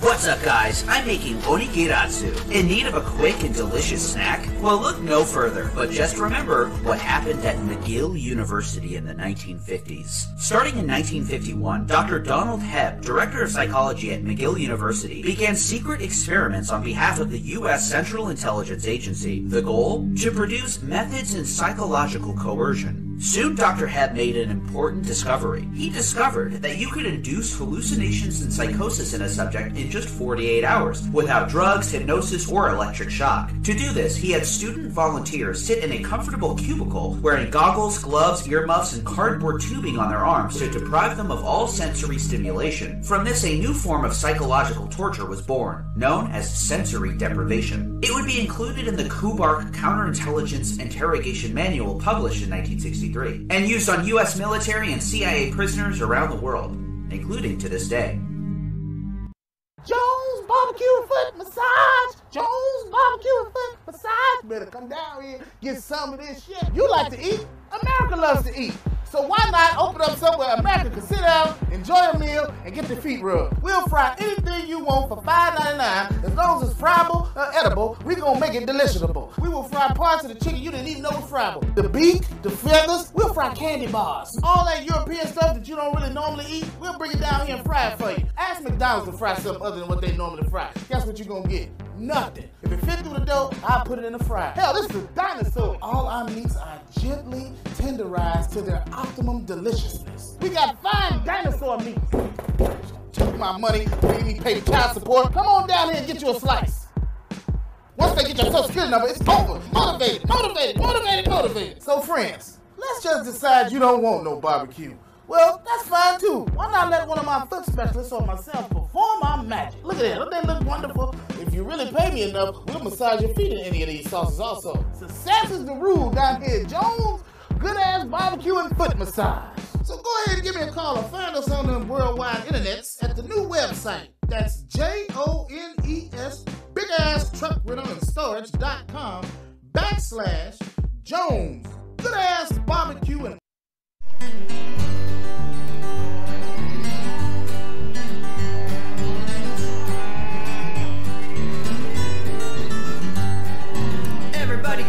What's up, guys? I'm making onigiratsu. In need of a quick and delicious snack? Well, look no further, but just remember what happened at McGill University in the 1950s. Starting in 1951, Dr. Donald Hebb, director of psychology at McGill University, began secret experiments on behalf of the U.S. Central Intelligence Agency. The goal? To produce methods in psychological coercion. Soon, Dr. Hebb made an important discovery. He discovered that you could induce hallucinations and psychosis in a subject in just 48 hours without drugs, hypnosis, or electric shock. To do this, he had student volunteers sit in a comfortable cubicle wearing goggles, gloves, earmuffs, and cardboard tubing on their arms to deprive them of all sensory stimulation. From this, a new form of psychological torture was born, known as sensory deprivation. It would be included in the Kubark Counterintelligence Interrogation Manual published in 1963 and used on U.S. military and CIA prisoners around the world, including to this day. Jones barbecue foot massage. Jones barbecue foot massage. Better come down here, get some of this shit. You like to eat? America loves to eat. So why not open up somewhere America can sit down, enjoy a meal, and get their feet rubbed? We'll fry anything you want for $5.99. As long as it's friable or edible, we gonna make it deliciousable. We will fry parts of the chicken you didn't even know was friable. The beak, the feathers, we'll fry candy bars. All that European stuff that you don't really normally eat, we'll bring it down here and fry it for you. Ask McDonald's to fry something other than what they normally fry. Guess what you're gonna get? Nothing. If it fit through the dough, I'll put it in the fryer. Hell, this is a dinosaur. All our meats are gently tenderized to their optimum deliciousness. We got fine dinosaur meat. Took my money, make me pay the child support. Come on down here and get you a slice. Once they get your social security number, it's over. Motivated, motivated, motivated, motivated. So, friends, let's just decide you don't want no barbecue. Well, that's fine too. Why not let one of my foot specialists or myself perform my magic? Look at that. Don't they look wonderful? If you really pay me enough, we'll massage your feet in any of these sauces also. Success is the rule down here Jones. Good ass barbecue and foot massage. So go ahead and give me a call or find us on the worldwide internets at the new website. That's J O N E S big ass truck rental and storage.com backslash Jones. Good ass barbecue and Everybody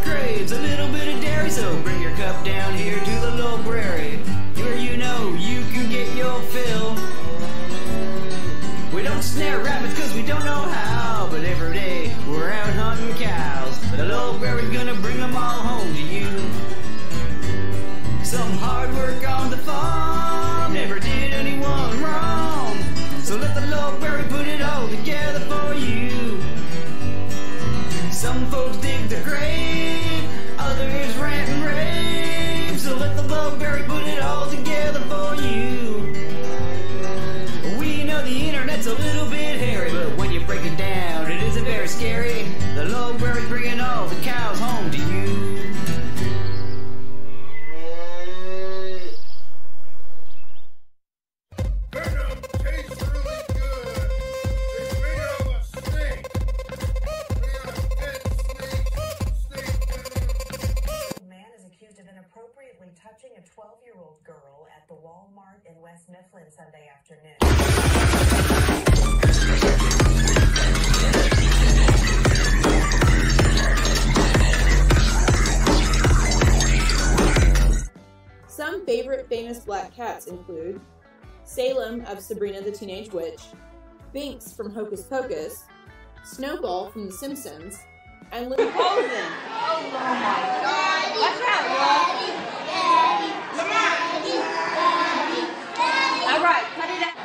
craves a little bit of dairy, so bring your cup down here to the little prairie, where you know you can get your fill. We don't snare rabbits. Salem of Sabrina the Teenage Witch, Binks from Hocus Pocus, Snowball from The Simpsons, and Little Frozen. Watch out, y'all. All right, cut it out.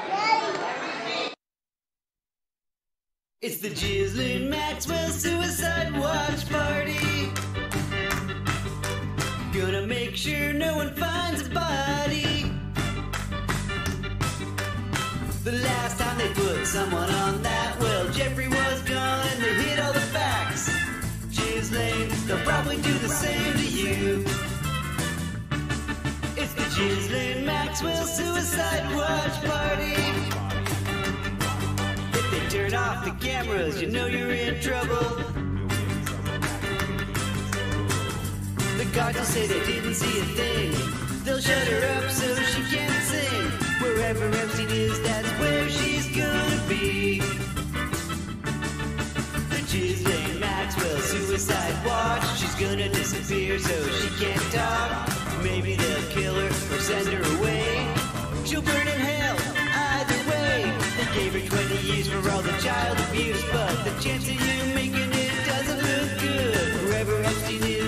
It's the Ghislaine Maxwell Suicide Watch Party. Gonna make sure no one finds a body. Someone on that, well, Jeffrey was gone they hid all the facts. Ghislaine, they'll probably do the same to you. It's the Ghislaine Maxwell Suicide Watch Party. If they turn off the cameras, you know you're in trouble. The guards will say they didn't see a thing. They'll shut her up so she can't sing. Wherever Epstein is, that's where she's gonna be. Ghislaine Maxwell suicide watch. She's gonna disappear so she can't talk. Maybe they'll kill her or send her away. She'll burn in hell either way. They gave her 20 years for all the child abuse, but the chance of you making it doesn't look good. Wherever Epstein is,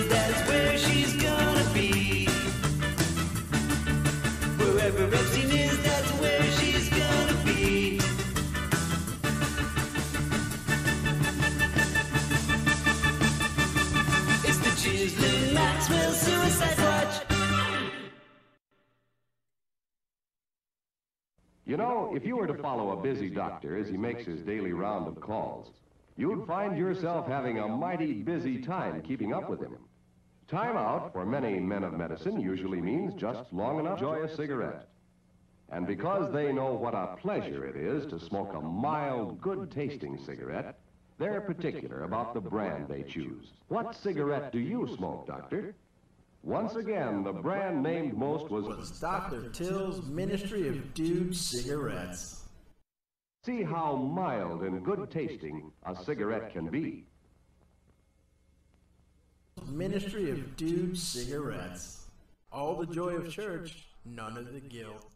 Suicide Watch. You know, if you were to follow a busy doctor as he makes his daily round of calls, you'd find yourself having a mighty busy time keeping up with him. Time out for many men of medicine usually means just long enough to enjoy a cigarette. And because they know what a pleasure it is to smoke a mild, good-tasting cigarette, they're particular about the brand they choose. What cigarette do you smoke, Doctor? Once again, the brand named most was... was Dr. Till's Ministry of Dude Cigarettes. See how mild and good tasting a cigarette can be. Ministry of Dude Cigarettes. All the joy of church, none of the guilt.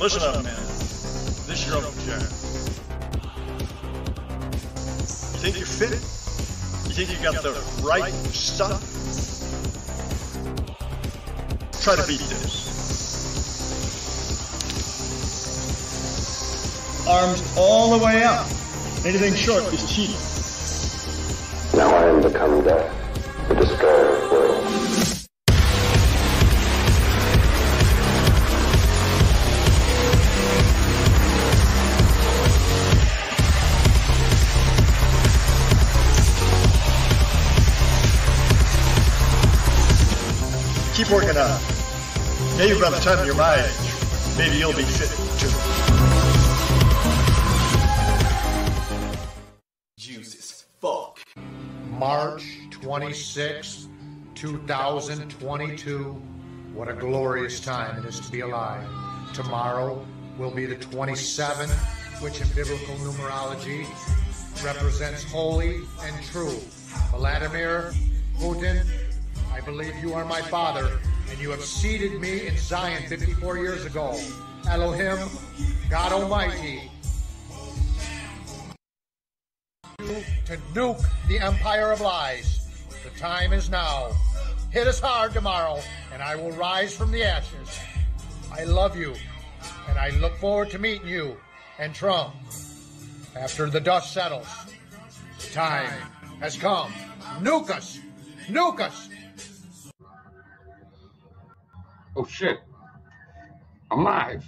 Listen up, man. This is your Uncle Jack. You think you're fit? You think you got the right stuff? Try to beat this. Arms all the way up. Anything short is cheating. Now I am become death, the destroyer Keep working on it. Maybe by the time you're my age, maybe you'll be fit too. Juice as fuck. March 26, 2022. What a glorious time it is to be alive. Tomorrow will be the 27th, which in biblical numerology represents holy and true. Vladimir Putin, I believe you are my father, and you have seated me in Zion 54 years ago. Elohim, God Almighty, to nuke the empire of lies. The time is now. Hit us hard tomorrow, and I will rise from the ashes. I love you, and I look forward to meeting you and Trump after the dust settles. The time has come. Nuke us! Nuke us! Oh shit. I'm live.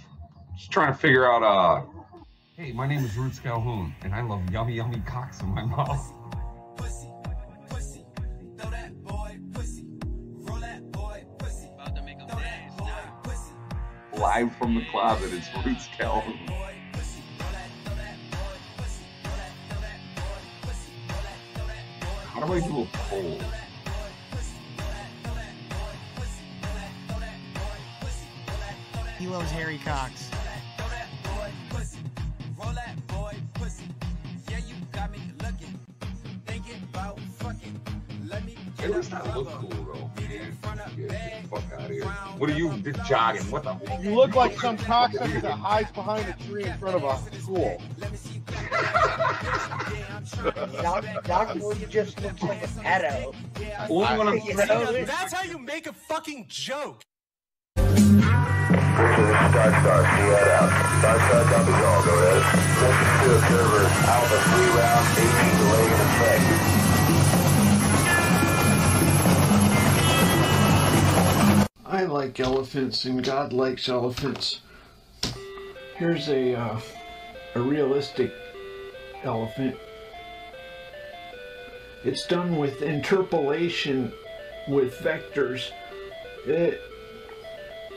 Just trying to figure out uh Hey, my name is Roots Calhoun, and I love yummy yummy cocks in my mouth. Live from the closet, it's Roots Calhoun. How do I do a poll? He loves Harry Cox. It does not look cool though. man. Get the fuck out of here. What are you just jogging? What the fuck? You look like some cocksucker that hides behind a tree in front of a school. Doc, Doc Lee just looks like a pedo. Only when I'm You know? That's how you make a fucking joke. Go ahead. Message to observer, Alpha 3 round, 18 delay in effect. I like elephants and God likes elephants. Here's a uh, a realistic elephant. It's done with interpolation with vectors. It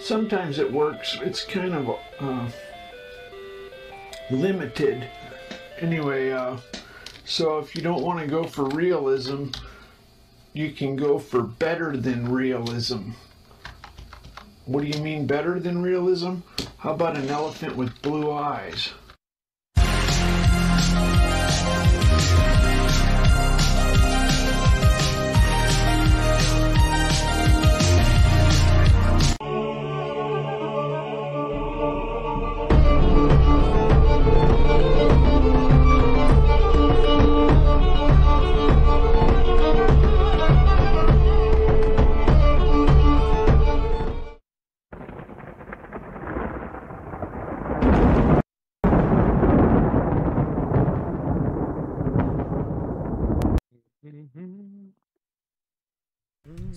sometimes it works. It's kind of uh, limited. Anyway, uh, so if you don't want to go for realism, you can go for better than realism. What do you mean better than realism? How about an elephant with blue eyes?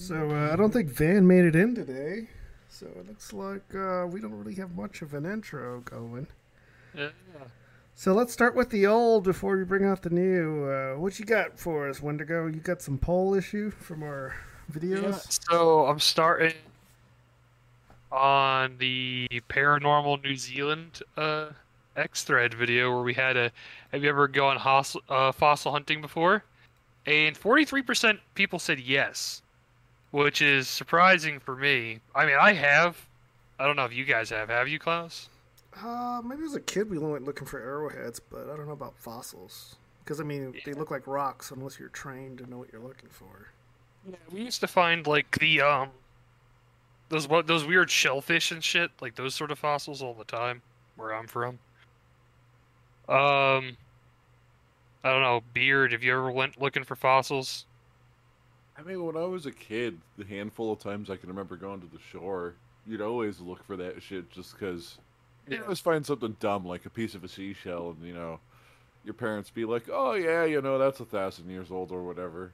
So uh, I don't think Van made it in today. So it looks like uh, we don't really have much of an intro going. Yeah. So let's start with the old before we bring out the new. Uh, what you got for us, Wendigo? You got some poll issue from our videos? Yeah, so I'm starting on the paranormal New Zealand uh, X thread video where we had a. Have you ever gone uh, fossil hunting before? And 43% people said yes, which is surprising for me. I mean, I have. I don't know if you guys have. Have you, Klaus? Uh, maybe as a kid we went looking for arrowheads, but I don't know about fossils. Because I mean, they look like rocks unless you're trained to know what you're looking for. Yeah, we used to find like the um those what those weird shellfish and shit, like those sort of fossils all the time where I'm from. Um I don't know, Beard, have you ever went looking for fossils? I mean, when I was a kid, the handful of times I can remember going to the shore, you'd always look for that shit just because you always find something dumb like a piece of a seashell, and you know, your parents be like, "Oh yeah, you know, that's a thousand years old or whatever."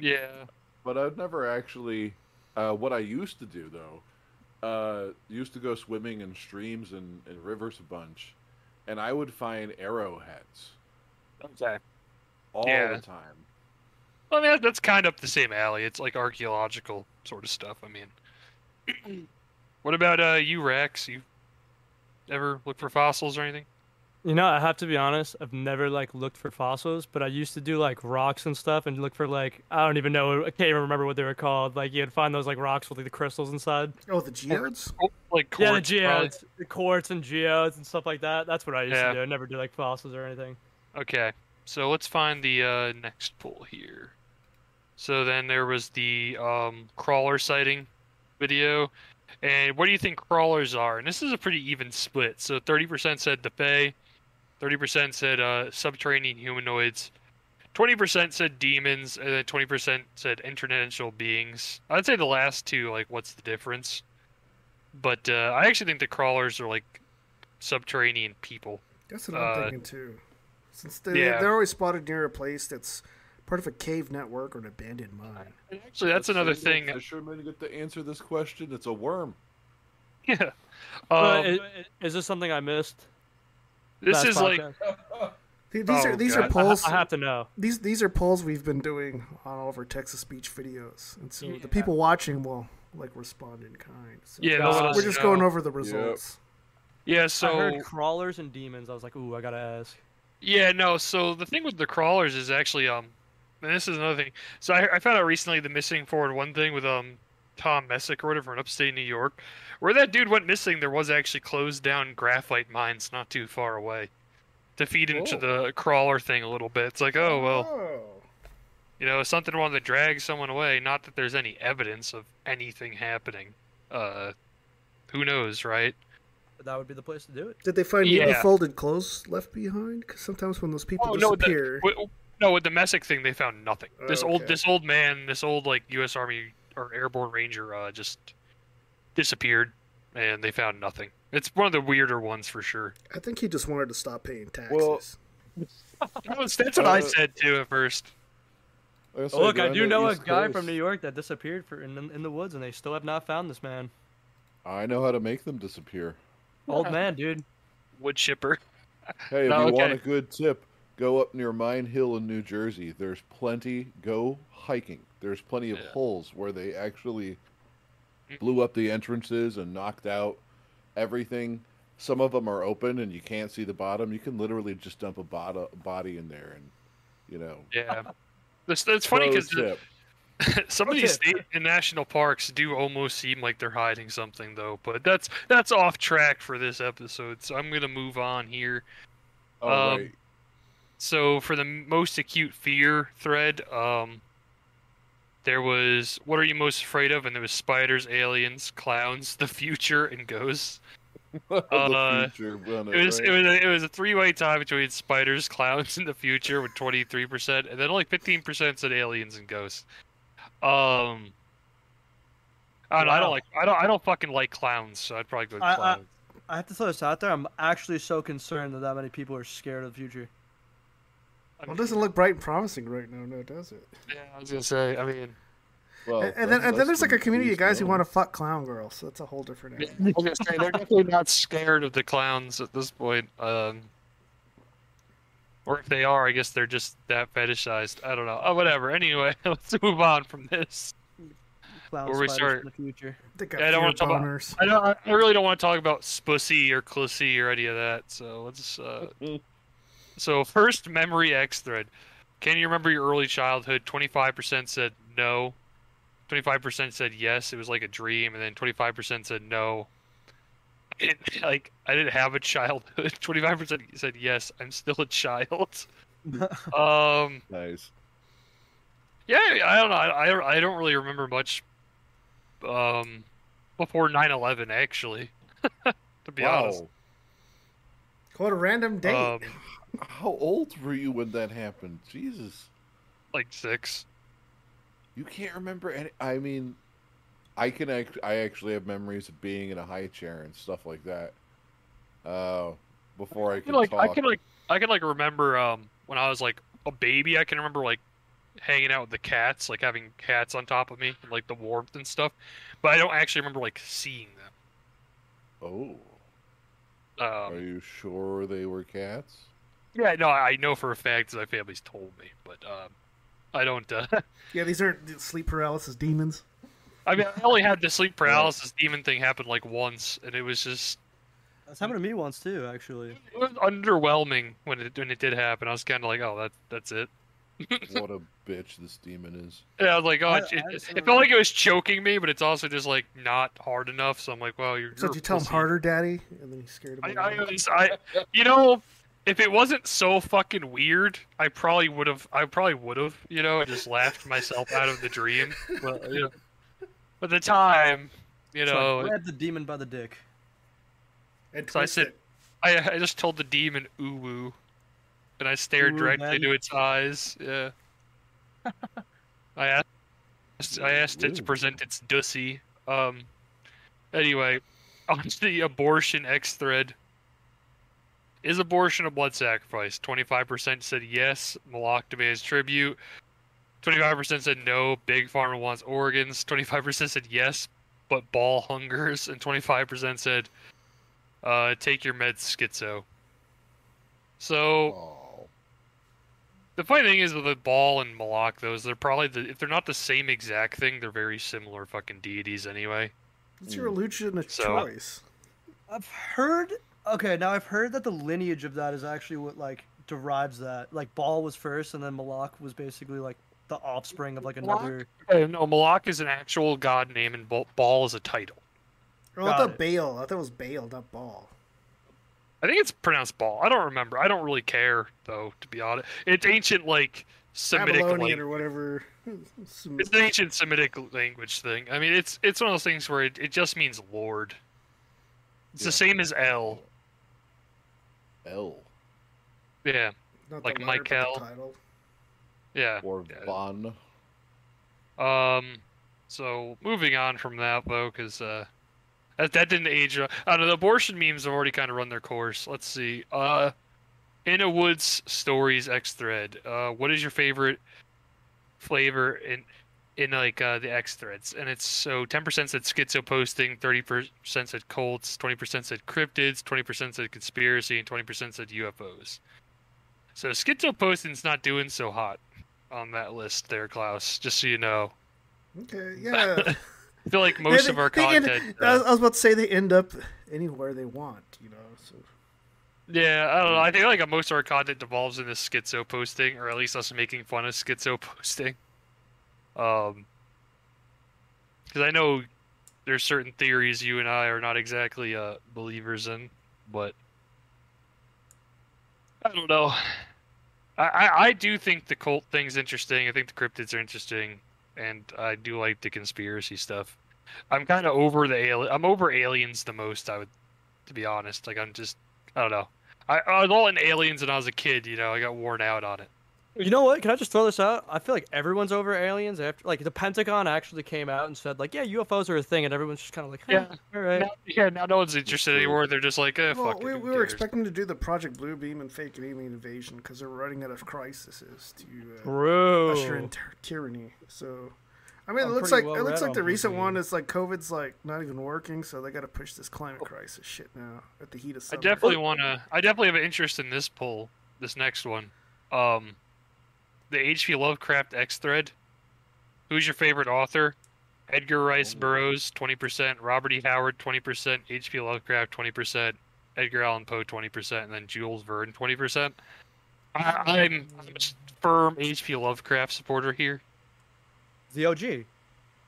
Yeah. But I've never actually. Uh, what I used to do though, uh, used to go swimming in streams and, and rivers a bunch, and I would find arrowheads Okay. all Yeah. the time. I mean, that's kind of up the same alley. It's like archaeological sort of stuff. I mean, what about uh, you, Rex? You ever look for fossils or anything? You know, I have to be honest. I've never like looked for fossils, but I used to do like rocks and stuff and look for like I don't even know. I can't even remember what they were called. Like you'd find those like rocks with like the crystals inside. Oh, the geodes. Like yeah, the quartz, probably. geodes, the quartz and geodes and stuff like that. That's what I used Yeah. to do. I never do like fossils or anything. Okay, so let's find the uh, next pool here. So then there was the um, crawler sighting video, and what do you think crawlers are? And this is a pretty even split. So 30% said the Fae, 30% said uh, subterranean humanoids, 20% said demons, and then 20% said interdimensional beings. I'd say the last two, like, what's the difference? But uh, I actually think the crawlers are like subterranean people. That's what I'm Uh, thinking too. Since they, yeah. they're always spotted near a place that's part of a cave network or an abandoned mine. Actually, that's another single thing. Fisherman get to answer this question. It's a worm. Yeah. Um, i- is this something I missed? This is like- podcast? Th- These Oh, are these God. are polls. I have to know. These these are polls we've been doing on all of our Texas Beach videos, and so the people watching will like respond in kind. So Yeah, they'll we're just know. going over the results. Yeah, I so heard crawlers and demons. I was like, ooh, I gotta ask. yeah, no. So the thing with the crawlers is actually um, and this is another thing. So I, I found out recently the missing forward one thing with um Tom Messick or whatever in upstate New York, where that dude went missing. There was actually closed down graphite mines not too far away, to feed into the crawler thing a little bit. It's like, oh well, you know, something wanted to drag someone away. Not that there's any evidence of anything happening. Uh, who knows, right? That would be the place to do it. Did they find Yeah. neatly folded clothes left behind? Because sometimes when those people Oh no, disappear, the, with, no, with the Messick thing, they found nothing. This old, this old man, this old like U.S. Army or Airborne Ranger, uh, just disappeared, and they found nothing. It's one of the weirder ones for sure. I think he just wanted to stop paying taxes. Well, That was- that's what I Uh, said too at first. Like Oh, look, I do on the know a East guy Coast, from New York that disappeared for in the, in the woods, and they still have not found this man. I know how to make them disappear. Old man, dude. Wood chipper. Hey, if No, you want a good tip, go up near Mine Hill in New Jersey. There's plenty. Go hiking. There's plenty of holes where they actually blew up the entrances and knocked out everything. Some of them are open and you can't see the bottom. You can literally just dump a body, body in there, and you know. Yeah, that's that's funny because tip. some of these state and national parks do almost seem like they're hiding something though. But that's that's off track for this episode, so I'm gonna move on here. Oh, Um, right. So for the most acute fear thread, um, there was what are you most afraid of, and there was spiders, aliens, clowns, the future, and ghosts. the Uh, future run It was right? it was a, it was a three way tie between spiders, clowns, and the future with twenty three percent, and then only fifteen percent said aliens and ghosts. Um, I don't, know, I don't like I don't I don't fucking like clowns, so I'd probably go with I, I. I have to throw this out there. I'm actually so concerned that that many people are scared of the future. Well, it doesn't look bright and promising right now, no, does it? yeah, I was gonna say. I mean, well, and, and then and then there's like a community of guys who want to fuck clown girls. So that's a whole different. I was gonna say they're definitely not scared of the clowns at this point. Um, or if they are, I guess they're just that fetishized. I don't know. Oh, whatever. Anyway, let's move on from this. Clown Where we spiders start. in the future. They got Yeah, I don't want to talk boners. about. I don't. I really don't want to talk about spussy or clussy or any of that. So let's. Uh, so first memory X thread. Can you remember your early childhood? Twenty five percent said no. Twenty five percent said yes. It was like a dream, and then twenty five percent said no. It, like I didn't have a childhood. Twenty five percent said yes. I'm still a child. um. Nice. Yeah, I don't know. I, I, I don't really remember much um, before 9/11 actually. to be honest. Wow. What a random date. Um, How old were you when that happened? Jesus. like six. You can't remember any. I mean, I can. Act, I actually have memories of being in a high chair and stuff like that. Uh, before I I can like talk. I can like I can like remember um when I was like a baby. I can remember like hanging out with the cats, like having cats on top of me, and like the warmth and stuff. But I don't actually remember like seeing them. Oh. Um, Are you sure they were cats? Yeah, no, I know for a fact 'cause my family's told me, but um, I don't. Uh, yeah, these aren't sleep paralysis demons. I mean, I only had the sleep paralysis demon thing happen like once, and it was just That's happened to me once too, actually. It was underwhelming when it when it did happen. I was kind of like, oh, that that's it. what a bitch this demon is. Yeah, I was like, oh, I- it, it, I- it felt like it was choking me, but it's also just like not hard enough. So I'm like, well, you're. So you're did you tell him harder, Daddy? And then he scared him. I, away. I, was- I, you know, if it wasn't so fucking weird, I probably would have. I probably would have, you know, just laughed myself out of the dream. But you know, but the time, you It's like, know, grab the demon by the dick. And so I said. I, I just told the demon ooh woo, and I stared Ooh, directly man. into its eyes. Yeah. I asked, I asked it to present its dussy. Um. Anyway, on to the abortion X thread. Is abortion a blood sacrifice? Twenty-five percent said yes. Malak demands tribute. Twenty-five percent said no. Big Pharma wants organs. Twenty-five percent said yes, but ball hungers. And twenty-five percent said, uh, "Take your meds, schizo." So the funny thing is with the ball and Malak, those they're probably the, if they're not the same exact thing, they're very similar fucking deities anyway. It's your illusion of So- choice. I've heard. Okay, now I've heard that the lineage of that is actually what like derives that. Like Ball was first, and then Malak was basically like the offspring of like another. Uh, no, Malak is an actual god name, and Ball is a title. Oh, I thought it. Baal. I thought it was Baal, not Ball. I think it's pronounced Ball. I don't remember. I don't really care though, to be honest. It's ancient like Semitic Babylonian like, or whatever. It's an ancient Semitic language thing. I mean, it's it's one of those things where it, it just means Lord. It's the same as El. L Yeah. not like letter, Michael. Yeah. or Von. Um. So moving on from that though, because uh, that that didn't age. uh, I don't know. The abortion memes have already kind of run their course. Let's see. Uh, in a Woods stories X thread. Uh, what is your favorite flavor in in like uh, the X threads? And it's so ten percent said schizo posting, thirty percent said cults, twenty percent said cryptids, twenty percent said conspiracy, and twenty percent said UFOs. So schizo posting's not doing so hot on that list there, Klaus. Just so you know. Okay, yeah. I feel like most They- of our end- content. I was uh, I was about to say they end up anywhere they want, you know. So yeah, I don't know. I think like most of our content devolves into schizo posting, or at least us making fun of schizo posting. Um, because I know there's certain theories you and I are not exactly uh believers in, but I don't know. I, I, I do think the cult thing's interesting. I think the cryptids are interesting, and I do like the conspiracy stuff. I'm kind of over the alien. I'm over aliens the most. I would, to be honest. Like I'm just, I don't know. I, I was all in aliens when I was a kid. You know, I got worn out on it. You know what? Can I just throw this out? I feel like everyone's over aliens after like the Pentagon actually came out and said like, yeah, UFOs are a thing, and everyone's just kind of like, huh, Yeah. all right. Now, yeah, now no one's interested anymore. They're just like, eh, well, fuck. we, it, we were cares? expecting to do the Project Bluebeam and fake an alien invasion because they're running out of crises to uh, usher in ty- tyranny. So, I mean, I'm it looks like well it looks like the recent one is like COVID's like not even working, so they got to push this climate crisis shit now at the heat of summer. I definitely want to. I definitely have an interest in this poll. This next one, um, the H.P. Lovecraft X thread. Who's your favorite author? Edgar Rice Burroughs, twenty percent. Robert E. Howard, twenty percent. H.P. Lovecraft, twenty percent. Edgar Allan Poe, twenty percent, and then Jules Verne, twenty percent. I'm, I'm a firm H.P. Lovecraft supporter here. The OG.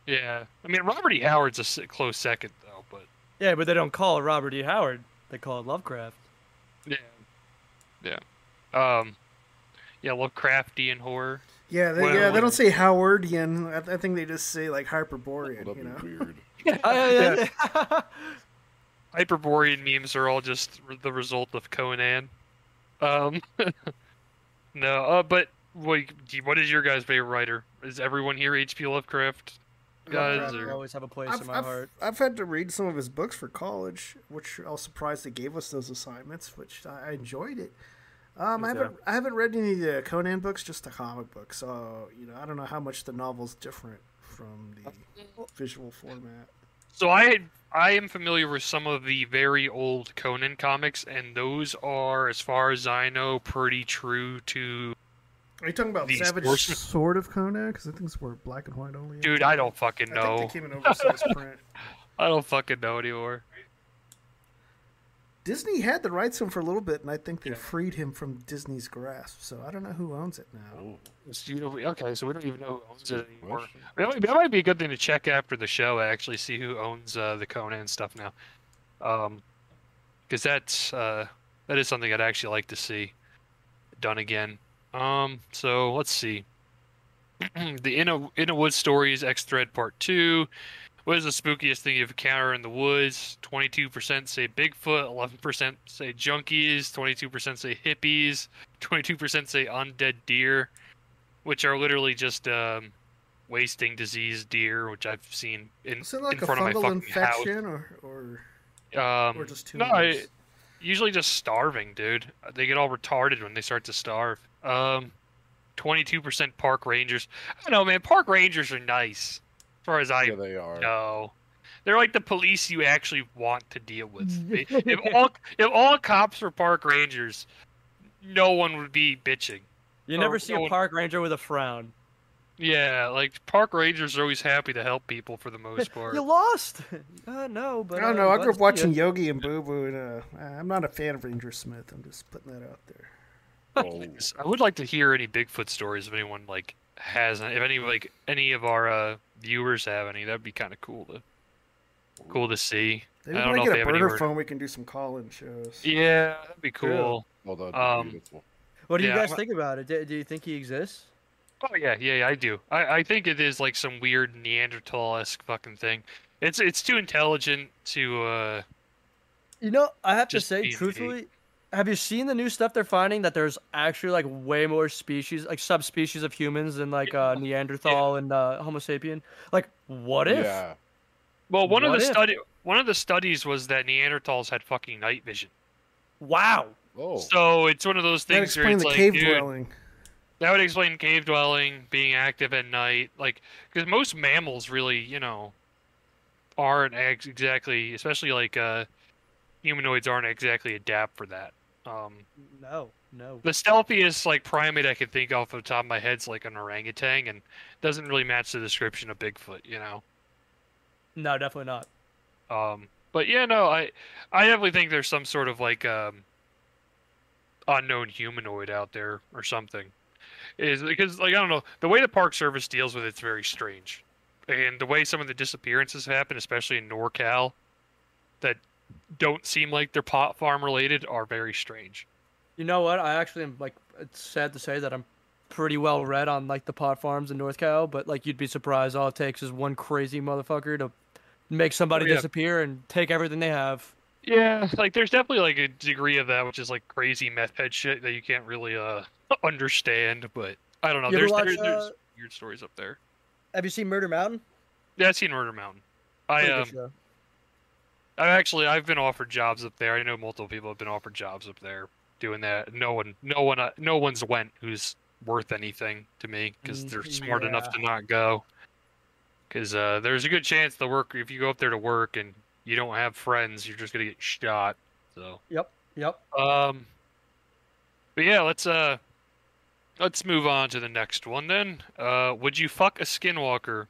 Yeah, I mean Robert E. Howard's a close second though, but Yeah, but they don't call it Robert E. Howard. They call it Lovecraft. yeah, yeah, um, yeah, Lovecraftian horror. Yeah, they, Well, yeah, they don't say Howardian. I, I think they just say like Hyperborean. you know, weird. yeah. Hyperborean memes are all just the result of Conan. Um, no, uh, but what, what is your guys' favorite writer? Is everyone here H.P. Lovecraft guys? Or... will always have a place I've, in my I've, heart. I've had to read some of his books for college, which I was surprised they gave us those assignments, which I I enjoyed it. Um, I haven't I haven't read any of the Conan books, just the comic books. So you know, I don't know how much the novel's different from the visual format. So I I am familiar with some of the very old Conan comics, and those are, as far as I know, pretty true to. Are you talking about the Savage Swordsman- Sword of Conan? Because I think it's were black and white only. Dude, I don't fucking I know. think they came in oversized print. I don't fucking know anymore. Disney had the rights to him for a little bit, and I think they freed him from Disney's grasp. So I don't know who owns it now. It's- you know, okay, so we don't even know who owns it anymore. That might, that might be a good thing to check after the show. Actually, see who owns uh, the Conan stuff now, because that's uh, that is something I'd actually like to see done again. Um, so let's see. the In a In a Woods Stories X Thread Part Two. What is the spookiest thing you've encountered in the woods? Twenty-two percent say Bigfoot. Eleven percent say junkies. Twenty-two percent say hippies. Twenty-two percent say undead deer, which are literally just um, wasting diseased deer, which I've seen in, like in front of my fucking infection, or or house. Um, or just no. I- usually just starving, dude. They get all retarded when they start to starve. Um, twenty-two percent park rangers. I don't know, man. Park rangers are nice, far as I Yeah, they are. know. They're like the police you actually want to deal with. if all if all cops were park rangers, no one would be bitching. You Or never see no a one- park ranger with a frown. Yeah, like park rangers are always happy to help people for the most part. You lost. Uh, no, but I don't uh, know. I grew up watching ya. Yogi and Boo Boo, and uh, I'm not a fan of Ranger Smith. I'm just putting that out there. I would like to hear any Bigfoot stories if anyone like has if any like any of our uh, viewers have any. That'd be kind of cool to cool to see. Maybe I don't I know if get they a have burner anywhere. phone, we can do some call-in shows. Yeah, that'd be cool. Oh, that'd be Um, beautiful. What do you Yeah, guys think about it? Do, do you think he exists? Oh yeah, yeah, yeah, I do. I, I think it is like some weird Neanderthal-esque fucking thing. It's it's too intelligent to uh You know, I have to say, being truthfully, have you seen the new stuff they're finding that there's actually like way more species, like subspecies of humans than like uh, Neanderthal and uh, Homo sapien? Like, what if? Yeah. well one of the if? study one of the studies was that Neanderthals had fucking night vision. Wow. Oh. So it's one of those That things where explains it's the like, cave dude, dwelling. That would explain cave dwelling, being active at night, like because most mammals really, you know, aren't ex- exactly, especially like uh, humanoids aren't exactly adapt for that. Um, No, no. the stealthiest like primate I could think of off the top of my head is like an orangutan, and doesn't really match the description of Bigfoot, you know. No, definitely not. Um, but yeah, no, I, I definitely think there's some sort of like um, unknown humanoid out there or something. Is because like I don't know the way the Park Service deals with it's very strange, and the way some of the disappearances happen, especially in NorCal, that don't seem like they're pot farm related, are very strange. You know what? I actually am like. It's sad to say that I'm pretty well read on like the pot farms in North Cal, but like you'd be surprised. All it takes is one crazy motherfucker to make somebody Oh, yeah. disappear and take everything they have. Yeah, like there's definitely like a degree of that, which is like crazy meth head shit that you can't really uh understand. But I don't know. There's watch, there's, there's uh, weird stories up there. Have you seen Murder Mountain? Yeah, I've seen Murder Mountain. I um, show. I actually I've been offered jobs up there. I know multiple people have been offered jobs up there doing that. No one, no one, uh, no one's went who's worth anything to me because Mm, they're smart enough to not go. Because uh, there's a good chance the work if you go up there to work and you don't have friends, you're just gonna get shot. So. Yep. Yep. Um. But yeah, let's uh, let's move on to the next one then. Uh, would you fuck a skinwalker?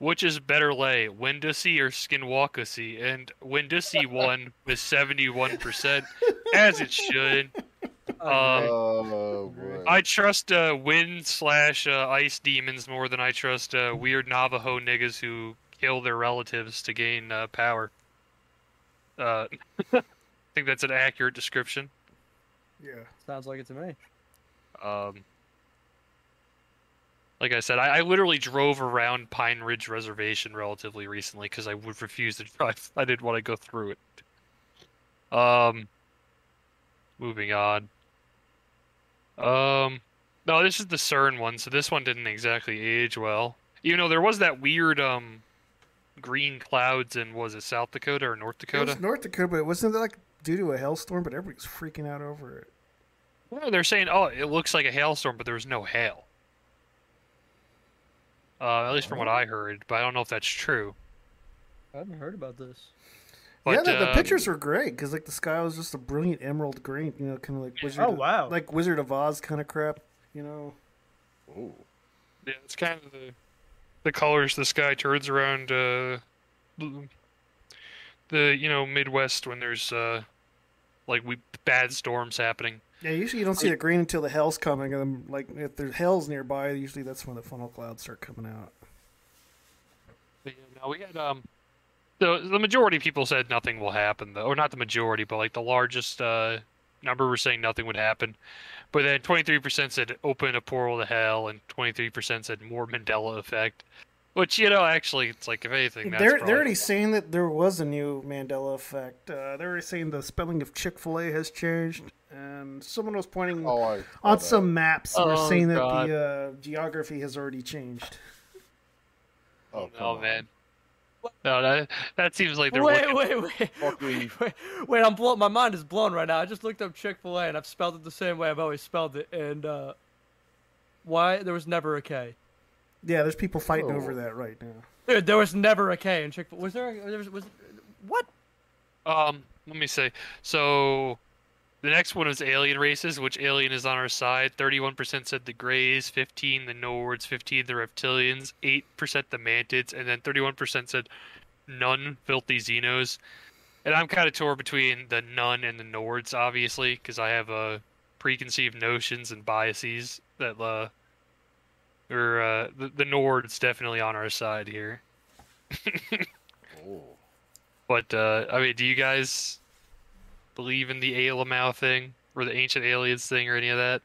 Which is better lay, Windusy or Skinwalkusy? And Windusy won with seventy-one percent, as it should. Um, Oh, boy. I trust uh, wind slash uh, ice demons more than I trust uh, weird Navajo niggas who kill their relatives to gain uh, power. Uh, I think that's an accurate description. Yeah. Sounds like it to me. Um, like I said, I, I literally drove around Pine Ridge Reservation relatively recently because I would refuse to drive. I didn't want to go through it. Um, moving on. Um, no, this is the CERN one, so this one didn't exactly age well. Even though there was that weird um green clouds in was it South Dakota or North It Dakota? was North Dakota, but wasn't it like due to a hailstorm? But everybody's freaking out over it. Well, they're saying, oh, it looks like a hailstorm, but there was no hail. Uh, at least from what I heard, but I don't know if that's true. I haven't heard about this. yeah, the, the um, pictures were great because like the sky was just a brilliant emerald green. You know, kind of like Wizard. Oh, of- wow. Like Wizard of Oz kind of crap. You know. Oh. Yeah, it's kind of the the colors the sky turns around uh, the you know Midwest when there's uh, like we bad storms happening. Yeah, usually you don't see the green until the hell's coming, and then, like if there's hell's nearby, usually that's when the funnel clouds start coming out. But, yeah, no, we had um, the the majority of people said nothing will happen though, or not the majority, but like the largest uh number were saying nothing would happen. But then 23% said open a portal to hell, and 23% said more Mandela effect. Which you know, actually, it's like if anything, that's They're they're already saying that there was a new Mandela effect. Uh, they're already saying the spelling of Chick Fil A has changed, and someone was pointing Oh, I on that. some maps. They were Oh, saying that the uh, geography has already changed. Oh, Oh man. No, that that seems like they're Wait, looking- wait, wait, wait, wait! I'm blown. My mind is blown right now. I just looked up Chick Fil A and I've spelled it the same way I've always spelled it. And uh, why there was never a K? Yeah, there's people fighting Oh. over that right now. Dude, there was never a K in Chick Fil. Was there? A, was, was what? Um, let me say. So, the next one is alien races, which alien is on our side. Thirty-one percent said the Greys, fifteen the Nords, fifteen the Reptilians, eight percent the Mantids, and then thirty-one percent said none filthy Xenos. And I'm kind of torn between the none and the Nords, obviously, because I have uh, preconceived notions and biases that uh, or uh, the, the Nords definitely on our side here. Oh. But uh, I mean, do you guys believe in the Aelamau thing or the ancient aliens thing or any of that?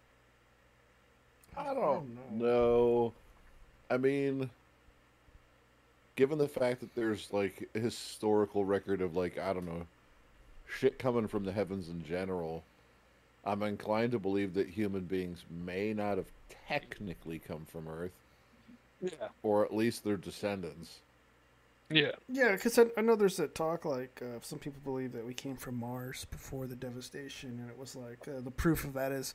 I don't know. I mean, given the fact that there's like a historical record of like I don't know, shit coming from the heavens in general, I'm inclined to believe that human beings may not have technically come from Earth, Yeah. or at least their descendants. Yeah. Yeah, because I, I know there's that talk like uh, some people believe that we came from Mars before the devastation, and it was like uh, the proof of that is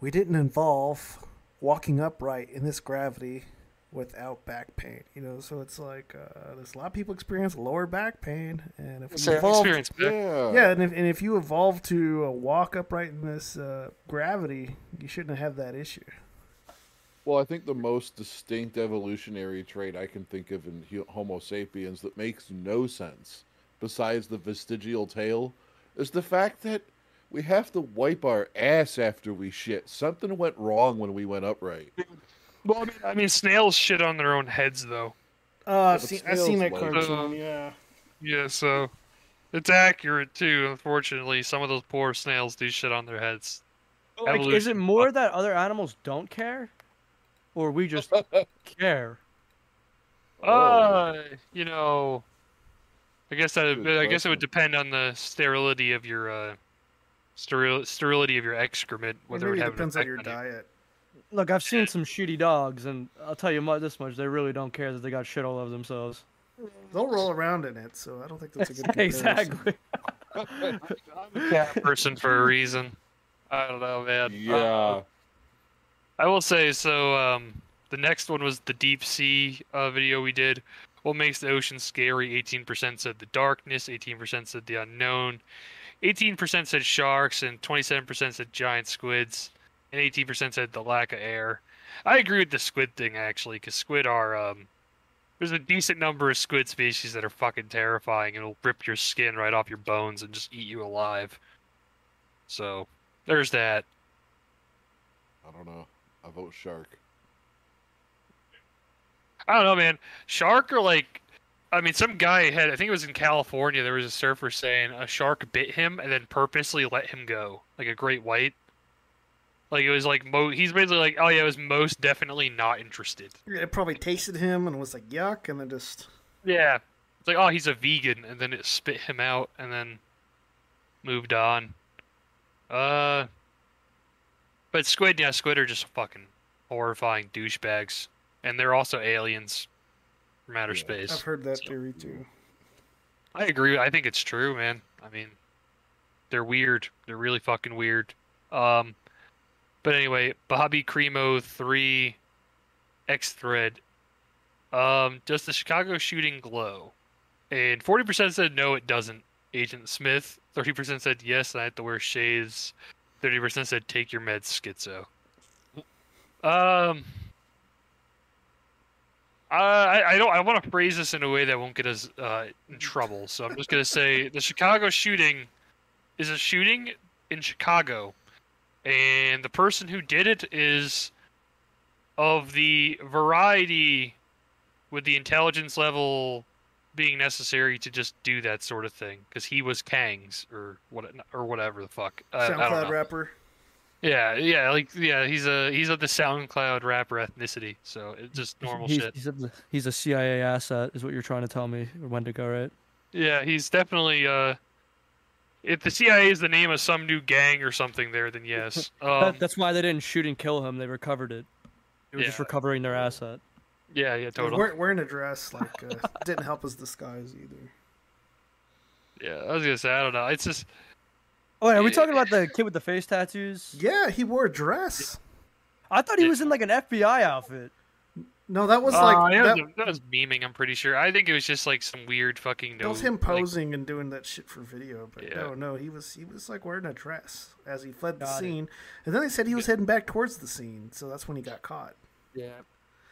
we didn't evolve walking upright in this gravity without back pain. You know, so it's like uh, there's a lot of people experience lower back pain, and if So you I've evolved, experienced back- Yeah. yeah, and if and if you evolved to uh, walk upright in this uh, gravity, you shouldn't have that issue. Well, I think the most distinct evolutionary trait I can think of in Homo sapiens that makes no sense, besides the vestigial tail, is the fact that we have to wipe our ass after we shit. Something went wrong when we went upright. Well, I mean, I mean, snails shit on their own heads, though. Uh, I've seen I've seen that cartoon. Yeah. Yeah, so it's accurate too. Unfortunately, some of those poor snails do shit on their heads. Like, is it more that other animals don't care, or we just care? Uh, you know, I guess that Good I guess it would depend on the sterility of your uh, steril- sterility of your excrement, whether Maybe it it would depends on your you. diet. Look, I've seen some shitty dogs, and I'll tell you this much: they really don't care that they got shit all over themselves. They'll roll around in it, so I don't think that's a good comparison. exactly. cat person for a reason. I don't know, man. Yeah. Uh, I will say so. Um, the next one was the deep sea uh, video we did. What makes the ocean scary? Eighteen percent said the darkness. Eighteen percent said the unknown. Eighteen percent said sharks, and twenty-seven percent said giant squids, and eighteen percent said the lack of air. I agree with the squid thing actually, because squid are um, there's a decent number of squid species that are fucking terrifying and will rip your skin right off your bones and just eat you alive. So there's that. I don't know. I vote shark. I don't know, man. Shark or like, I mean, some guy had. I think it was in California. There was a surfer saying a shark bit him and then purposely let him go, like a great white. Like it was like mo. He's basically like, oh yeah, I was most definitely not interested. It probably tasted him and was like yuck, and then just Yeah. It's like, oh, he's a vegan, and then it spit him out, and then moved on. Uh, but squid, yeah, squid are just fucking horrifying douchebags, and they're also aliens from outer space. I've heard that theory too. I agree. I think it's true, man. I mean, they're weird. They're really fucking weird. Um, but anyway, Bobby Crimo three, X thread. Um, does the Chicago shooting glow? And forty percent said no, it doesn't. Agent Smith. Thirty percent said yes, and I have to wear shades. Thirty percent said take your meds, schizo. Um. I I don't I want to phrase this in a way that won't get us uh, in trouble. So I'm just gonna say the Chicago shooting is a shooting in Chicago, and the person who did it is of the variety with the intelligence level being necessary to just do that sort of thing because he was Kang's or what or whatever the fuck. Uh, I don't SoundCloud know. rapper. Yeah, yeah, like yeah, he's a he's of the SoundCloud rapper ethnicity, so it's just normal he's, shit. He's a, he's a CIA asset, is what you're trying to tell me, Wendigo, right? Yeah, he's definitely uh if the CIA is the name of some new gang or something there, then yes. That- Um, that's why they didn't shoot and kill him. They recovered it. They were just recovering their asset. Yeah, yeah, totally. Wearing, wearing a dress like uh, didn't help his disguise either. Yeah, I was gonna say I don't know. It's just Oh, wait, are we talking about the kid with the face tattoos? Yeah, he wore a dress. I thought he was in like an FBI outfit. No, that was Uh, like that, that, was, that was memeing. I'm pretty sure. I think it was just like some weird fucking. that was no- him like- posing and doing that shit for video. But Yeah. no, no, he was he was like wearing a dress as he fled the Got it. scene, and then they said he was heading back towards the scene, so that's when he got caught. yeah.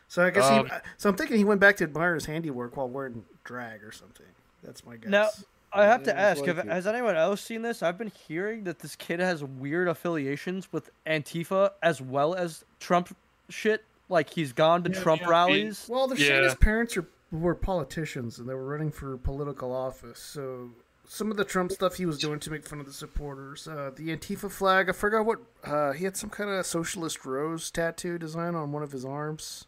So I guess Um, he. So I'm thinking he went back to admire his handiwork while wearing drag or something. That's my guess. Now, I have to ask: like have, has anyone else seen this? I've been hearing that this kid has weird affiliations with Antifa as well as Trump shit. Like he's gone to Trump rallies. Well, they're saying his parents are were politicians and they were running for political office. So some of the Trump stuff he was doing to make fun of the supporters, uh, the Antifa flag. I forgot what uh, he had some kind of socialist rose tattoo design on one of his arms.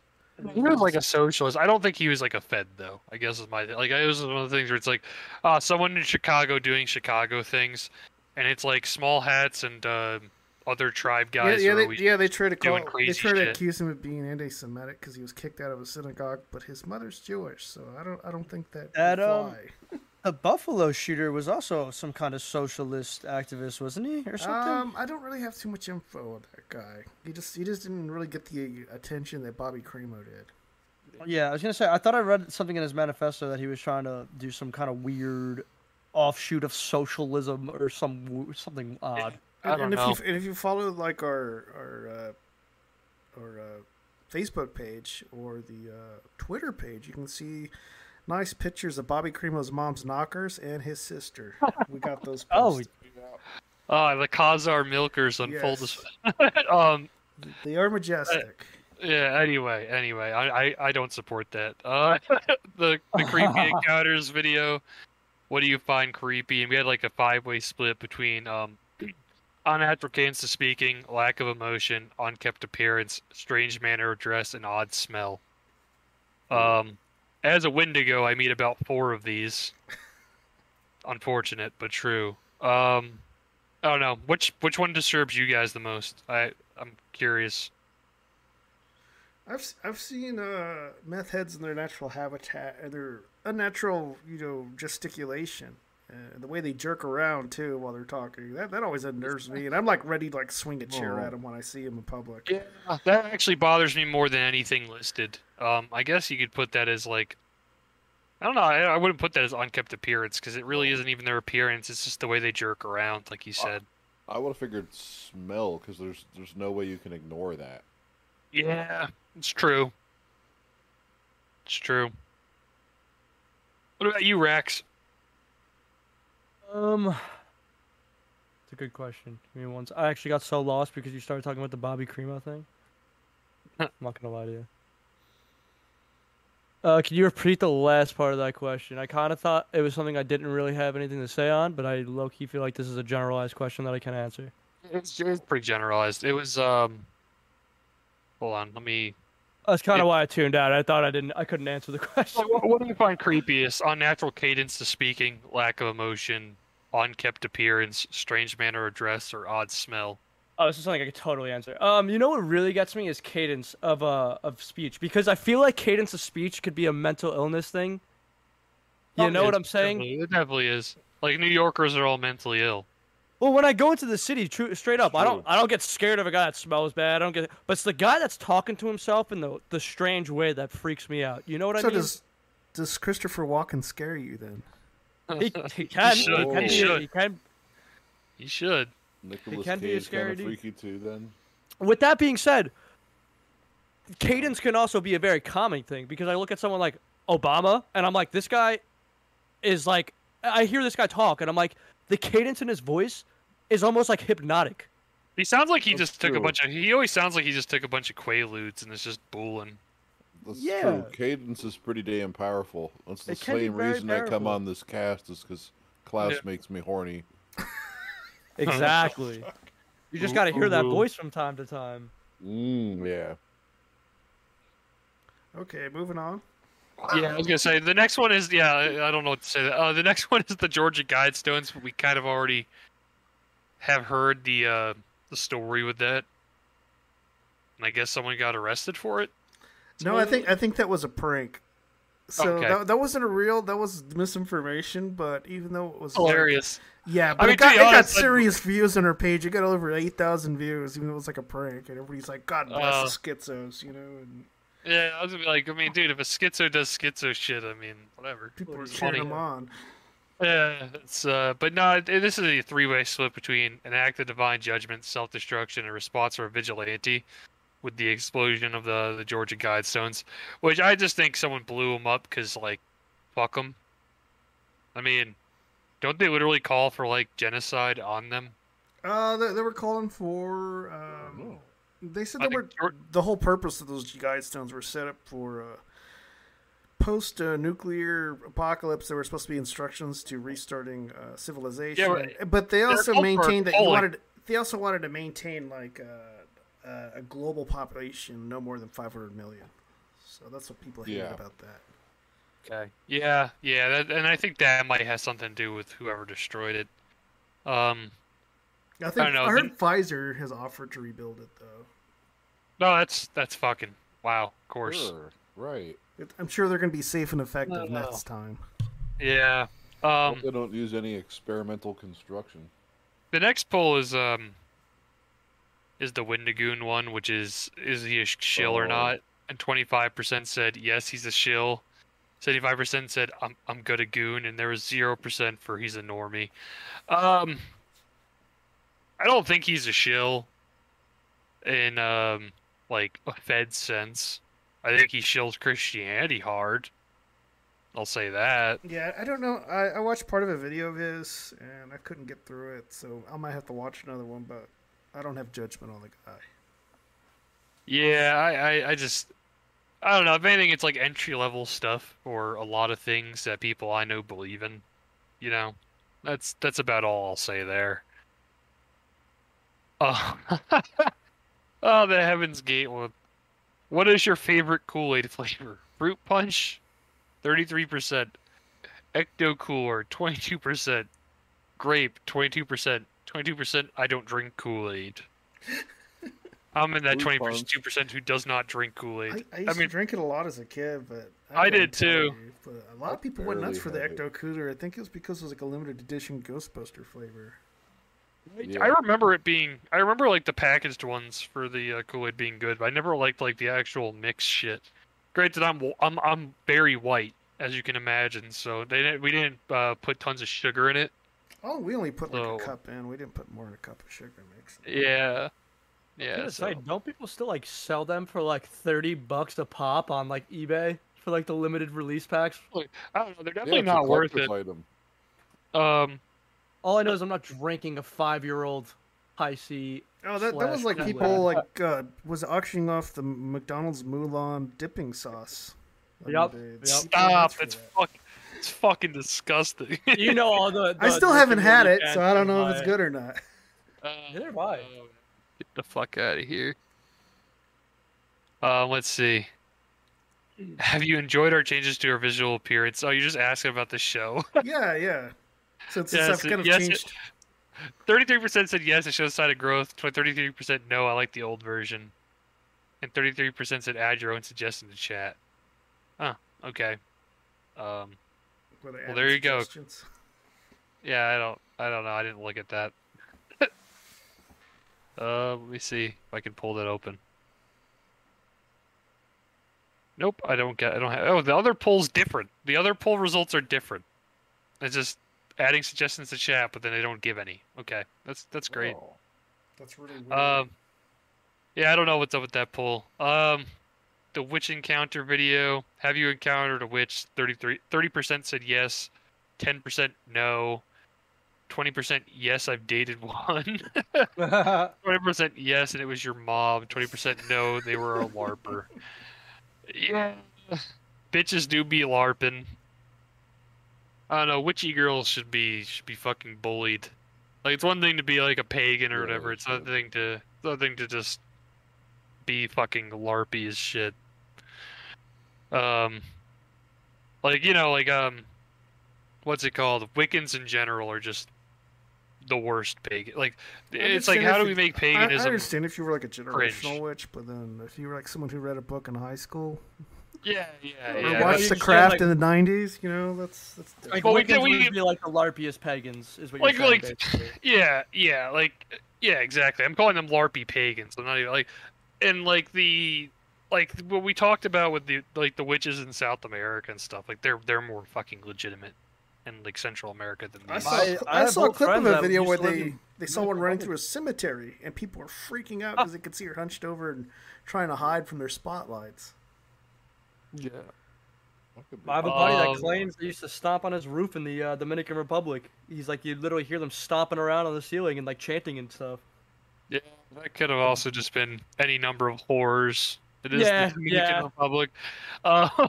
He was like a socialist. I don't think he was like a Fed though. I guess is my like. It was one of the things where it's like, uh, someone in Chicago doing Chicago things, and it's like small hats and uh, other tribe guys. yeah, are they, yeah. They tried to call. They crazy tried to accuse him of being anti-Semitic because he was kicked out of a synagogue, but his mother's Jewish, so I don't. I don't think that. That would fly. the Buffalo shooter was also some kind of socialist activist, wasn't he, or something? Um, I don't really have too much info on that guy. He just he just didn't really get the attention that Bobby Crimo did. Yeah, I was gonna say I thought I read something in his manifesto that he was trying to do some kind of weird offshoot of socialism or some something odd. And, and if you and if you follow like our our uh, our uh, Facebook page or the uh, Twitter page, you can see nice pictures of Bobby Crimo's mom's knockers and his sister. We got those. Oh, Posted. Ah, the Khazar milkers on full Yes. dis- um, they are majestic. yeah. Anyway, anyway, I, I, I don't support that. Uh, the the creepy encounters video. What do you find creepy? And we had like a five way split between um, unnatural cadence to speaking, lack of emotion, unkept appearance, strange manner of dress, and odd smell. Um, as a Wendigo, I meet about four of these. Unfortunate, but true. Um, I don't know which which one disturbs you guys the most. I I'm curious. I've I've seen uh, meth heads in their natural habitat, and their unnatural, you know, gesticulation, and the way they jerk around too while they're talking. That that always unnerves me, and I'm like ready to like swing a chair Oh. at them when I see them in public. Yeah, that actually bothers me more than anything listed. Um, I guess you could put that as like, I don't know. I, I wouldn't put that as unkept appearance because it really isn't even their appearance. It's just the way they jerk around, like you said. I would have figured smell because there's there's no way you can ignore that. Yeah, it's true. It's true. What about you, Rex? Um, it's a good question. Give me one. s- I actually got so lost because you started talking about the Bobby Crimo thing. I'm not gonna lie to you. Uh, can you repeat the last part of that question? I kind of thought it was something I didn't really have anything to say on, but I low key feel like this is a generalized question that I can answer. It's, it's pretty generalized. It was um. Hold on, let me. That's kind of why I tuned out. I thought I didn't. I couldn't answer the question. What, what do you find creepiest? Unnatural cadence to speaking, lack of emotion, unkept appearance, strange manner of dress, or odd smell? Oh, this is something I could totally answer. Um, you know what really gets me is cadence of uh of speech because I feel like cadence of speech could be a mental illness thing. You Oh, know what I'm saying? definitely- It definitely is. Like New Yorkers are all mentally ill. Well, when I go into the city, true, straight up, I don't, I don't get scared of a guy that smells bad. I don't get, but it's the guy that's talking to himself in the the strange way that freaks me out. You know what so I mean? So does does Christopher Walken scare you then? He, he can, he, should, can, he should. he can. He should. Nicholas can be a Cage scary kind of freaky too. Then With that being said, cadence can also be a very calming thing because I look at someone like Obama and I'm like, this guy is like I hear this guy talk, and I'm like, the cadence in his voice is almost like hypnotic. He sounds like he That's just took a bunch of. He always sounds like he just took a bunch of quaaludes and is just booling. That's Yeah. true. Cadence is pretty damn powerful. That's the It same very reason I come on this cast is because Klaus Yeah. makes me horny. Exactly. you just got to hear that voice from time to time. Mm, yeah. Okay, moving on. Yeah, I was gonna say the next one is yeah. I I don't know what to say. Uh, the next one is the Georgia Guidestones. but We kind of already have heard the uh, the story with that, and I guess someone got arrested for it. No, I think I think that was a prank. So Okay. that, that wasn't a real. That was misinformation. But even though it was like- Hilarious. yeah, I but mean, it got, it got honest, I- serious views on her page. It got over eight thousand views, even though it was like a prank. And everybody's like, "God bless Uh, the schizos," you know. And Yeah, I was gonna be like, I mean, dude, if a schizo does schizo shit, I mean, whatever. people are cheering them on. Yeah, it's uh, but no, this is a three-way split between an act of divine judgment, self-destruction, and response or vigilante, with the explosion of the the Georgia Guidestones, which I just think someone blew them up because like, fuck them. I mean, don't they literally call for like genocide on them? Uh, they, they were calling for. Um, they said I they think were the whole purpose of those guidestones were set up for uh, post uh, nuclear apocalypse. There were supposed to be instructions to restarting uh, civilization, but but they also maintained that you wanted. They also wanted to maintain like uh, uh, a global population no more than 500 million. So that's what people hate Yeah. about that. Okay. Yeah, yeah, that, and I think that might have something to do with whoever destroyed it. Um, I think don't know, I heard then- Pfizer has offered to rebuild it though. no, that's that's fucking wow. Of course. Sure. Right. It- I'm sure they're going to be safe and effective No. next time. Yeah. Hope Um, they don't use any experimental construction. the next poll is um is the Wendigoon one, which is is he a sh- shill or Oh. not? And twenty five percent said yes, he's a shill. Seventy five percent said I'm I'm good at goon, and there was zero percent for he's a normie. Um, I don't think he's a shill in um like a Fed sense. I think he shills Christianity hard. I'll say that. Yeah, I don't know. I, I watched part of a video of his and I couldn't get through it, so I might have to watch another one. But I don't have judgment on the guy. Yeah, I, I, I just, I don't know. If anything, it's like entry level stuff or a lot of things that people I know believe in. You know, that's that's about all I'll say there. Oh, oh, the Heaven's Gate one. What is your favorite Kool Aid flavor? Fruit Punch, thirty-three percent. Ecto Cooler, twenty-two percent. Grape, twenty-two percent. Twenty-two percent. I don't drink Kool Aid. I'm in that Fruit twenty-two percent who does not drink Kool Aid. I, I used to drink it a lot as a kid, but I couldn't did too. you, but a lot of people went nuts for the. Ecto Cooler. I think it was because it was like a limited edition Ghostbuster flavor. I remember it being. I remember like the packaged ones for the uh, Kool Aid being good, but I never liked like the actual mix shit. Granted, I'm I'm I'm very white, as you can imagine, so they didn't, we didn't uh, put tons of sugar in it. Oh, we only put like So- a cup in. We didn't put more than a cup of sugar mix. Yeah, yeah. was So. say, don't people still like sell them for like thirty bucks a pop on like eBay for like the limited release packs? I don't know. They're definitely it's a not worth it. Item. Um, All I know is I'm not drinking a five-year-old high C. Oh, that, that was like Kool-Aid. people like uh, was auctioning off the McDonald's Mulan dipping sauce. Yep. Yup, other day. yup. People went stop. It's that. fuck. It's fucking disgusting. You know all the. I the still haven't had it, so I don't know if it's good or not. Uh, Neither have I. Get the fuck out of here. Uh, let's see. Have you enjoyed our changes to our visual appearance? Oh, you're just asking about the show. yeah, yeah. Since Yes, it's kind of yes, changed. Thirty-three percent said yes, it shows sign of growth. Thirty-three percent no, I like the old version. And thirty-three percent said add your own suggestion to chat. Oh, okay. Um, Where they well, there you go. yeah, I don't, I don't know. I didn't look at that. uh, let me see if I can pull that open. Nope, I don't get. I don't have. Oh, the other poll's different. The other poll results are different. It's just adding suggestions to chat, but then they don't give any. Okay, that's that's great. Oh, that's really weird. Um, yeah, I don't know what's up with that poll. Um, the witch encounter video. Have you encountered a witch? 33 percent said yes. ten percent no, twenty percent yes, I've dated one. Twenty percent yes, and it was your mom, twenty percent no, they were a larper. Yeah, bitches do be larping. I don't know. Witchy girls should be should be fucking bullied. Like it's one thing to be like a pagan or whatever. It's another thing to it's another thing to just be fucking larpy as shit. Um, like you know, like um, what's it called? Wiccans in general are just the worst pagan. Like it's like how do we make I- paganism? I, understand if you were like a cringe. generational witch, but then if you were like someone who read a book in high school Yeah, yeah, or yeah. watched The Craft like- in the '90s, you know, that's that's different. Like Well, we Wiccans did- we- would be like the larpiest pagans, is what like you're saying. like basically. yeah yeah like yeah exactly i'm calling them larpy pagans i'm not even like and like the like what we talked about with the like the witches in south america and stuff like they're they're more fucking legitimate in like central america than I saw, I- I I saw a clip of a video where they in they saw one running through a cemetery and people were freaking out Ah. because they could see her hunched over and trying to hide from their spotlights. yeah I have a buddy Um, that claims they used to stomp on his roof in the uh, Dominican Republic. He's like, you literally hear them stomping around on the ceiling and like chanting and stuff. yeah that could have also just been any number of horrors it is Yeah, the Dominican yeah. Republic. Um,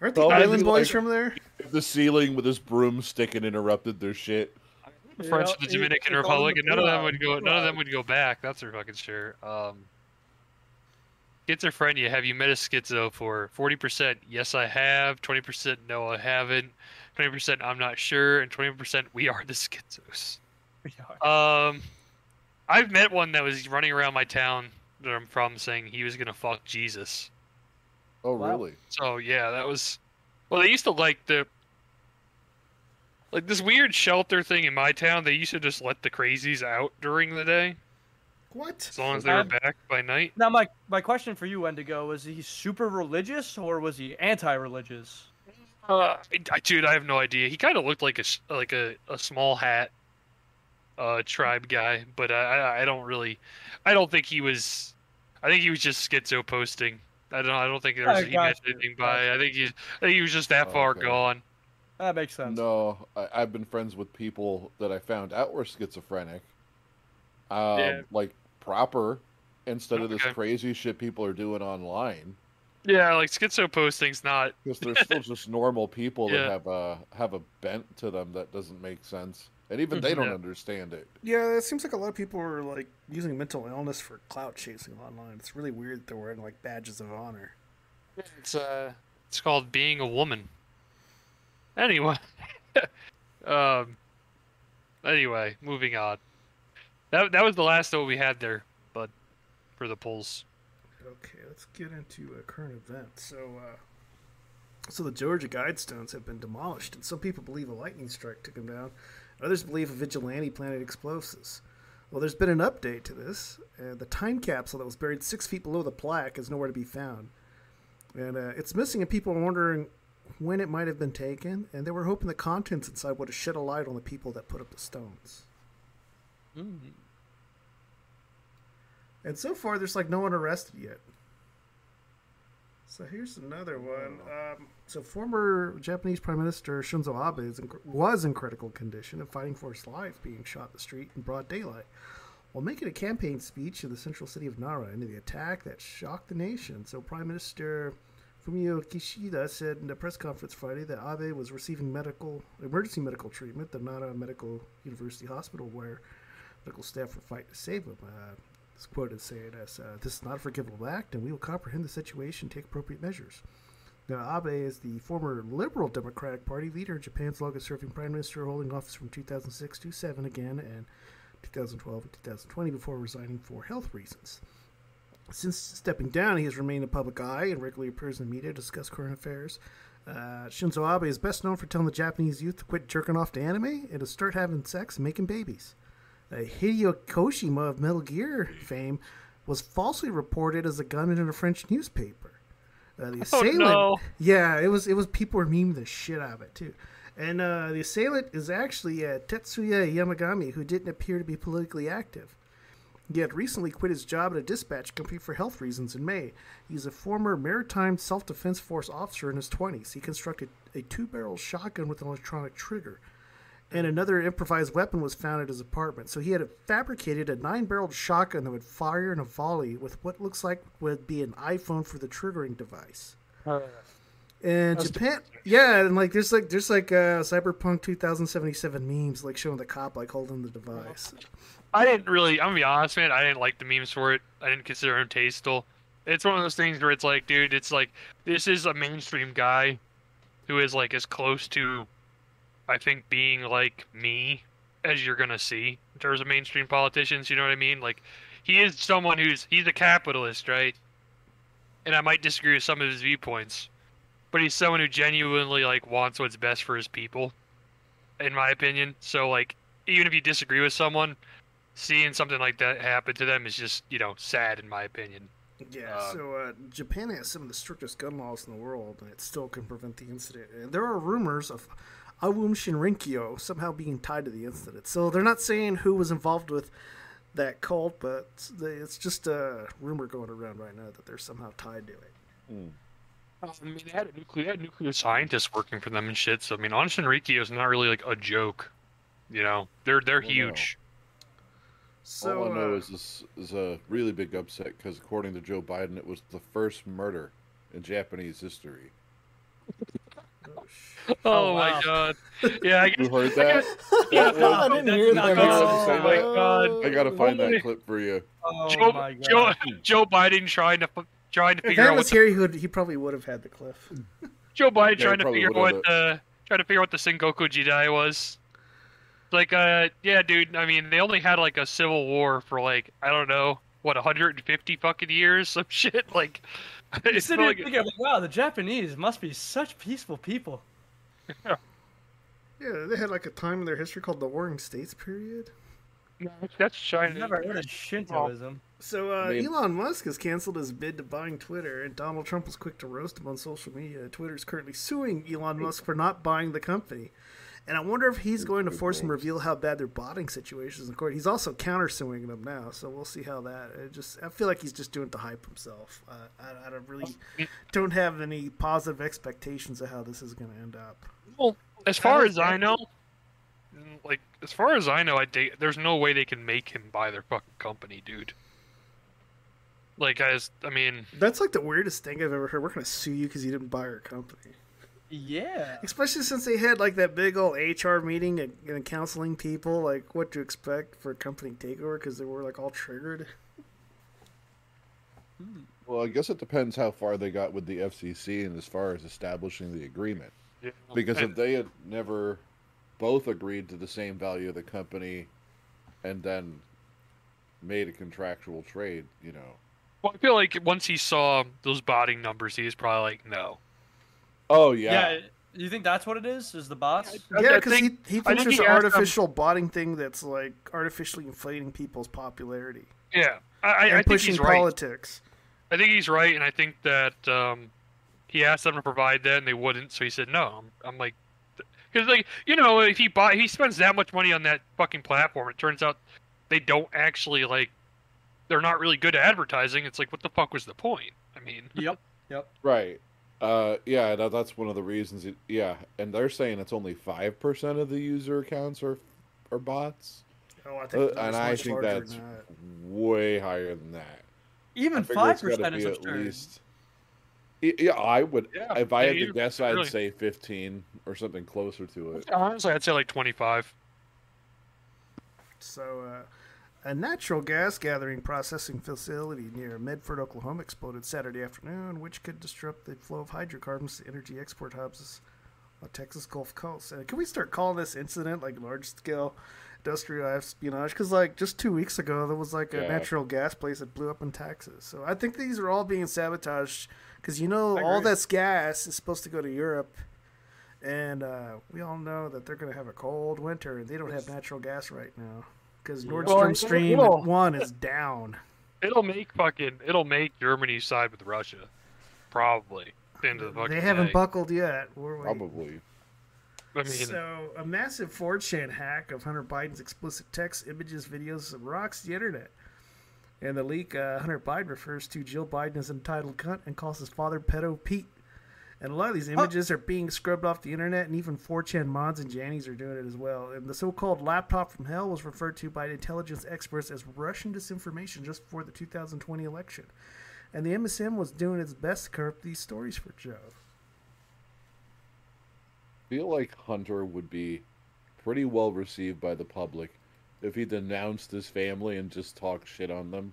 Aren't the Island Boys like- from there? The ceiling with his broomstick and interrupted their shit. the French Yeah, of the Dominican he Republic, and none of them would go. None of them would go back. That's for fucking sure. Um, schizophrenia. Have you met a schizo for forty percent? Yes, I have. Twenty percent, no, I haven't. Twenty percent, I'm not sure, and twenty percent, we are the schizos. We Um, I've met one that was running around my town that I'm from, saying he was gonna fuck Jesus. Oh, Wow. really? So yeah, that was. Well, they used to like the. Like this weird shelter thing in my town, they used to just let the crazies out during the day, What? as long as they were Um, back by night. Now, my my question for you, Wendigo, was he super religious or was he anti-religious? Uh, I, dude, I have no idea. He kind of looked like a s- like a, a small hat, uh, tribe guy, but I I- I don't really, I don't think he was. I think he was just schizo posting. I don't I don't think there was Oh, he meant anything by. I think he I think he was just that far Okay. gone. That makes sense. No, I, I've been friends with people that I found out were schizophrenic. Um, Yeah. Like proper, instead of this crazy shit people are doing online. Yeah, like schizo posting's not. Because they're still just normal people Yeah. that have a have a bent to them that doesn't make sense, and even they don't Yeah. understand it. Yeah, it seems like a lot of people are like using mental illness for clout chasing online. It's really weird that they're wearing like badges of honor. It's uh, it's called being a woman. Anyway, um, anyway, moving on. That that was the last note we had there, but for the polls. Okay, let's get into a current event. So, uh, so the Georgia Guidestones have been demolished, and some people believe a lightning strike took them down. Others believe a vigilante planted explosives. Well, there's been an update to this. Uh, the time capsule that was buried six feet below the plaque is nowhere to be found, and uh, it's missing. And people are wondering when it might have been taken, and they were hoping the contents inside would have shed a light on the people that put up the stones. And so far, there's like no one arrested yet. So here's another one. Um, so former Japanese Prime Minister Shinzo Abe is in, was in critical condition and fighting for his life, being shot in the street in broad daylight. While making a campaign speech in the central city of Nara into the attack that shocked the nation, so Prime Minister Fumio Kishida said in a press conference Friday that Abe was receiving medical emergency medical treatment at the Nara Medical University Hospital, where medical staff were fighting to save him. Uh, this quote is saying as, uh, This is not a forgivable act, and we will comprehend the situation and take appropriate measures. Now, Abe is the former Liberal Democratic Party leader, Japan's longest serving prime minister, holding office from 2006 to 7 again, and 2012 and 2020 before resigning for health reasons. Since stepping down, he has remained in public eye and regularly appears in the media to discuss current affairs. Uh, Shinzo Abe is best known for telling the Japanese youth to quit jerking off to anime and to start having sex and making babies. Uh, Hideo Kojima of Metal Gear fame was falsely reported as a gunman in a French newspaper. Uh, the Oh, assailant, no. yeah, it was it was people were memeing the shit out of it too. And uh, the assailant is actually uh, Tetsuya Yamagami, who didn't appear to be politically active. He had recently quit his job at a dispatch company for health reasons in May. He's a former Maritime Self Defense Force officer in his 20s. He constructed a two barrel shotgun with an electronic trigger. And another improvised weapon was found at his apartment. So he had fabricated a nine barreled shotgun that would fire in a volley with what looks like would be an iPhone for the triggering device. And That's Japan, yeah, and like there's like there's like uh, Cyberpunk 2077 memes like showing the cop like holding the device. I didn't really. I'm gonna be honest, man. I didn't like the memes for it. I didn't consider him tasteful. It's one of those things where it's like, dude, it's like this is a mainstream guy who is like as close to, I think, being like me as you're gonna see in terms of mainstream politicians. You know what I mean? Like, he is someone who's he's a capitalist, right? And I might disagree with some of his viewpoints, but he's someone who genuinely like wants what's best for his people, in my opinion. So like, even if you disagree with someone, seeing something like that happen to them is just you know sad in my opinion. Yeah, Uh, so uh, Japan has some of the strictest gun laws in the world, and it still can prevent the incident. And there are rumors of Aum Shinrikyo somehow being tied to the incident. So they're not saying who was involved with that cult, but it's just a rumor going around right now that they're somehow tied to it. I mean, they had a nuclear, they had nuclear scientists working for them and shit. So I mean, Aum Shinrikyo is not really like a joke. You know, they're they're Well, no. huge. So, All I know uh, is this is a really big upset because according to Joe Biden, it was the first murder in Japanese history. Oh, my god. Yeah, I guess, You heard I that? guess- yeah, I didn't hear that. Oh Oh my god. I gotta find that clip for you. Oh Joe, Joe, Joe Biden trying to trying to If figure out Aaron what was here, he, would, he probably would have had the cliff. Joe Biden Yeah, trying to figure out what the trying to figure out what the Sengoku Jidai was. Like, uh, yeah, dude. I mean, they only had like a civil war for like I don't know what 150 fucking years, some shit. Like, You're it's sitting like, here thinking, wow, the Japanese must be such peaceful people. Yeah, yeah, they had like a time in their history called the Warring States period. that's China. Never heard of Shintoism. So uh, Elon Musk has canceled his bid to buying Twitter, and Donald Trump was quick to roast him on social media. Twitter is currently suing Elon Musk for not buying the company, and I wonder if he's going to force him to reveal how bad their botting situation is in court. He's also countersuing them now, so we'll see how that. It just I feel like he's just doing it to hype himself. Uh, I, I don't really don't have any positive expectations of how this is going to end up. Well, as far as I know, like as far as I know, I date, there's no way they can make him buy their fucking company, dude. Like, guys, I mean, That's like the weirdest thing I've ever heard. We're going to sue you because you didn't buy our company. Yeah. Especially since they had like that big old HR meeting and, and counseling people like what to expect for a company takeover because they were like all triggered. Hmm. Well, I guess it depends how far they got with the FCC and as far as establishing the agreement. Yeah. Because if they had never both agreed to the same value of the company and then made a contractual trade, you know. well, I feel like once he saw those botting numbers, he was probably like, no. Oh yeah. Yeah. You think that's what it is? Is the bots? Yeah, because he, he I thinks think there's he an asked them- artificial botting thing that's like artificially inflating people's popularity Yeah, I, I, and I think pushing he's right. politics. I think he's right, and I think that um, he asked them to provide that, and they wouldn't. So he said no. I'm, I'm like, because like you know, if he buy, he spends that much money on that fucking platform. It turns out they don't actually like, they're not really good at advertising. It's like, what the fuck was the point? I mean, Yep. Yep. Right. Uh, yeah, that, that's one of the reasons. It, yeah, and they're saying it's only five percent of the user accounts are are bots. Oh, I Uh, think and I think that's way higher than that. Even I figure it's 5% is be at absurd. least. Yeah, I would. Yeah, if I had to you- guess, I'd say fifteen or something closer to it. honestly, I'd say like 25. So, uh, a natural gas gathering processing facility near Medford, Oklahoma, exploded Saturday afternoon, which could disrupt the flow of hydrocarbons to energy export hubs on Texas Gulf Coast. Uh, can we start calling this incident like large scale industrial espionage? Because like just two weeks ago, there was like a Yeah. natural gas place that blew up in Texas. So I think these are all being sabotaged because you know all this gas is supposed to go to Europe. And uh, we all know that they're going to have a cold winter, and they don't have natural gas right now because Nord Well, Stream it'll- it'll- One is down. It'll make fucking, it'll make Germany side with Russia, probably. at the end of the fucking They haven't day. buckled yet. We're. Probably. I mean, so a massive 4chan hack of Hunter Biden's explicit text, images, videos, and rocks the internet. In the leak, uh, Hunter Biden refers to Jill Biden as entitled cunt and calls his father pedo Pete. And a lot of these images are being scrubbed off the internet, and even 4chan mods and Jannies are doing it as well. And the so-called laptop from hell was referred to by intelligence experts as Russian disinformation just before the 2020 election. And the MSM was doing its best to cover up these stories for Joe. feel like Hunter would be pretty well received by the public if he denounced his family and just talked shit on them.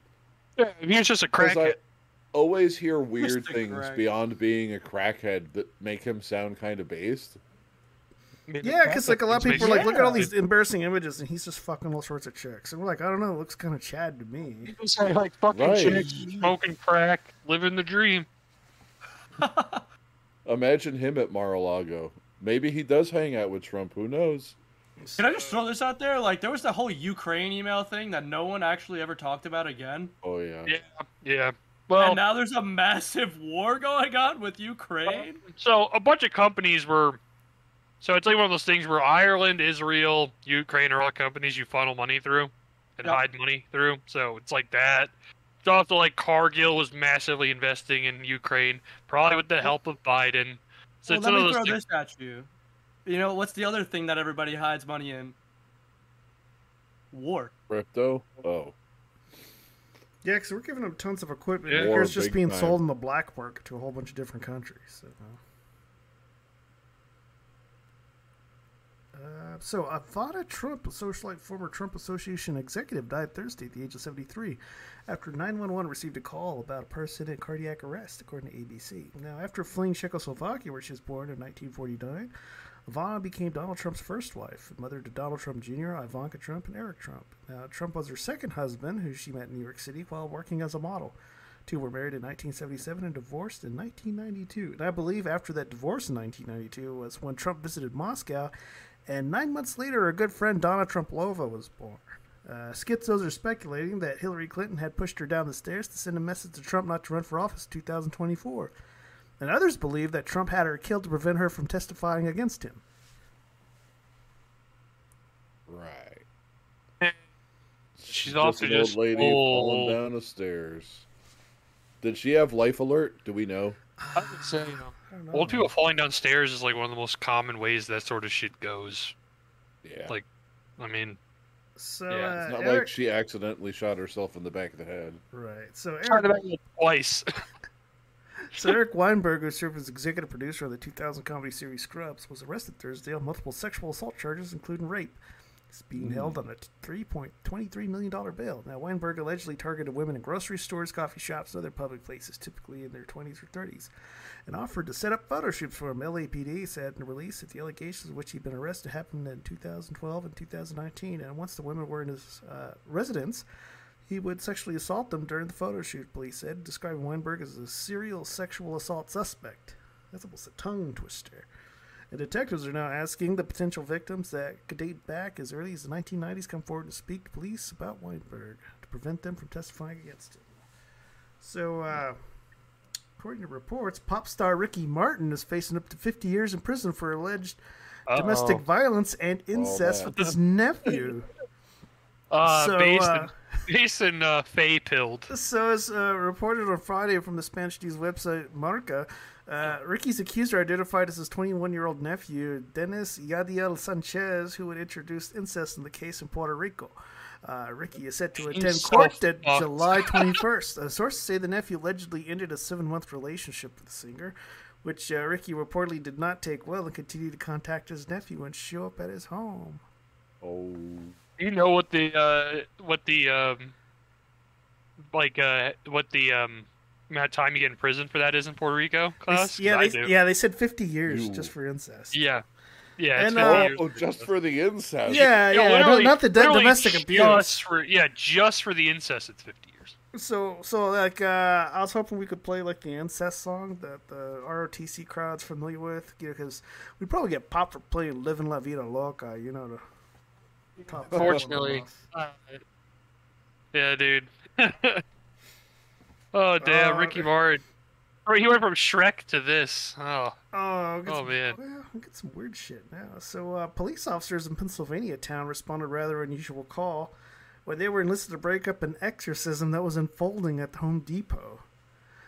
Yeah, if he was just a I crackhead. Always hear weird Just a things crack. beyond being a crackhead that make him sound kind of based. Yeah, because like a lot of people are like, look at all these embarrassing images, and he's just fucking all sorts of chicks. And we're like, I don't know, it looks kind of Chad to me. People say like fucking Right. chicks, smoking crack, living the dream. Imagine him at Mar-a-Lago. Maybe he does hang out with Trump. Who knows? Can I just throw this out there? Like, there was the whole Ukraine email thing that no one actually ever talked about again. Oh yeah. Yeah, yeah. Well, and now there's a massive war going on with Ukraine. So a bunch of companies were. So it's like one of those things where Ireland, Israel, Ukraine are all companies you funnel money through and Yep. hide money through. So it's like that. It's also like Cargill was massively investing in Ukraine, probably with the help of Biden. So well, it's let of me those throw things- this at you. You know, what's the other thing that everybody hides money in? War. Crypto? Oh. Yeah, because we're giving them tons of equipment. Yeah. It's just being time. sold in the black market to a whole bunch of different countries. So. Uh, so, Ivana Trump, a socialite former Trump Association executive, died Thursday at the age of 73 after 911 received a call about a person in cardiac arrest, according to ABC. Now, after fleeing Czechoslovakia, where she was born in 1949, Ivana became Donald Trump's first wife, mother to Donald Trump Jr., Ivanka Trump, and Eric Trump. Now, Trump was her second husband, who she met in New York City while working as a model. Two were married in 1977 and divorced in 1992. And I believe after that divorce in 1992 was when Trump visited Moscow, and nine months later, her good friend Donna Trumplova was born. Uh, schizos are speculating that Hillary Clinton had pushed her down the stairs to send a message to Trump not to run for office in 2024. And others believe that Trump had her killed to prevent her from testifying against him. Right. She's Just also an old just lady old. falling down the stairs. Did she have life alert? Do we know? I would say you know, old people falling downstairs is like one of the most common ways that sort of shit goes. Yeah. Like, I mean, So, Yeah, uh, It's not Eric- like she accidentally shot herself in the back of the head. Right. So Tried Eric, it twice. so Eric Weinberg, who served as executive producer of the 2000 comedy series Scrubs, was arrested Thursday on multiple sexual assault charges, including rape. He's being Hmm. held on a $3.23 million bail. Now, Weinberg allegedly targeted women in grocery stores, coffee shops, and other public places, typically in their 20s or 30s, and offered to set up photo shoots for him. LAPD said in a release that the allegations of which he'd been arrested happened in 2012 and 2019, and once the women were in his uh, residence, he would sexually assault them during the photo shoot, police said, describing Weinberg as a serial sexual assault suspect. That's almost a tongue twister. And detectives are now asking the potential victims that could date back as early as the 1990s come forward to speak to police about Weinberg to prevent them from testifying against him. So, uh, according to reports, pop star Ricky Martin is facing up to 50 years in prison for alleged domestic Uh-oh. violence and incest man. with his nephew. uh, So, based uh, in, based in uh, Fay Pilled. So, as uh, reported on Friday from the Spanish news website Marca, uh, Ricky's accuser identified as his 21 year old nephew, Dennis Yadiel Sanchez, who had introduced incest in the case in Puerto Rico. Uh, Ricky is set to attend so court at. July 21st. Uh, sources say the nephew allegedly ended a seven month relationship with the singer, which uh, Ricky reportedly did not take well and continued to contact his nephew and show up at his home. Oh. You know what the uh, what the um, like uh, what the um, amount of time you get in prison for that is in Puerto Rico, They Klaus? s- yeah, they, yeah, they said 50 years You- just for incest. yeah, yeah. It's And, 50 uh, years. Oh, just for the incest. Yeah, yeah, no- not the do- literally domestic abuse. Just for yeah, just for the incest, it's fifty years. So, so like, uh, I was hoping we could play like the incest song that the ROTC crowd's familiar with, you know, because we'd probably get popped for playing "Living La Vida Loca," you know. The top Fortunately, uh, yeah, dude. oh damn, Uh, Ricky Martin. Oh, he went from Shrek to this. Oh, Oh, we oh some, man. Well, we get some weird shit now. So, uh, police officers in Pennsylvania town responded rather unusual call when they were enlisted to break up an exorcism that was unfolding at the Home Depot.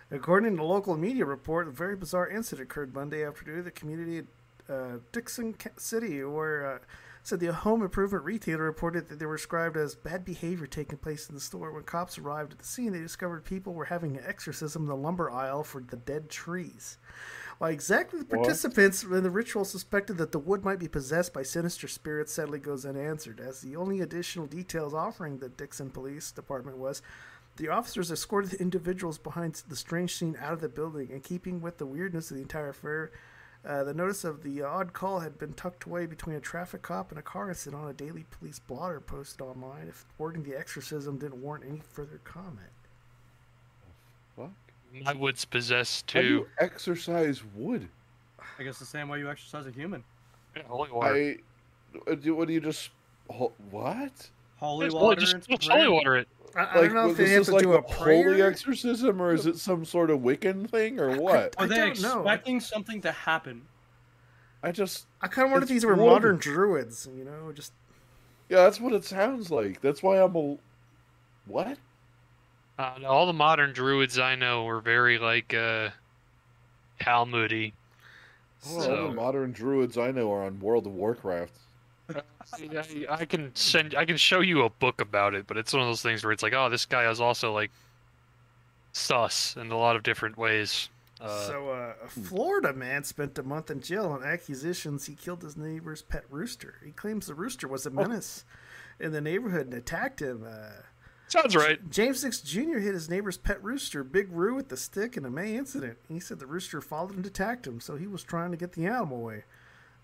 According to local media report, a very bizarre incident occurred Monday afternoon. The community at uh, Dixon City, where uh, said the home improvement retailer reported that they were described as bad behavior taking place in the store. When cops arrived at the scene, they discovered people were having an exorcism in the lumber aisle for the dead trees. While exactly the What? participants in the ritual suspected that the wood might be possessed by sinister spirits sadly goes unanswered, as the only additional details offering the Dixon Police Department was the officers escorted the individuals behind the strange scene out of the building, and keeping with the weirdness of the entire affair, uh, the notice of the odd call had been tucked away between a traffic cop and a car incident on a daily police blotter posted online. If wording the exorcism didn't warrant any further comment. My wood's possessed How do too. you exercise wood? I guess the same way you exercise a human. Yeah, holy water. I. uh, What do you just? What? Holy Just- water. just- and just holy water it. I, I don't know if they have this to like do a a holy exorcism, or is it some sort of Wiccan thing, or what? Are they don't know. expecting something to happen? I just. I kind of wonder if It's these were modern druids, you know, just Yeah, that's what it sounds like. That's why I'm a. What? Uh, no, all the modern druids I know were very like uh, Talmudy. All So- the modern druids I know are on World of Warcraft. I, I can send, I can show you a book about it, but it's one of those things where it's like, oh, this guy is also like sus in a lot of different ways. Uh, so uh, a Florida man spent a month in jail on accusations he killed his neighbor's pet rooster. He claims the rooster was a menace in the neighborhood and attacked him. Uh, Sounds right. James Nix Jr. hit his neighbor's pet rooster, Big Roo, with the stick in a May incident. He said the rooster followed and attacked him, so he was trying to get the animal away.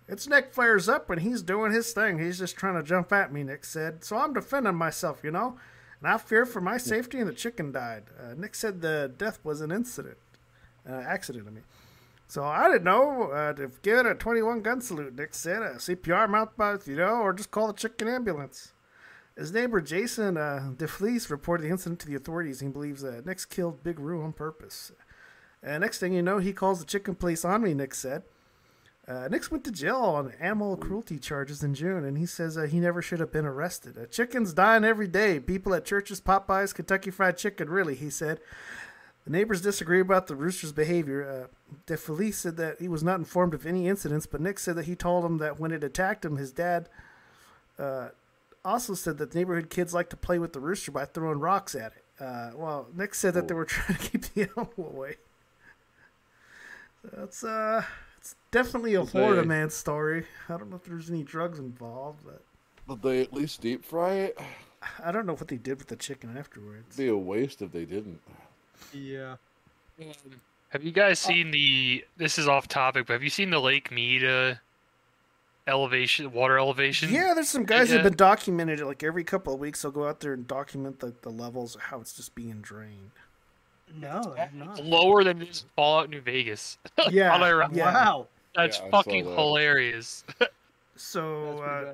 Its neck flares up and he's doing his thing. He's just trying to jump at me, Nick said. So I'm defending myself, you know? And I fear for my safety, and the chicken died. Uh, Nick said the death was an incident. Uh, accident, I mean. So I didn't know uh, to give it a 21 gun salute, Nick said. A CPR both, you know, or just call the chicken ambulance. His neighbor Jason uh, DeFelice reported the incident to the authorities. He believes uh, Nick's killed Big Roo on purpose. Uh, next thing you know, he calls the chicken police on me, Nick said. Uh, Nick's went to jail on animal cruelty charges in June, and he says uh, he never should have been arrested. Uh, chickens dying every day. People at churches, Popeyes, Kentucky Fried Chicken, really, he said. The neighbors disagree about the rooster's behavior. Uh, DeFelice said that he was not informed of any incidents, but Nick said that he told him that when it attacked him, his dad uh, also said that neighborhood kids like to play with the rooster by throwing rocks at it. Uh, well, Nick said that they were trying to keep the animal away. That's uh, it's definitely a Did Florida they- man story. I don't know if there's any drugs involved, but Did they at least deep fry it? I don't know what they did with the chicken afterwards. It'd be a waste if they didn't. Yeah. have you guys seen the? This is off topic, but have you seen the Lake Mead uh, elevation, water elevation? Yeah, there's some guys Yeah. who've been documented it. Like every couple of weeks, they'll go out there and document the, the levels of how it's just being drained. No, I have not. lower than this Fallout New Vegas. Yeah, Unironic. yeah. Wow. That's Yeah, fucking that. hilarious. So uh,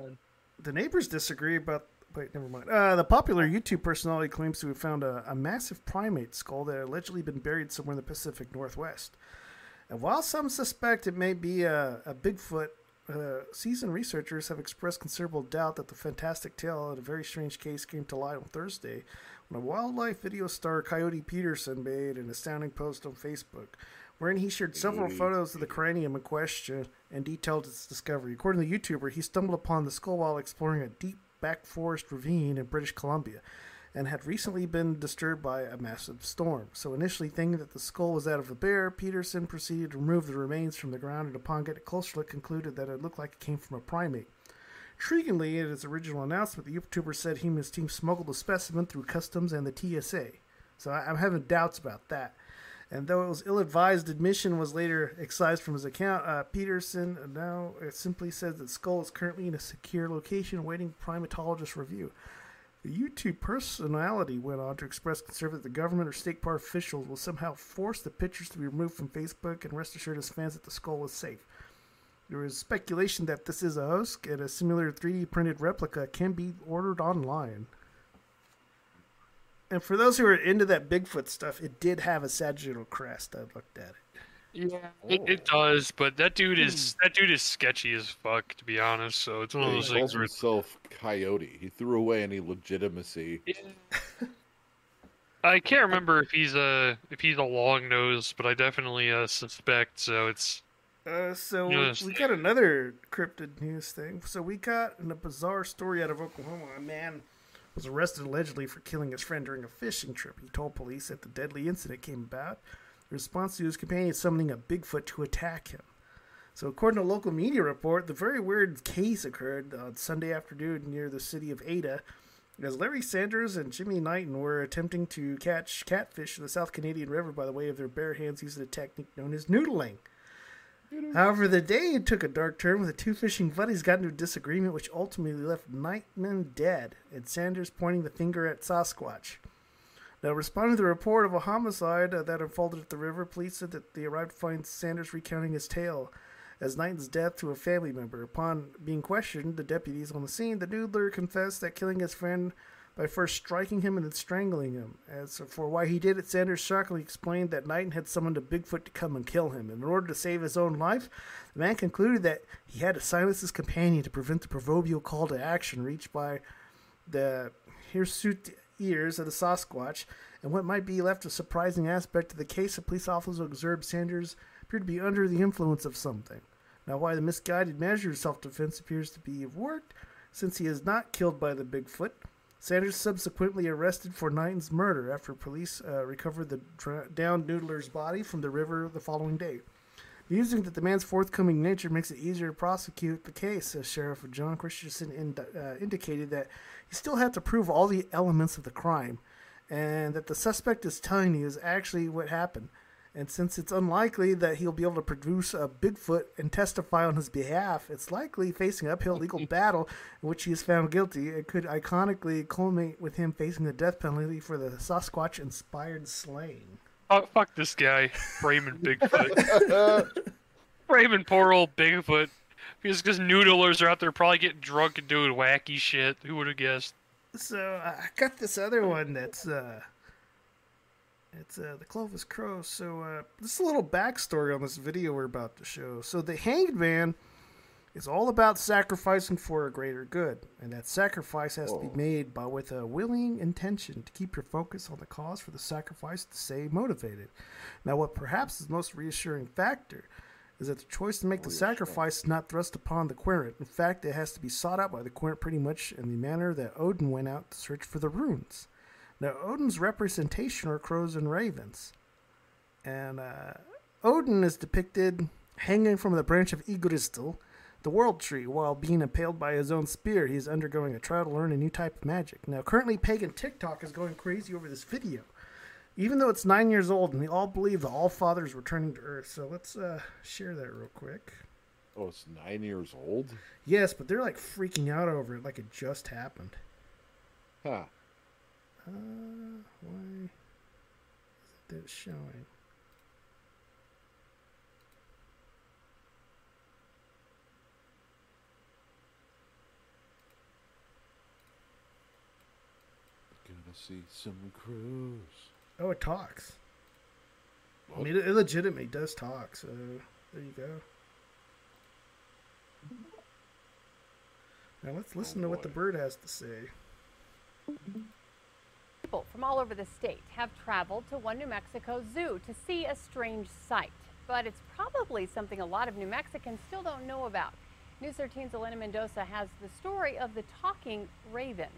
the neighbors disagree about. Wait, never mind. Uh, the popular YouTube personality claims to have found a, a massive primate skull that had allegedly been buried somewhere in the Pacific Northwest. And while some suspect it may be a, a Bigfoot, uh, seasoned researchers have expressed considerable doubt that the fantastic tale of a very strange case came to light on Thursday when a wildlife video star Coyote Peterson made an astounding post on Facebook, wherein he shared several photos of the cranium in question and detailed its discovery. According to the YouTuber, he stumbled upon the skull while exploring a deep back forest ravine in British Columbia and had recently been disturbed by a massive storm. So, initially thinking that the skull was that of a bear, Peterson proceeded to remove the remains from the ground and, upon getting a closer look, concluded that it looked like it came from a primate. Intriguingly, in his original announcement, the YouTuber said he and his team smuggled the specimen through customs and the TSA. So I- I'm having doubts about that. And though it was ill-advised, admission was later excised from his account. Uh, Peterson now uh, simply says that skull is currently in a secure location awaiting primatologist review. The YouTube personality went on to express concern that the government or state park officials will somehow force the pictures to be removed from Facebook and rest assured his fans that the skull is safe. There is speculation that this is a hoax and a similar 3D printed replica can be ordered online. And for those who are into that Bigfoot stuff, it did have a sagittal crest. I looked at it. Yeah, it, it does, but that dude is that dude is sketchy as fuck, to be honest. So it's one of He those calls things where himself Coyote. He threw away any legitimacy. I can't remember if he's a if he's a long nose, but I definitely uh, suspect. So it's Uh, so Yes. we got another cryptid news thing. So we got in a bizarre story out of Oklahoma. A man was arrested allegedly for killing his friend during a fishing trip. He told police that the deadly incident came about in response to his companion summoning a Bigfoot to attack him. So, according to a local media report, the very weird case occurred on Sunday afternoon near the city of Ada, as Larry Sanders and Jimmy Knighton were attempting to catch catfish in the South Canadian River by the way of their bare hands using a technique known as noodling. However, the day took a dark turn when the two fishing buddies got into a disagreement which ultimately left Knighton dead and Sanders pointing the finger at Sasquatch. Now, responding to the report of a homicide uh, that unfolded at the river, police said that they arrived to find Sanders recounting his tale as Knighton's death to a family member. Upon being questioned, the deputies on the scene, the noodler confessed that killing his friend by first striking him and then strangling him. As for why he did it, Sanders shockingly explained that Knighton had summoned a Bigfoot to come and kill him. And in order to save his own life, the man concluded that he had to silence his companion to prevent the proverbial call to action reached by the hirsute ears of the Sasquatch. And what might be left a surprising aspect of the case, the police officers observed Sanders appeared to be under the influence of something. Now, why the misguided measure of self defense appears to be have worked, since he is not killed by the Bigfoot. Sanders subsequently arrested for Knighton's murder after police uh, recovered the dra- downed noodler's body from the river the following day. Musing that the man's forthcoming nature makes it easier to prosecute the case, as Sheriff John Christensen ind- uh, indicated that you still have to prove all the elements of the crime, and that the suspect is telling you is actually what happened. And since it's unlikely that he'll be able to produce a Bigfoot and testify on his behalf, it's likely facing an uphill legal battle in which he is found guilty. It could iconically culminate with him facing the death penalty for the Sasquatch inspired slaying. oh, fuck this guy, Raymond Bigfoot. Raymond, poor old Bigfoot. Because because noodlers are out there probably getting drunk and doing wacky shit. Who would have guessed? So I got this other one that's uh, it's uh, the Clovis Crow. So uh, this is a little backstory on this video we're about to show. So the Hanged Man is all about sacrificing for a greater good, and that sacrifice has to be made by with a willing intention to keep your focus on the cause for the sacrifice to stay motivated. Now, what perhaps is the most reassuring factor is that the choice to make the sacrifice is not thrust upon the querent. In fact, it has to be sought out by the querent pretty much in the manner that Odin went out to search for the runes. Now, Odin's representation are crows and ravens. And uh, Odin is depicted hanging from the branch of Yggdrasil, the world tree, while being impaled by his own spear. He is undergoing a trial to learn a new type of magic. Now, currently, pagan TikTok is going crazy over this video. Even though it's nine years old, and they all believe the All Father's returning to Earth. So let's uh, share that real quick. Oh, it's nine years old? Yes, but they're like freaking out over it like it just happened. Huh. Uh, why isn't it showing? Gonna see some crows. Oh, it talks. I mean, it, it legitimately does talk. So there you go. Now let's listen to what the bird has to say. People from all over the state have traveled to one New Mexico zoo to see a strange sight. But it's probably something a lot of New Mexicans still don't know about. News 13's Elena Mendoza has the story of the talking raven.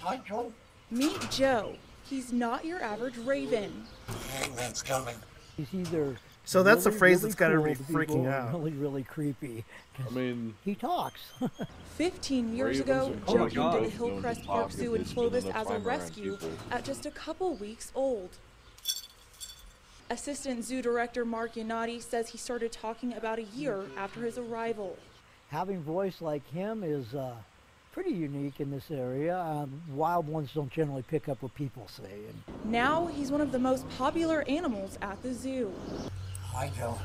Hi, Joe. Meet Joe. He's not your average raven. Hangman's coming. He's either So that's the really, phrase really that's got cool to people freaking out. Really, really creepy. I mean, he talks. 15 years ago, and Joe came to the Hillcrest known Park Zoo in because Clovis as a rescue at just a couple weeks old. Assistant Zoo Director Mark Yanati says he started talking about a year after his arrival. Having voice like him is uh, pretty unique in this area. Um, wild ones don't generally pick up what people say. And Now he's one of the most popular animals at the zoo. Hi, Joe.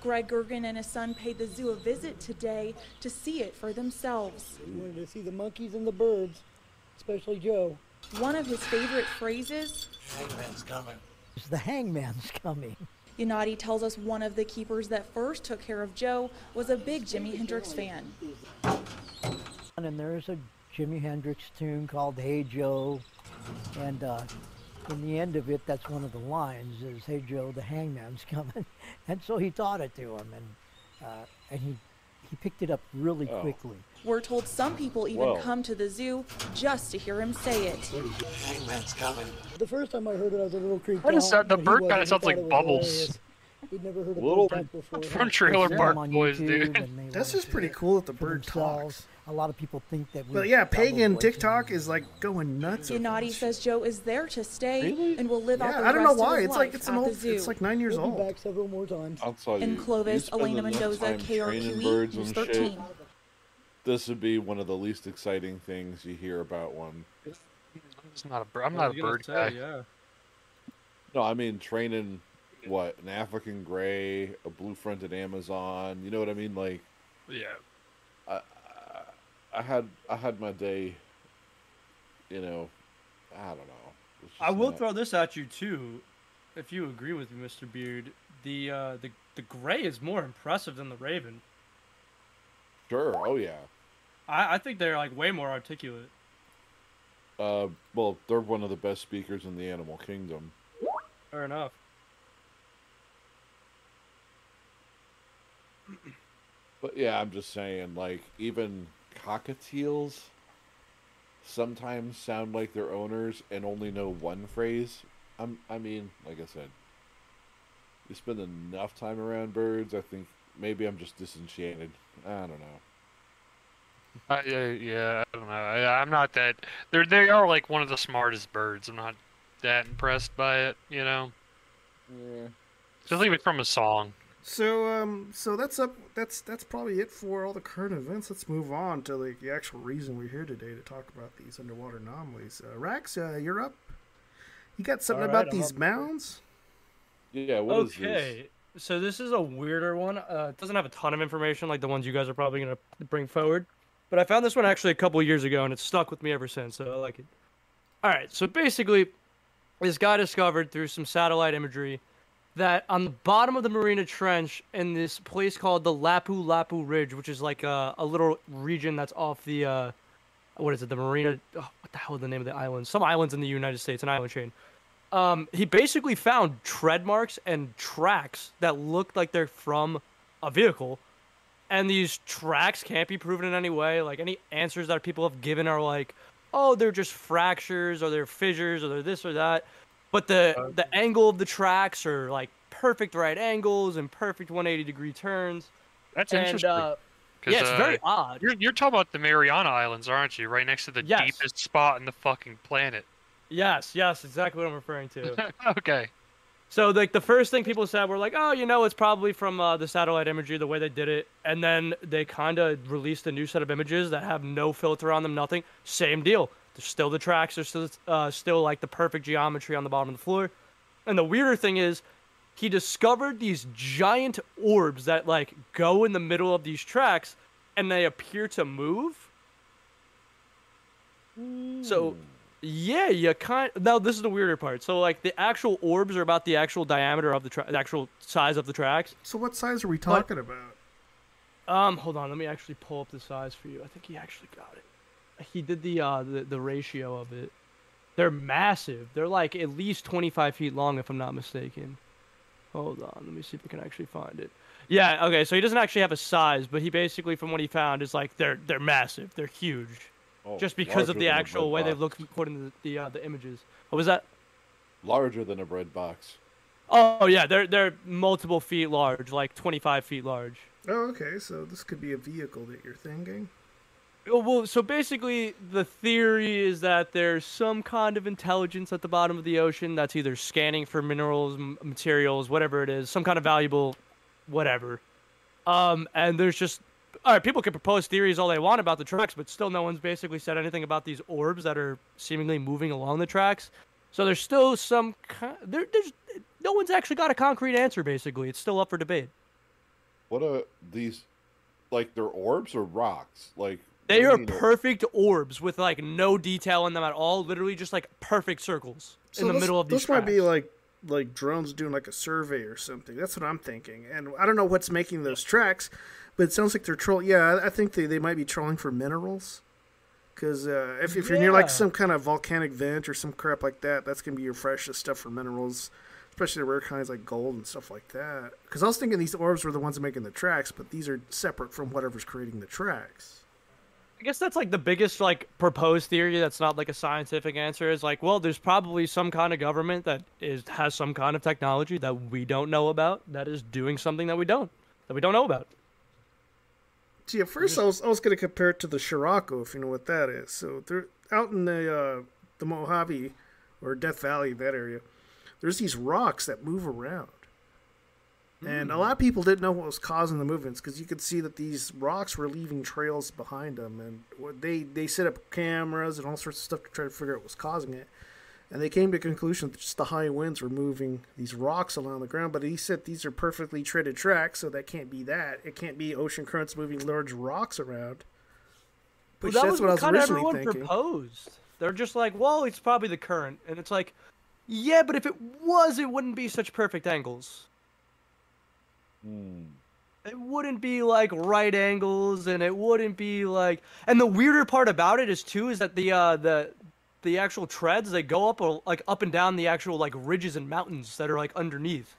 Greg Gergen and his son paid the zoo a visit today to see it for themselves. we wanted to see the monkeys and the birds, especially Joe. One of his favorite phrases Hangman's coming. The hangman's coming. Yanati tells us one of the keepers that first took care of Joe was a big Jimi Hendrix fan. And there's a Jimi Hendrix tune called Hey Joe. And uh, in the end of it, that's one of the lines is Hey Joe, the hangman's coming. and so he taught it to him. And, uh, and he, he picked it up really Oh. quickly. We're told some people even Whoa. come to the zoo just to hear him say it. Hangman's coming. The first time I heard it, I was a little creeped What is out, that? The bird kinda sounds like Bubbles. hilarious. We'd never heard a Little- bird before. from Trailer Park saw 'em on Boys, YouTube, dude. and they That's just pretty cool that the bird themselves. talks. A lot of people think that we. But yeah, pagan. TikTok is like going nuts. over Yanati says Joe is there to stay and will live out Yeah, the I don't know why. It's like it's an old. zoo. It's like nine years We'll be old. back several more times. I'll tell you. In Clovis, you spend Elena Mendoza, training KRQE, birds News and 13. shit, This would be one of the least exciting things you hear about one. It's not a bird. I'm not a bird say, guy. Yeah. No, I mean training what an African gray, a blue-fronted Amazon. You know what I mean? Like, Yeah. I, had I had my day. You know, I don't know. I will not- throw this at you too, if you agree with me, Mr. Beard. The uh, the the gray is more impressive than the raven. Sure. Oh yeah. I, I think they're like way more articulate. Uh, well, they're one of the best speakers in the animal kingdom. Fair enough. But yeah, I'm just saying, like, even cockatiels sometimes sound like their owners and only know one phrase. I'm, I mean, like I said, you spend enough time around birds, I think maybe I'm just disenchanted. I don't know. Uh, yeah, yeah, I don't know. I, I'm not that. They're they are like one of the smartest birds. I'm not that impressed by it. You know. Yeah. Just leave it from a song. So um, so that's up. That's that's probably it for all the current events. Let's move on to like the actual reason we're here today to talk about these underwater anomalies. Uh, Rax, uh, you're up. You got something All right, about I'm these up. mounds? Yeah. What is okay. So this is a weirder one. Uh, it doesn't have a ton of information like the ones you guys are probably gonna bring forward, but I found this one actually a couple years ago and it's stuck with me ever since. So I like it. All right. So basically, this guy discovered through some satellite imagery that on the bottom of the Mariana Trench in this place called the Lapu Lapu Ridge, which is like a, a little region that's off the uh, what is it? The Marina. Oh, what the hell is the name of the island? Some islands in the United States, an island chain. Um, he basically found tread marks and tracks that looked like they're from a vehicle, and these tracks can't be proven in any way. Like any answers that people have given are like, oh, they're just fractures or they're fissures or they're this or that. But the the angle of the tracks are like perfect right angles and perfect 180 degree turns. That's and, interesting. Uh, 'Cause, yeah, it's very uh, odd. You're you're talking about the Mariana Islands, aren't you? Right next to the Yes. deepest spot in the fucking planet. Yes, yes, exactly what I'm referring to. okay. So like the first thing people said were like, oh, you know, it's probably from uh, the satellite imagery, the way they did it, and then they kind of released a new set of images that have no filter on them, nothing. Same deal. There's still the tracks. There's still uh, still like the perfect geometry on the bottom of the floor. And the weirder thing is, he discovered these giant orbs that like go in the middle of these tracks, and they appear to move. So, yeah, you kind. Now this is the weirder part. So like the actual orbs are about the actual diameter of the, tra- the actual size of the tracks. So what size are we talking about? Um, hold on, let me actually pull up the size for you. I think he actually got it. He did the uh the, the ratio of it. They're massive. They're like at least 25 feet long, if I'm not mistaken. Hold on, let me see if I can actually find it. Yeah, okay, so he doesn't actually have a size, but he basically, from what he found, is like they're they're massive. They're huge. Oh, just because of the actual bread way they box. look according to the the, uh, the images. What was that? Larger than a bread box. Oh yeah, they're they're multiple feet large, like 25 feet large. Oh, okay. So this could be a vehicle that you're thinking. Oh, Well, so basically, the theory is that there's some kind of intelligence at the bottom of the ocean that's either scanning for minerals, materials, whatever it is, some kind of valuable, whatever. Um, and there's just all right. People can propose theories all they want about the tracks, but still, no one's basically said anything about these orbs that are seemingly moving along the tracks. So there's still some. There, there's no one's actually got a concrete answer. Basically, it's still up for debate. What are these? Like they're orbs or rocks? Like They are do you mean perfect orbs with like no detail in them at all. Literally just like perfect circles So in the this- middle of these. This might be like like drones doing like a survey or something. That's what I'm thinking. And I don't know what's making those tracks, but it sounds like they're trolling. Yeah, I- think they, they might be trolling for minerals. Because uh, if, if you're near like some kind of volcanic vent or some crap like that, that's gonna be your freshest stuff for minerals, especially the rare kinds like gold and stuff like that. Because I was thinking these orbs were the ones making the tracks, but these are separate from whatever's creating the tracks. I guess that's like the biggest like proposed theory that's not like a scientific answer is like, well, there's probably some kind of government that is has some kind of technology that we don't know about that is doing something that we don't that we don't know about. See, at first I was I was to compare it to the Scirocco, if you know what that is. So they're out in the uh, the Mojave or Death Valley, that area. There's these rocks that move around, and a hmm. lot of people didn't know what was causing the movements because you could see that these rocks were leaving trails behind them, and they they set up cameras and all sorts of stuff to try to figure out what was causing it. And they came to the conclusion that just the high winds were moving these rocks along the ground. But he said these are perfectly treaded tracks, so that can't be that. It can't be ocean currents moving large rocks around. Which Well, that that's was what I was kind of everyone thinking. proposed. They're just like, well, it's probably the current, and it's like, yeah, but if it was, it wouldn't be such perfect angles. Hmm. It wouldn't be like right angles, and it wouldn't be like. And the weirder part about it is too is that the uh the the actual treads they go up or like up and down the actual like ridges and mountains that are like underneath.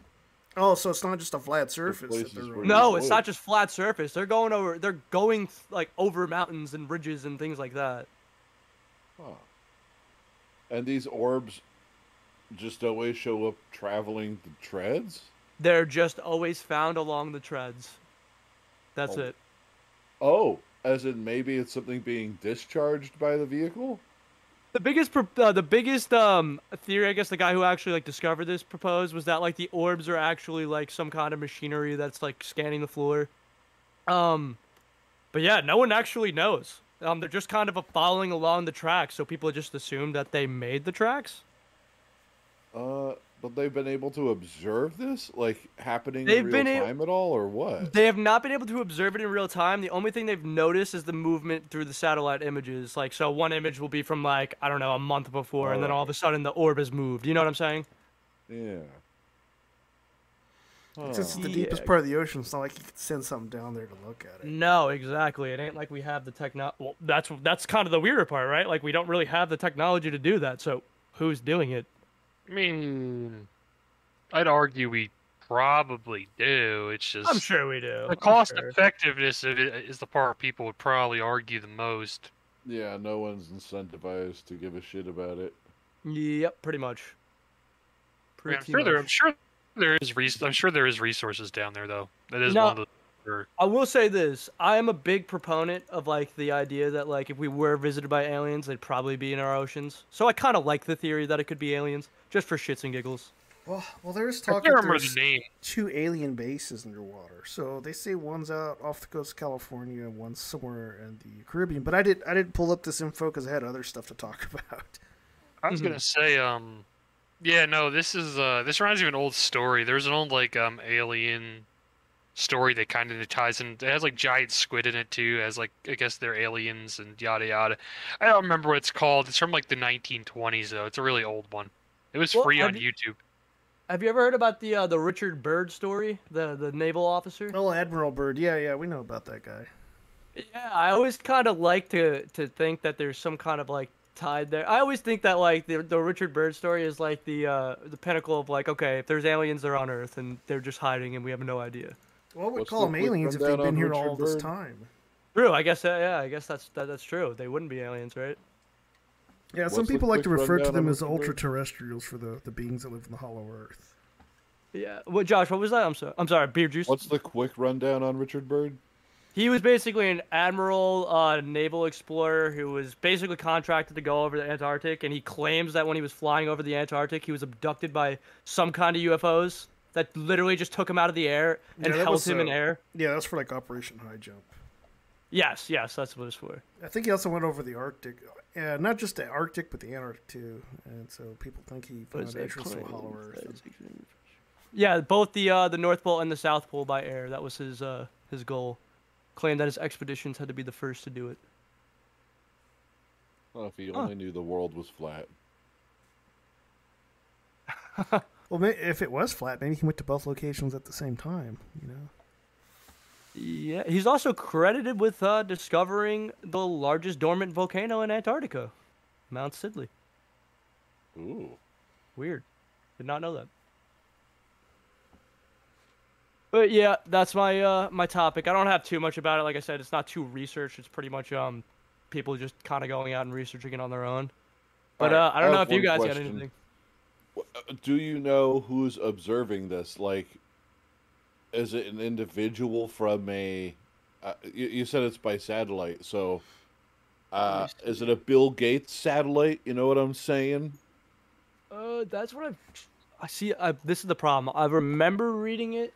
Oh, so it's not just a flat surface. that places they're where running. No, it's not just flat surface. They're going over. They're going like over mountains and ridges and things like that. Huh. And these orbs just always show up traveling the treads? They're just always found along the treads. That's Oh. it. Oh, as in maybe it's something being discharged by the vehicle? The biggest, uh, the biggest um theory, I guess, the guy who actually like discovered this proposed was that like the orbs are actually like some kind of machinery that's like scanning the floor. Um, but yeah, no one actually knows. Um, they're just kind of following along the tracks, so people just assume that they made the tracks. Uh, but they've been able to observe this, like happening They've in real been a- time at all, or what? They have not been able to observe it in real time. The only thing they've noticed is the movement through the satellite images. Like, so one image will be from like I don't know a month before, and then all of a sudden the orb has moved. You know what I'm saying? Yeah. Since it's the Yeah. deepest part of the ocean, it's not like you could send something down there to look at it. No, exactly. It ain't like we have the techno. Well, that's that's kind of the weirder part, right? Like we don't really have the technology to do that. So who's doing it? I mean, I'd argue we probably do. It's just I'm sure we do. The cost sure. effectiveness of it is the part people would probably argue the most. Yeah, no one's incentivized to give a shit about it. Yep, pretty much. I mean, I'm Pretty sure there. I'm sure there is. Res- I'm sure there is resources down there, though. That is No. one of the. Or- I will say this: I am a big proponent of like the idea that like if we were visited by aliens, they'd probably be in our oceans. So I kind of like the theory that it could be aliens, just for shits and giggles. Well, well, there's I talk can't remember the name. two alien bases underwater. So they say one's out off the coast of California, and one's somewhere in the Caribbean. But I did I didn't pull up this info because I had other stuff to talk about. I was gonna say, um, yeah, no, this is uh, this reminds me of an old story. There's an old like um alien story that kind of ties in. It has like giant squid in it too, as like I guess they're aliens and yada yada. I don't remember what it's called. It's from like the 1920s though. It's a really old one. It was Well, free on you- YouTube. Have you ever heard about the uh, the Richard Byrd story, the the naval officer? Oh, Admiral Byrd. Yeah, yeah, we know about that guy. Yeah, I always kind of like to to think that there's some kind of like tied there. I always think that like the the Richard Byrd story is like the uh the pinnacle of like okay, if there's aliens, they're on Earth and they're just hiding and we have no idea. Well, we What's call them aliens if they've been here Richard all this Byrd? time. True, I guess uh, yeah, I guess that's that, that's true. They wouldn't be aliens, right? Yeah, some What's the people like to refer to them as Richard ultra-terrestrials for the, the beings that live in the hollow earth. Yeah. What Josh? What was that? I'm sorry. I'm sorry. Beer juice. What's the quick rundown on Richard Byrd? He was basically an admiral, uh, naval explorer who was basically contracted to go over the Antarctic, and he claims that when he was flying over the Antarctic, he was abducted by some kind of UFOs that literally just took him out of the air and Yeah, held was, him in uh, air. Yeah, that's for like Operation High Jump. Yes, yes, that's what it's for. I think he also went over the Arctic. Yeah, not just the Arctic, but the Antarctic too. And so people think he found Was an that entrance to the claim? hollow earth. Yeah, both the uh, the North Pole and the South Pole by air. That was his uh, his goal. Claimed that his expeditions had to be the first to do it. Oh, if he Huh. only knew the world was flat. Well, if it was flat, maybe he went to both locations at the same time. You know. Yeah, he's also credited with uh, discovering the largest dormant volcano in Antarctica, Mount Sidley. Ooh. Weird. Did not know that. But yeah, that's my uh my topic. I don't have too much about it. Like I said, it's not too researched. It's pretty much um people just kind of going out and researching it on their own. But Alright, uh, I don't know if you one guys got anything. Do you know who's observing this? Like, is it an individual from a? Uh, you, you said it's by satellite, so uh, is it a Bill Gates satellite? You know what I'm saying? Uh, that's what I. I see. I, this is the problem. I remember reading it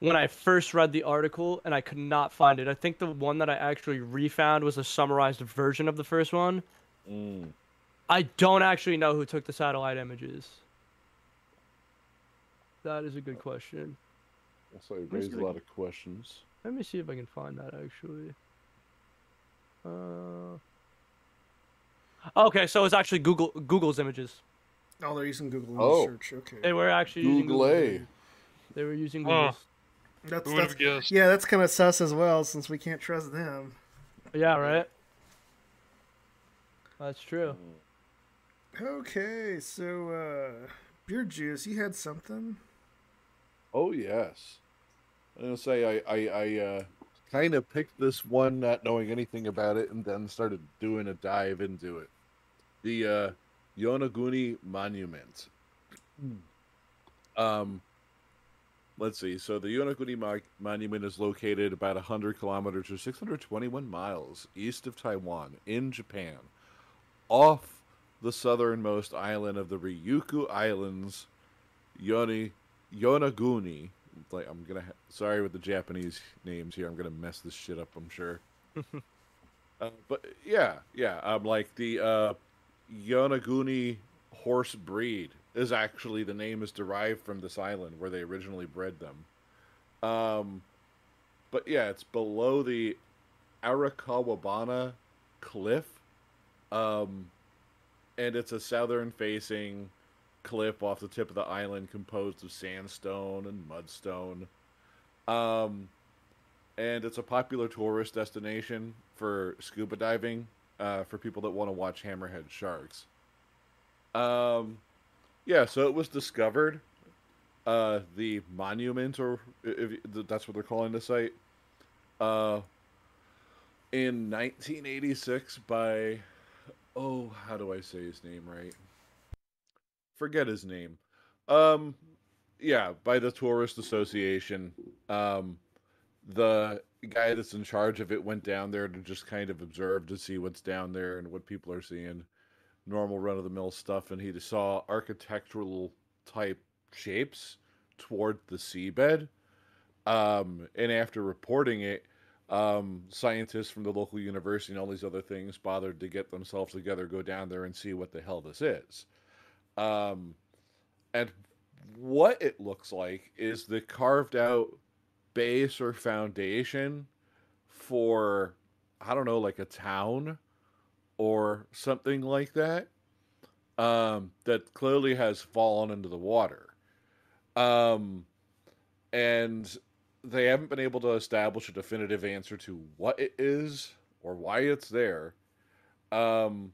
when I first read the article, and I could not find it. I think the one that I actually refound was a summarized version of the first one. Mm. I don't actually know who took the satellite images. That is a good question. So it Let raised a lot of questions. Let me see if I can find that actually. Uh. Okay, so it's actually Google Google's images. Oh, they're using Google Oh. search. Okay. They were actually using Google Google. A. images. They were using Huh. Google. That's, Who that's guessed? yeah, that's kind of sus as well, since we can't trust them. Yeah, right. That's true. Okay, so uh, beer juice, you had something. Oh yes. I'm gonna say I I, I uh, kind of picked this one not knowing anything about it, and then started doing a dive into it. The uh, Yonaguni Monument. Um, let's see. So the Yonaguni Mo- Monument is located about 100 kilometers or 621 miles east of Taiwan in Japan, off the southernmost island of the Ryukyu Islands, Yoni Yonaguni. Like I'm gonna. Ha- sorry with the Japanese names here. I'm gonna mess this shit up. I'm sure. uh, but yeah, yeah. Um, like the uh, Yonaguni horse breed is actually the name is derived from this island where they originally bred them. Um, but yeah, it's below the Arakawabana cliff. Um, and it's a southern facing cliff off the tip of the island composed of sandstone and mudstone. Um, and it's a popular tourist destination for scuba diving uh, for people that want to watch hammerhead sharks. Um, yeah, so it was discovered. Uh, the monument, or if if that's what they're calling the site, uh, in 1986 by, oh, how do I say his name right? Forget his name. Um, yeah, by the Tourist Association. Um, the guy that's in charge of it went down there to just kind of observe to see what's down there and what people are seeing. Normal run of the mill stuff, and he saw architectural type shapes toward the seabed. Um, and after reporting it, um, scientists from the local university and all these other things bothered to get themselves together, go down there and see what the hell this is. Um, and what it looks like is the carved out base or foundation for, I don't know, like a town or something like that, um, that clearly has fallen into the water. Um, and they haven't been able to establish a definitive answer to what it is or why it's there. Um,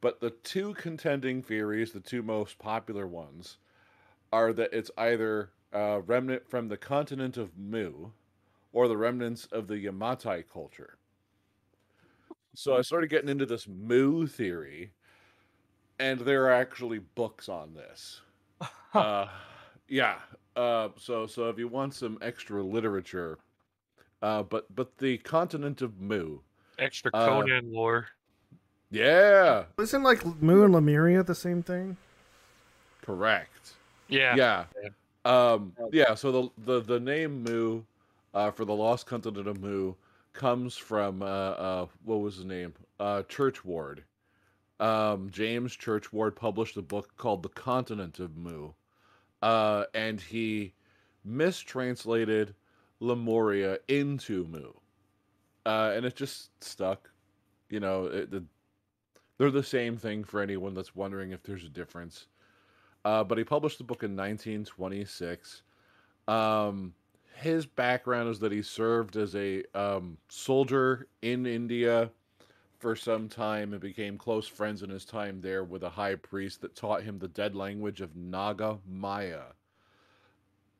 but the two contending theories, the two most popular ones, are that it's either a remnant from the continent of Mu or the remnants of the Yamatai culture. So I started getting into this Mu theory, and there are actually books on this. uh, yeah. Uh, so so if you want some extra literature, uh, but but the continent of Mu. Extra Uh, Conan lore. Yeah. Isn't like Mu and Lemuria the same thing? Correct. Yeah. Yeah. Um, yeah. So the the the name Mu, uh, for the lost continent of Mu, comes from uh, uh, what was his name? Uh, Churchward. Um, James Churchward published a book called The Continent of Mu, uh, and he mistranslated Lemuria into Mu, uh, and it just stuck. You know, it, the, they're the same thing for anyone that's wondering if there's a difference. uh, but he published the book in 1926. Um, his background is that he served as a um, soldier in India for some time and became close friends in his time there with a high priest that taught him the dead language of Naga Maya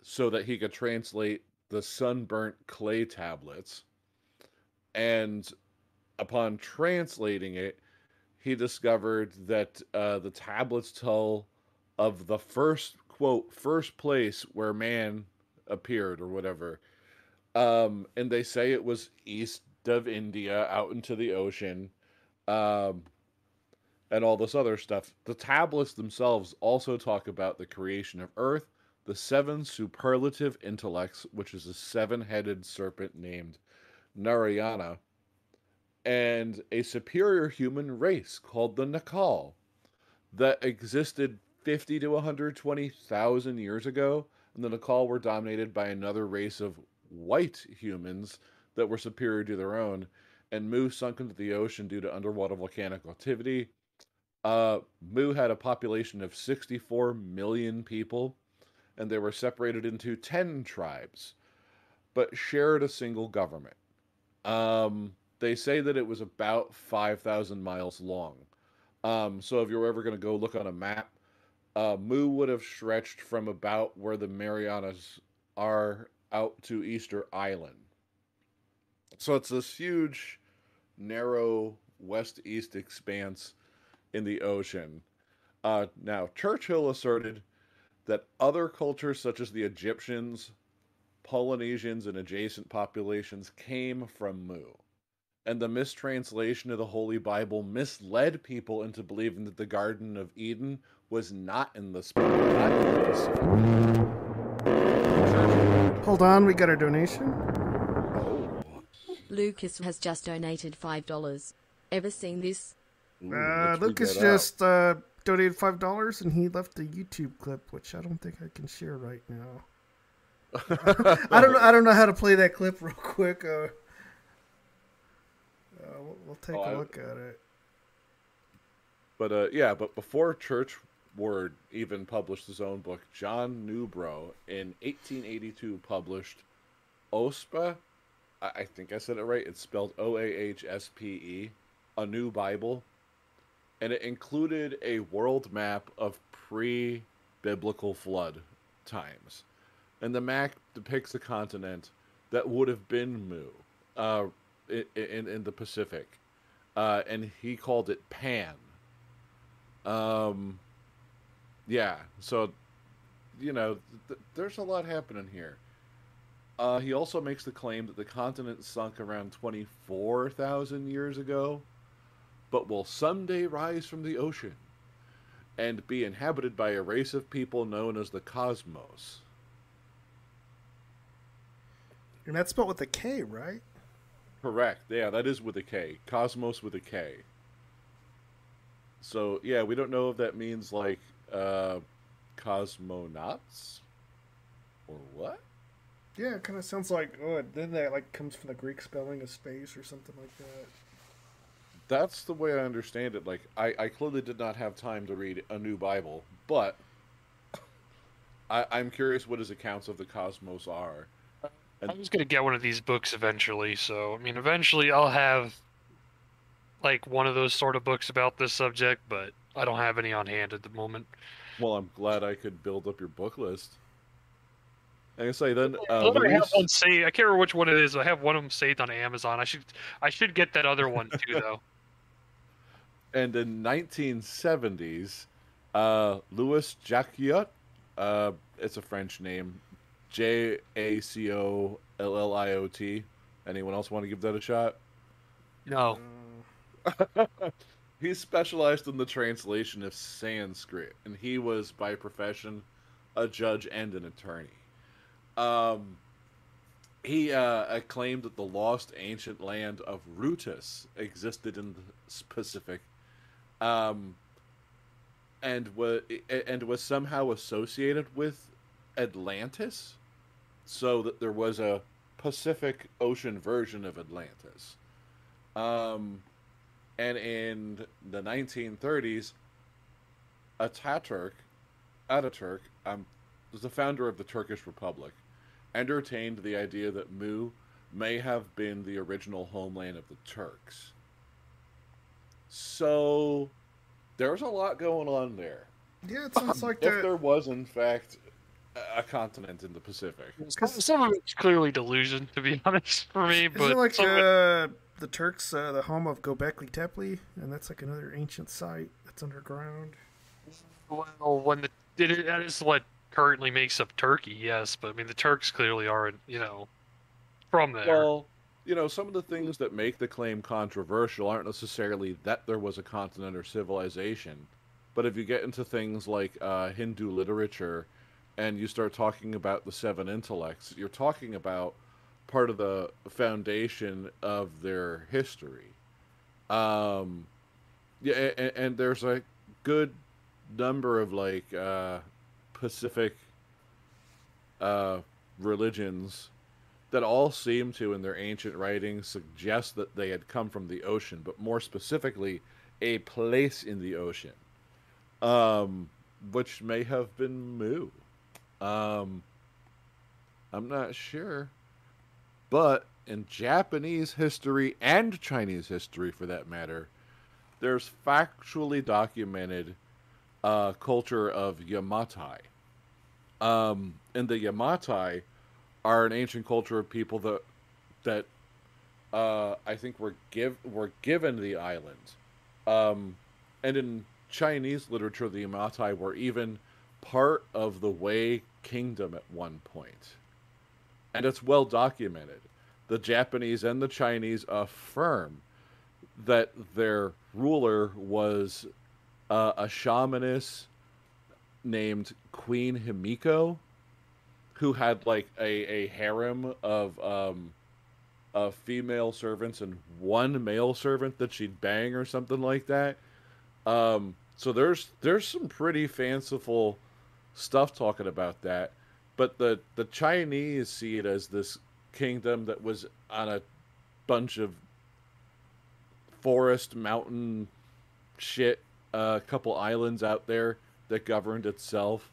so that he could translate the sunburnt clay tablets. And upon translating it, he discovered that uh, the tablets tell of the first quote first place where man appeared or whatever um and they say it was east of india out into the ocean um and all this other stuff. The tablets themselves also talk about the creation of earth the seven superlative intellects which is a seven-headed serpent named narayana and a superior human race called the Naacal that existed 50 to 120,000 years ago, and the Naacal were dominated by another race of white humans that were superior to their own, and Mu sunk into the ocean due to underwater volcanic activity. Uh, Mu had a population of 64 million people, and they were separated into 10 tribes, but shared a single government. Um, they say that it was about 5,000 miles long. Um, so if you're ever going to go look on a map, uh, Mu would have stretched from about where the Marianas are out to Easter Island. So it's this huge, narrow west east expanse in the ocean. Uh, now, Churchill asserted that other cultures, such as the Egyptians, Polynesians, and adjacent populations, came from Mu. And the mistranslation of the Holy Bible misled people into believing that the Garden of Eden was not in the sp- not in. Hold on, we got our donation. Lucas has just donated $5. Ever seen this? Uh, Lucas just uh, donated five dollars, and he left a YouTube clip, which I don't think I can share right now. I don't know. I don't know how to play that clip real quick. Uh, uh, we'll, we'll take Oh, a I- look at it. But uh, yeah, but before Churchward even published his own book, John Newbrough in 1882 published Oahspe. I, think I said it right. It's spelled O A H S P E, a new Bible, and it included a world map of pre-biblical flood times, and the map depicts a continent that would have been Mu, uh, in in the Pacific, uh, and he called it Pan. Um, yeah. So, you know, th- there's a lot happening here. Uh, he also makes the claim that the continent sunk around 24,000 years ago, but will someday rise from the ocean and be inhabited by a race of people known as the cosmos. And that's spelled with a K, right? Correct. Yeah, that is with a K. Cosmos with a K. So yeah, we don't know if that means like uh cosmonauts or what. Yeah, it kind of sounds like oh, then that like comes from the Greek spelling of space or something like that. That's the way I understand it. Like I, I clearly did not have time to read a new Bible, but I, I'm curious what his accounts of the cosmos are. I was gonna get one of these books eventually, so I mean, eventually I'll have like one of those sort of books about this subject, but I don't have any on hand at the moment. Well, I'm glad I could build up your book list. Like I say, then I uh, thought I have one saved. I can't remember which one it is. I have one of them saved on Amazon. I should I should get that other one too, though. and in 1970s, uh, Louis Jacolliot, uh, it's a French name, J A C O L L I O T. Anyone else want to give that a shot? No. he specialized in the translation of Sanskrit, and he was by profession a judge and an attorney. Um, he uh, claimed that the lost ancient land of Rutas existed in the Pacific, um, and was and was somehow associated with Atlantis, so that there was a Pacific Ocean version of Atlantis. Um, and in the 1930s, Ataturk Ataturk, um, was the founder of the Turkish Republic, entertained the idea that Mu may have been the original homeland of the Turks. So there's a lot going on there. Yeah, it sounds like if that. there was, in fact, a- a continent in the Pacific. Some of it's clearly delusion, to be honest, for me. Isn't But it like some of it- uh, the Turks, uh, the home of Göbekli Tepe, and that's like another ancient site that's underground. well, when the it, that is what currently makes up Turkey, yes. But I mean, the Turks clearly aren't, you know, from there. Well, you know, some of the things that make the claim controversial aren't necessarily that there was a continent or civilization, but if you get into things like uh, Hindu literature and you start talking about the seven intellects, you're talking about part of the foundation of their history. Um, yeah, and, and there's a good number of like uh, Pacific uh, religions that all seem to, in their ancient writings, suggest that they had come from the ocean, but more specifically, a place in the ocean, um, which may have been Mu. Um, I'm not sure, but in Japanese history and Chinese history, for that matter, there's factually documented uh, culture of Yamatai. Um, and the Yamatai are an ancient culture of people that that uh, I think were give were given the island. Um, and in Chinese literature, the Yamatai were even part of the Wei Kingdom at one point, and it's well documented. The Japanese and the Chinese affirm that their ruler was uh, a shamaness named Queen Himiko, who had like a, a harem of um, of female servants and one male servant that she'd bang or something like that. Um, so there's there's some pretty fanciful stuff talking about that, but the the Chinese see it as this kingdom that was on a bunch of forest mountain shit a couple islands out there that governed itself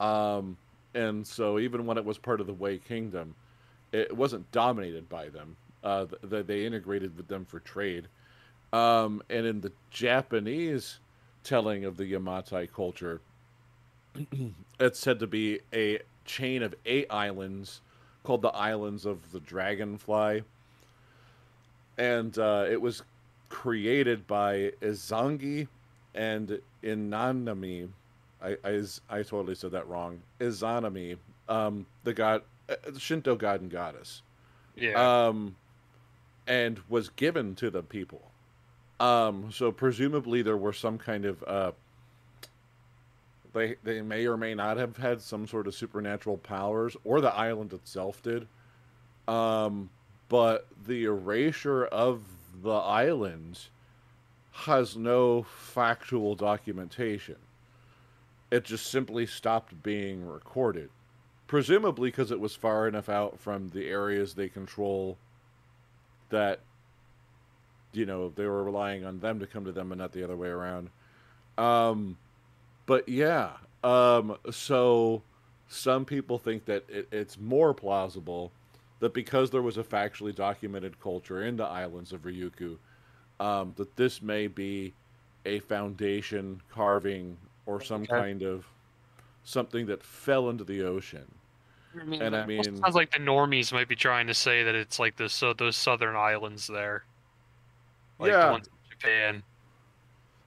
um, and so even when it was part of the Wei Kingdom, it wasn't dominated by them. Uh, th- they integrated with them for trade. Um, and in the Japanese telling of the Yamatai culture, it's said to be a chain of eight islands called the Islands of the Dragonfly. And uh, it was created by Izangi and Inanami. I, I, I totally said that wrong. Izanami, um, the god, uh, Shinto god and goddess. Yeah. Um, and was given to the people. Um, so presumably there were some kind of uh, they they may or may not have had some sort of supernatural powers, or the island itself did. Um, but the erasure of the island has no factual documentation. It just simply stopped being recorded, presumably because it was far enough out from the areas they control that you know they were relying on them to come to them and not the other way around. Um, but yeah, um, so some people think that it, it's more plausible that because there was a factually documented culture in the islands of Ryukyu, um, that this may be a foundation carving or some Okay. kind of something that fell into the ocean. I mean, and I mean, sounds like the normies might be trying to say that it's like the so those southern islands there, like Yeah. the ones in Japan.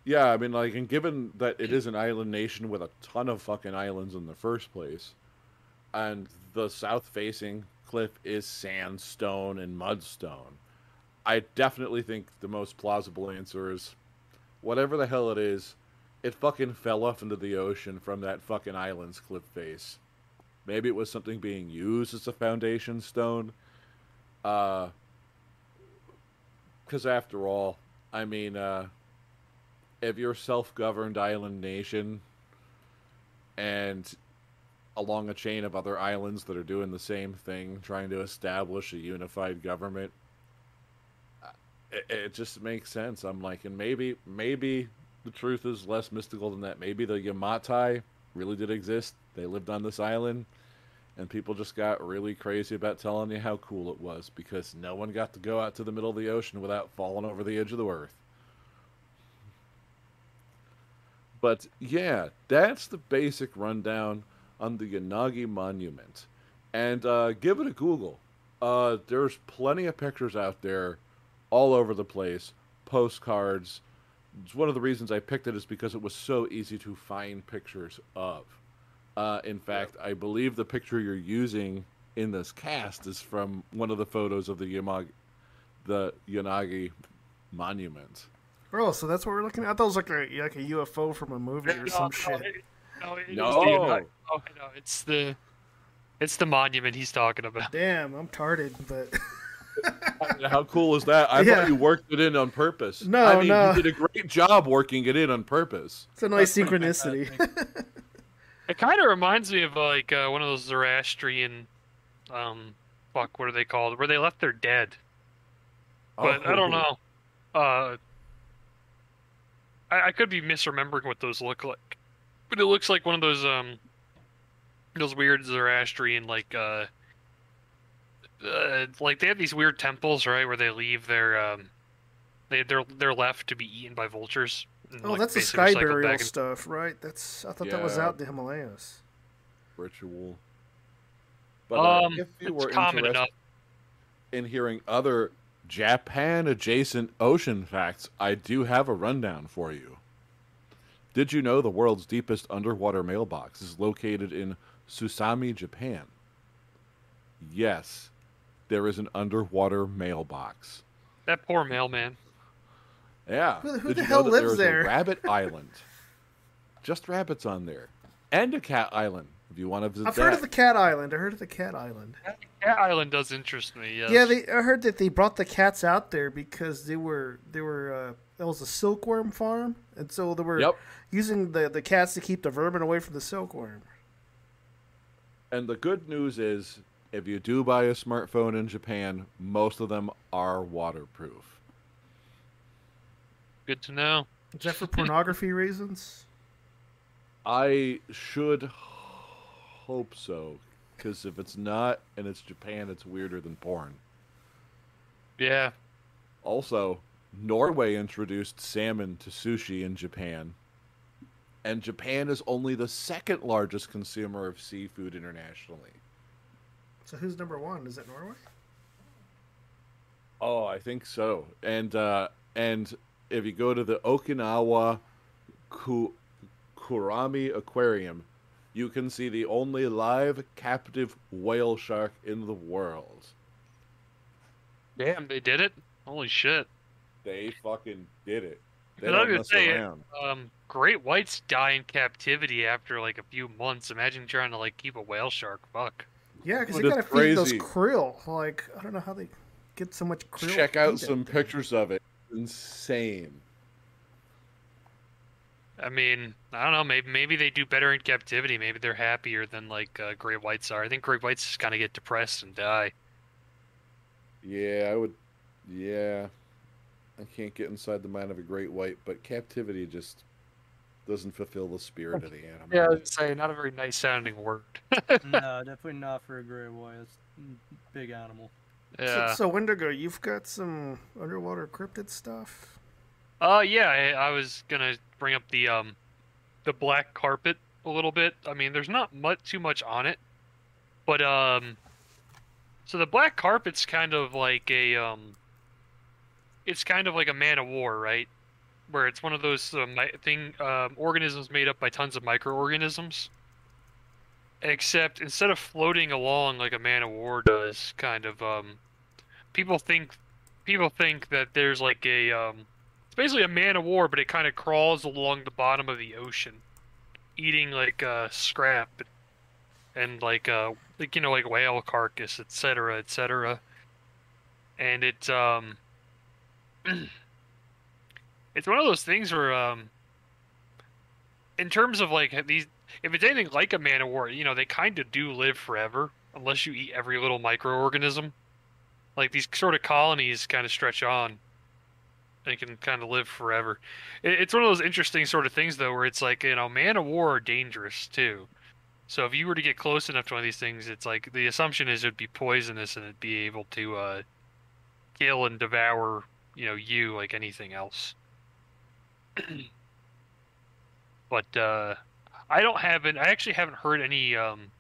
Yeah, I mean, like, and given that it hmm. is an island nation with a ton of fucking islands in the first place, and the south-facing cliff is sandstone and mudstone, I definitely think the most plausible answer is, whatever the hell it is, it fucking fell off into the ocean from that fucking island's cliff face. Maybe it was something being used as a foundation stone. Uh, because after all, I mean, uh, if you're a self-governed island nation and along a chain of other islands that are doing the same thing, trying to establish a unified government, uh, it, it just makes sense. I'm like, and maybe, maybe the truth is less mystical than that. Maybe the Yamatai really did exist. They lived on this island, and people just got really crazy about telling you how cool it was because no one got to go out to the middle of the ocean without falling over the edge of the earth. But yeah, that's the basic rundown on the Yanagi Monument. And uh, give it a Google. Uh, there's plenty of pictures out there all over the place, postcards. It's one of the reasons I picked it is because it was so easy to find pictures of. Uh, in fact, I believe the picture you're using in this cast is from one of the photos of the Yamagi, the Yanagi Monument. Oh, so that's what we're looking at. I thought it was like a like a UFO from a movie or No, some no, shit. it- no, it is No. the Yanagi- oh, no, it's the it's the monument he's talking about. Damn, I'm tarded, but How cool is that? I Yeah. thought you worked it in on purpose. No, I mean, no. you did a great job working it in on purpose. it's a nice That's synchronicity. It kind of reminds me of like uh, one of those Zoroastrian, um, fuck, what are they called? Where they left their dead. But I don't Oh. know. Uh, I, I could be misremembering what those look like, but it looks like one of those um, those weird Zoroastrian like uh, uh, like they have these weird temples, right, where they leave their um, they they're they're left to be eaten by vultures. and, oh, like, that's the sky recycled burial back in- stuff, right? That's I thought that was out in the Himalayas. Ritual. But uh, Um, if you were interested enough. in hearing other Japan adjacent ocean facts, I do have a rundown for you. Did you know the world's deepest underwater mailbox is located in Susami, Japan? Yes, there is an underwater mailbox. That poor mailman. Yeah. Who the- who the hell lives there's there? A rabbit island. Just rabbits on there, and a cat island. If you want to visit I've that. heard of the Cat Island. I heard of the Cat Island. Cat Island does interest me. Yes. Yeah, they, I heard that they brought the cats out there because they were they were uh, it was a silkworm farm, and so they were Yep. using the the cats to keep the vermin away from the silkworm. And the good news is, if you do buy a smartphone in Japan, most of them are waterproof. Good to know. Is that for pornography reasons? I should hope so, because if it's not and it's Japan, it's weirder than porn. Yeah. Also, Norway introduced salmon to sushi in Japan, and Japan is only the second largest consumer of seafood internationally. So who's number one? Is it Norway? Oh, I think so. And uh, and if you go to the Okinawa Ku- Kurami Aquarium, you can see the only live captive whale shark in the world. Damn, they did it. Holy shit. They fucking did it. They And I was don't gonna mess say, um, great whites die in captivity after like a few months. Imagine trying to like keep a whale shark. Fuck. Yeah, because they That's gotta feed those krill. Like I don't know how they get so much krill. Check out eat it. some pictures of it. Insane. I mean, I don't know. Maybe maybe they do better in captivity. Maybe they're happier than like uh, great whites are. I think great whites just kind of get depressed and die. Yeah, I would. Yeah, I can't get inside the mind of a great white, but captivity just doesn't fulfill the spirit of the animal. Yeah, I'd say not a very nice sounding word. no, definitely not for a gray white. It's a big animal. Yeah. So, so Wendigoon, you've got some underwater cryptid stuff. Uh, yeah, I, I was gonna bring up the um, the black carpet a little bit. I mean, there's not much too much on it, but um, so the black carpet's kind of like a um, it's kind of like a man of war, right? Where it's one of those mi- thing um, organisms made up by tons of microorganisms. Except instead of floating along like a man of war does, kind of um, people think people think that there's like a um, it's basically a man of war, but it kind of crawls along the bottom of the ocean, eating like uh, scrap and like uh, like you know like whale carcass, etc., etc. And it um, it's one of those things where um, in terms of like these, if it's anything like a man of war, you know they kind of do live forever unless you eat every little microorganism. Like these sort of colonies kind of stretch on and can kind of live forever. It, it's one of those interesting sort of things though, where it's like you know, man of war are dangerous too. So if you were to get close enough to one of these things, it's like the assumption is it'd be poisonous and it'd be able to uh, kill and devour you know you like anything else. but uh, I don't have it. I actually haven't heard any um,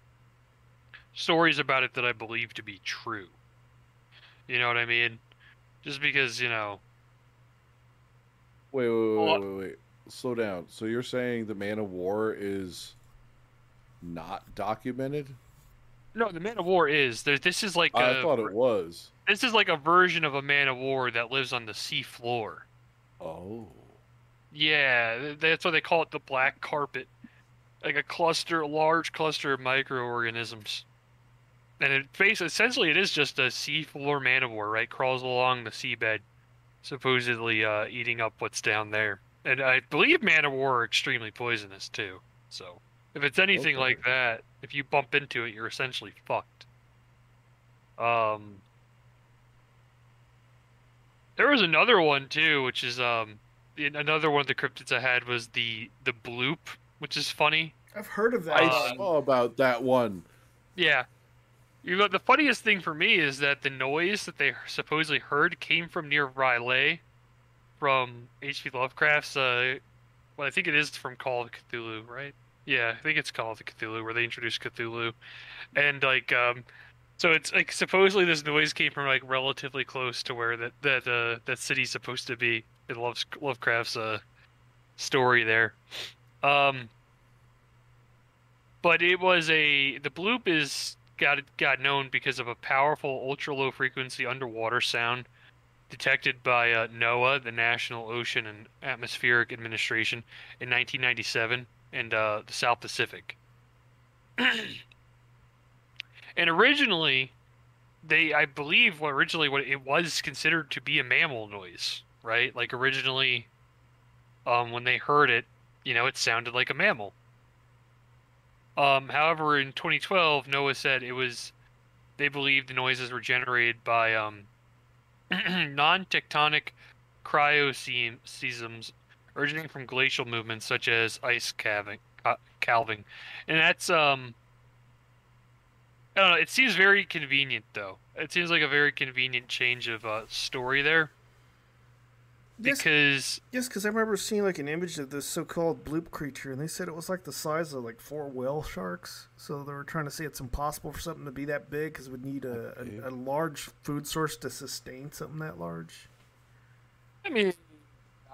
stories about it that I believe to be true. You know what I mean? Just because you know, Wait, wait, wait, wait, wait, wait. Slow down. So you're saying the Man of War is not documented? no, the man of war is there. This is like I a- thought it was. This is like a version of a man of war that lives on the sea floor. Oh. Yeah, that's why they call it the black carpet. Like a cluster, a large cluster of microorganisms. And it basically, essentially it is just a sea floor man of war, right? Crawls along the seabed, supposedly uh, eating up what's down there. And I believe man of war are extremely poisonous too. So if it's anything Okay. like that, if you bump into it, you're essentially fucked. Um, there was another one too, which is um another one of the cryptids I had was the the bloop, which is funny. I've heard of that. I saw about that one. Yeah. You know, the funniest thing for me is that the noise that they supposedly heard came from near R'lyeh from H.P. Lovecraft's, uh, well, I think it is from Call of Cthulhu, right? Yeah, I think it's Call of Cthulhu, where they introduced Cthulhu. And, like, um, so it's, like, supposedly this noise came from, like, relatively close to where that, that, uh, that city's supposed to be in Love's, Lovecraft's, uh, story there. Um, but it was a the bloop is got got known because of a powerful ultra low frequency underwater sound detected by uh, NOAA, the National Ocean and Atmospheric Administration, in 1997 in uh, the South Pacific. and originally, they I believe what originally what it was considered to be a mammal noise, right? Like originally, um, when they heard it, you know, it sounded like a mammal. Um, however, in 2012, NOAA said it was they believed the noises were generated by um, non-tectonic cryoseisms originating from glacial movements such as ice calving, ca- calving, and that's um. I don't know. It seems very convenient, though. It seems like a very convenient change of uh, story there. Yes. Because Yes, because I remember seeing like an image of this so-called bloop creature, and they said it was like the size of like four whale sharks. So they were trying to say it's impossible for something to be that big because it would need a, a, a large food source to sustain something that large. I mean,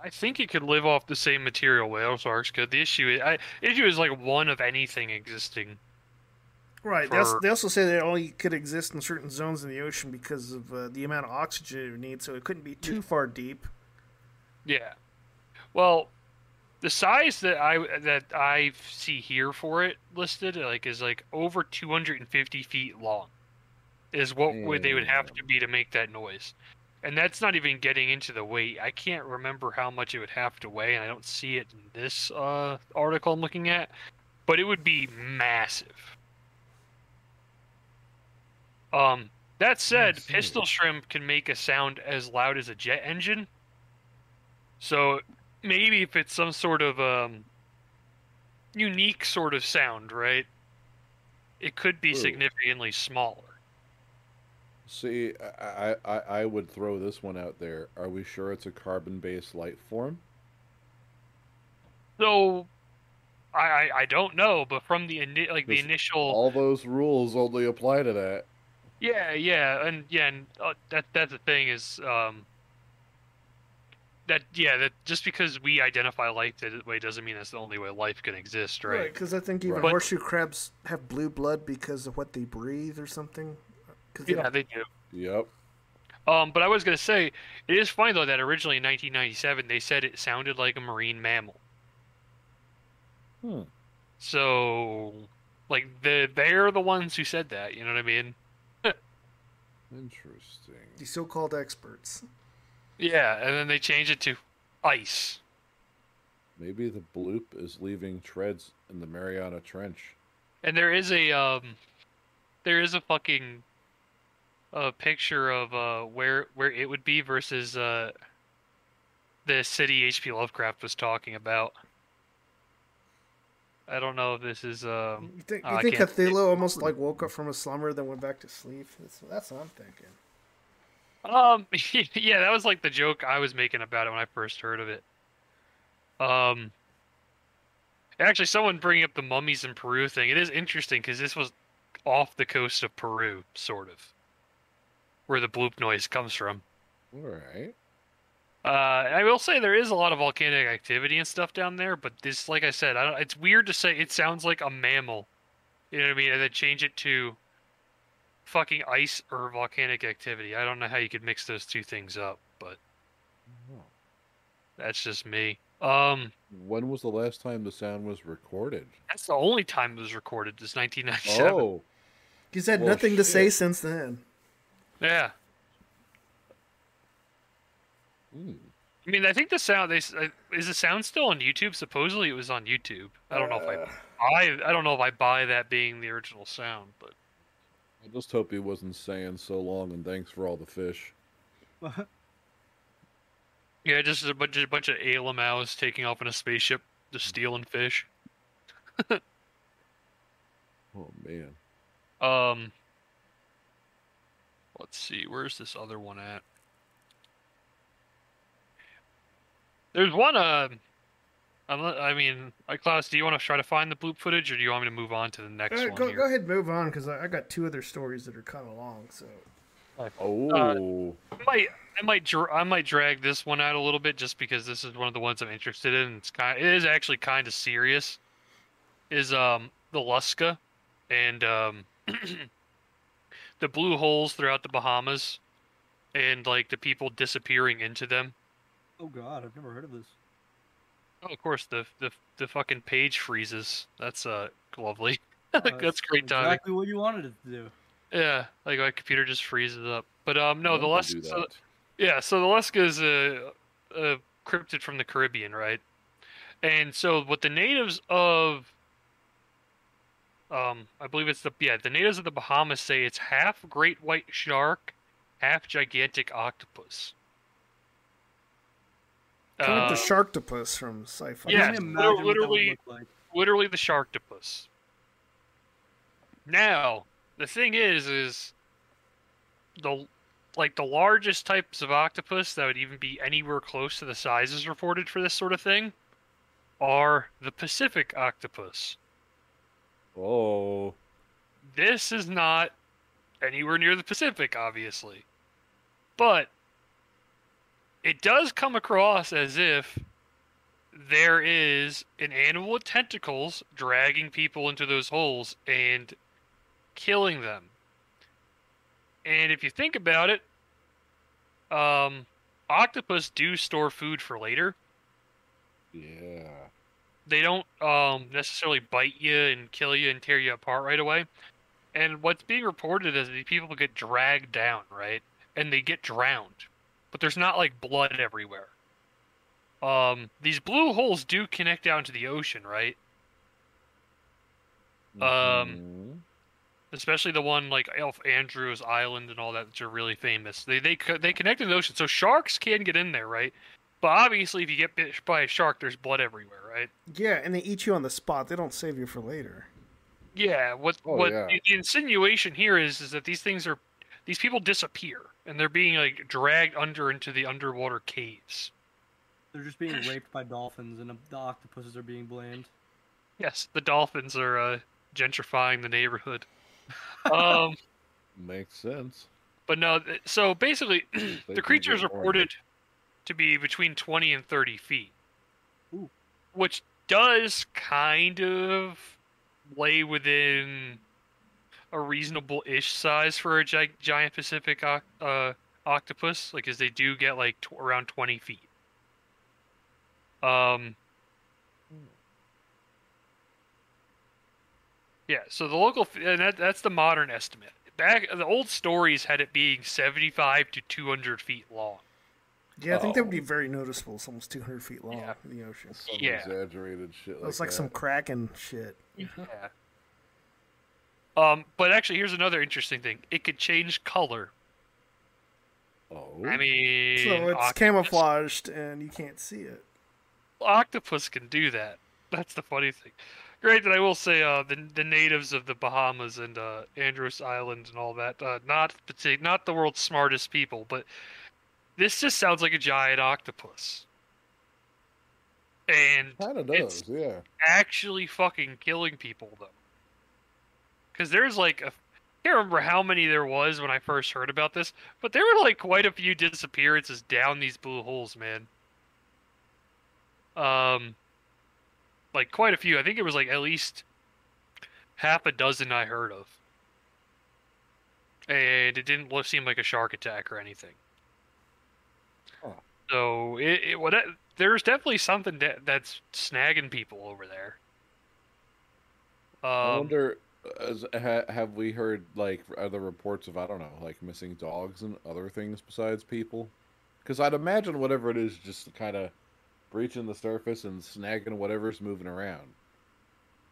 I think it could live off the same material whale sharks could. The issue, I issue is like one of anything existing. Right. They also, For- they also say that it only could exist in certain zones in the ocean because of uh, the amount of oxygen it would need, so it couldn't be too far deep. Yeah. Well, the size that I that I see here for it listed like is like over 250 feet long. Is what would they would have to be to make that noise, and that's not even getting into the weight. I can't remember how much it would have to weigh, and I don't see it in this uh, article I'm looking at, but it would be massive. Um, that said, pistol shrimp can make a sound as loud as a jet engine. So maybe if it's some sort of um, unique sort of sound, right? It could be Ooh. significantly smaller. See, I, I, I- would throw this one out there. Are we sure it's a carbon-based life form? So I I, I don't know, but from the ini- like the initial All those rules only apply to that. Yeah, yeah, and yeah, and uh, that that's the thing is um that yeah that just because we identify life that way doesn't mean that's the only way life can exist, right? Because I think even But- horseshoe crabs have blue blood because of what they breathe or something. 'Cause they Yeah, don't- they do. Yep. Um, but I was gonna say it is funny though that originally in 1997 they said it sounded like a marine mammal. Hmm. So, like the they're the ones who said that. You know what I mean? Interesting. the so-called experts. Yeah, and then they change it to ice. Maybe the bloop is leaving treads in the Mariana Trench. And there is a um, there is a fucking uh, picture of uh where where it would be versus uh the city H.P. Lovecraft was talking about. I don't know if this is. Um, You think, oh, you I think Cthulhu almost like woke up from a slumber, then went back to sleep? That's, that's what I'm thinking. Um, yeah, that was like the joke I was making about it when I first heard of it. Um, actually, someone bringing up the mummies in Peru thing. It is interesting because this was off the coast of Peru, sort of, where the bloop noise comes from. All right. Uh, I will say there is a lot of volcanic activity and stuff down there, but this, like I said, I don't, it's weird to say it sounds like a mammal. You know what I mean? And then change it to fucking ice or volcanic activity. I don't know how you could mix those two things up, but that's just me. Um, When was the last time the sound was recorded? that's the only time it was recorded. Is 1997. Oh, He's had Well, nothing to say since then. Yeah. Hmm. I mean, I think the sound they uh, is the sound still on YouTube. Supposedly, it was on YouTube. I don't know if Uh. I, I, I don't know if I buy that being the original sound, but I just hope he wasn't saying so long and thanks for all the fish. yeah, just a bunch of bunch of Alamaus taking off in a spaceship, just stealing fish. Oh man. Um, let's see, where's this other one at? There's one. Uh, I mean, uh, Klaus, do you want to try to find the bloop footage, or do you want me to move on to the next Uh, one go, go ahead and move on because I, I got two other stories that are kind of long. So Oh. I might I might dr- I might drag this one out a little bit just because this is one of the ones I'm interested in. It's kind it is actually kind of serious. Is um the Lusca and um the blue holes throughout the Bahamas and like the people disappearing into them. Oh God, I've never heard of this. Oh, of course the the the fucking page freezes. That's uh lovely. Uh, That's great timing. Exactly what you wanted it to do. Yeah, like my computer just freezes up. But um, no, the would Lusk. So, yeah, so the Lusca is a, a cryptid from the Caribbean, right? And so what the natives of, um, I believe it's the yeah the natives of the Bahamas say it's half great white shark, half gigantic octopus. Kind of Uh, the Sharktopus from sci-fi. yeah, imagine liter- what that would literally, like. literally the sharktopus. Now, the thing is, is the like the largest types of octopus that would even be anywhere close to the sizes reported for this sort of thing are the Pacific octopus. Oh. This is not anywhere near the Pacific, obviously. But it does come across as if there is an animal with tentacles dragging people into those holes and killing them. And if you think about it, um, octopus do store food for later. Yeah. They don't um, necessarily bite you and kill you and tear you apart right away. And what's being reported is that people get dragged down, right? And they get drowned. But there's not like blood everywhere. Um, these blue holes do connect down to the ocean, right? Um, especially the one like Elf Andros Island and all that, which are really famous. They they they connect to the ocean, so sharks can get in there, right? But obviously, if you get bit by a shark, there's blood everywhere, right? Yeah, and they eat you on the spot. They don't save you for later. Yeah. What Oh, what yeah. The, the insinuation here is is that these things are these people disappear and they're being like dragged under into the underwater caves. They're just being raped by dolphins, and the octopuses are being blamed. Yes, the dolphins are uh, gentrifying the neighborhood. Um. Makes sense. But no, so basically, the creature is reported to be between 20 and 30 feet. Which does kind of lay within a reasonable ish size for a gi- giant Pacific oc- uh, octopus, like, as they do get like tw- around 20 feet. Um, Yeah, so the local, f- and that, that's the modern estimate. Back the old stories had it being 75 to 200 feet long. Yeah, I think Oh. that would be very noticeable. It's almost 200 feet long in the ocean. Some Yeah. exaggerated shit like It's like that. some kraken shit. Yeah. Um, but actually, here's another interesting thing. It could change color. Oh. I mean, So it's octopus- camouflaged and you can't see it. octopus can do that. That's the funny thing. Granted, I will say uh, the the natives of the Bahamas and uh, Andros Island and all that, uh, not not the world's smartest people, but this just sounds like a giant octopus. And Kind of it's does, yeah. actually fucking killing people though. Because there's like a, I can't remember how many there was when I first heard about this, but there were like quite a few disappearances down these blue holes, man. Um, like quite a few. I think it was like at least half a dozen I heard of, and it didn't look- seem like a shark attack or anything. So it, it what there's definitely something that, that's snagging people over there. I Um, wonder, as, ha, have we heard like other reports of I don't know, like missing dogs and other things besides people? Because I'd imagine whatever it is, just kind of breaching the surface and snagging whatever's moving around.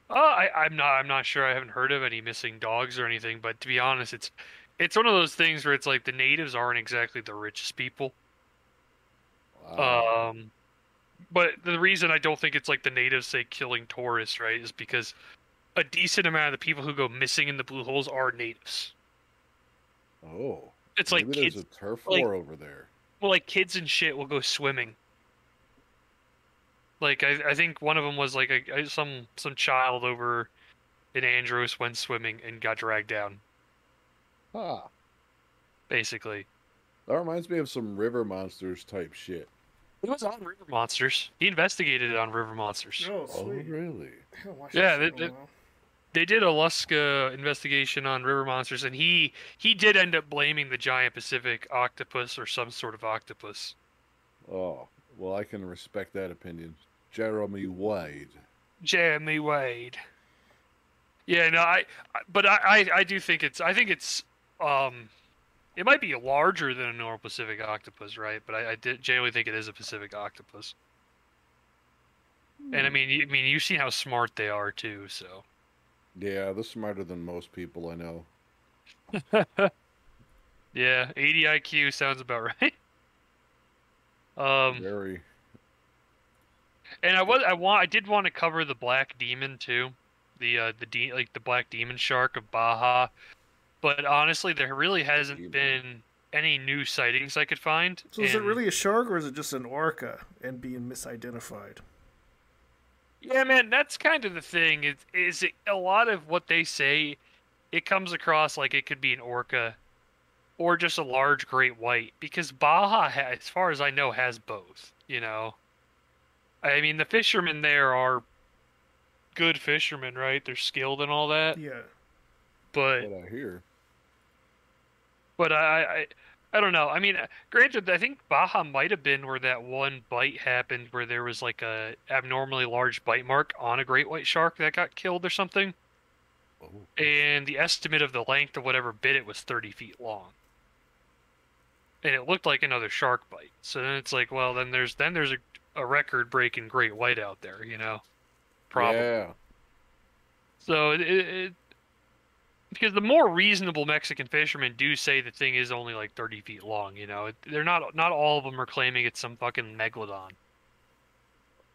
Uh, I, I'm not. I'm not sure. I haven't heard of any missing dogs or anything. But to be honest, it's it's one of those things where it's like the natives aren't exactly the richest people. Um, but the reason I don't think it's like the natives say killing tourists, right, is because a decent amount of the people who go missing in the blue holes are natives. Oh, It's like maybe there's kids- a turf like- war over there. Well, like kids and shit will go swimming. Like I, I think one of them was like a, a- some some child over in Andros went swimming and got dragged down. Ah, Basically, that reminds me of some river monsters type shit. it was on River Monsters. He investigated it on River Monsters. Oh, Oh, really? I haven't watched Yeah, that they, in a they, did a Lusca investigation on River Monsters, and he he did end up blaming the giant Pacific octopus or some sort of octopus. Oh, well, I can respect that opinion. Jeremy Wade. Jeremy Wade. Yeah, no, I, but I, I, I do think it's, I think it's, um, it might be larger than a normal Pacific octopus, right? But I, I did generally think it is a Pacific octopus. And I mean, you, I mean, you've seen how smart they are too, so. Yeah, they're smarter than most people I know. Yeah, 80 IQ sounds about right. Um, Very. and I was, I want, I did want to cover the black demon too, the uh, the de- like the black demon shark of Baja, but honestly, there really hasn't been any new sightings I could find. So is it really a shark or is it just an orca and being misidentified? Yeah, man, that's kind of the thing. Is is it, a lot of what they say, it comes across like it could be an orca, or just a large great white. Because Baja, ha- as far as I know, has both. You know, I mean, the fishermen there are good fishermen, right? They're skilled and all that. Yeah. But What I hear. but I, I I don't know. I mean, uh, granted, I think Baja might have been where that one bite happened, where there was like a abnormally large bite mark on a great white shark that got killed or something. Oh. And the estimate of the length of whatever bit it was 30 feet long. And it looked like another shark bite. So then it's like, well, then there's then there's a, a record breaking great white out there, you know. Probably. Yeah. So it, it, it because the more reasonable Mexican fishermen do say the thing is only like 30 feet long, you know. They're not not all of them are claiming it's some fucking megalodon.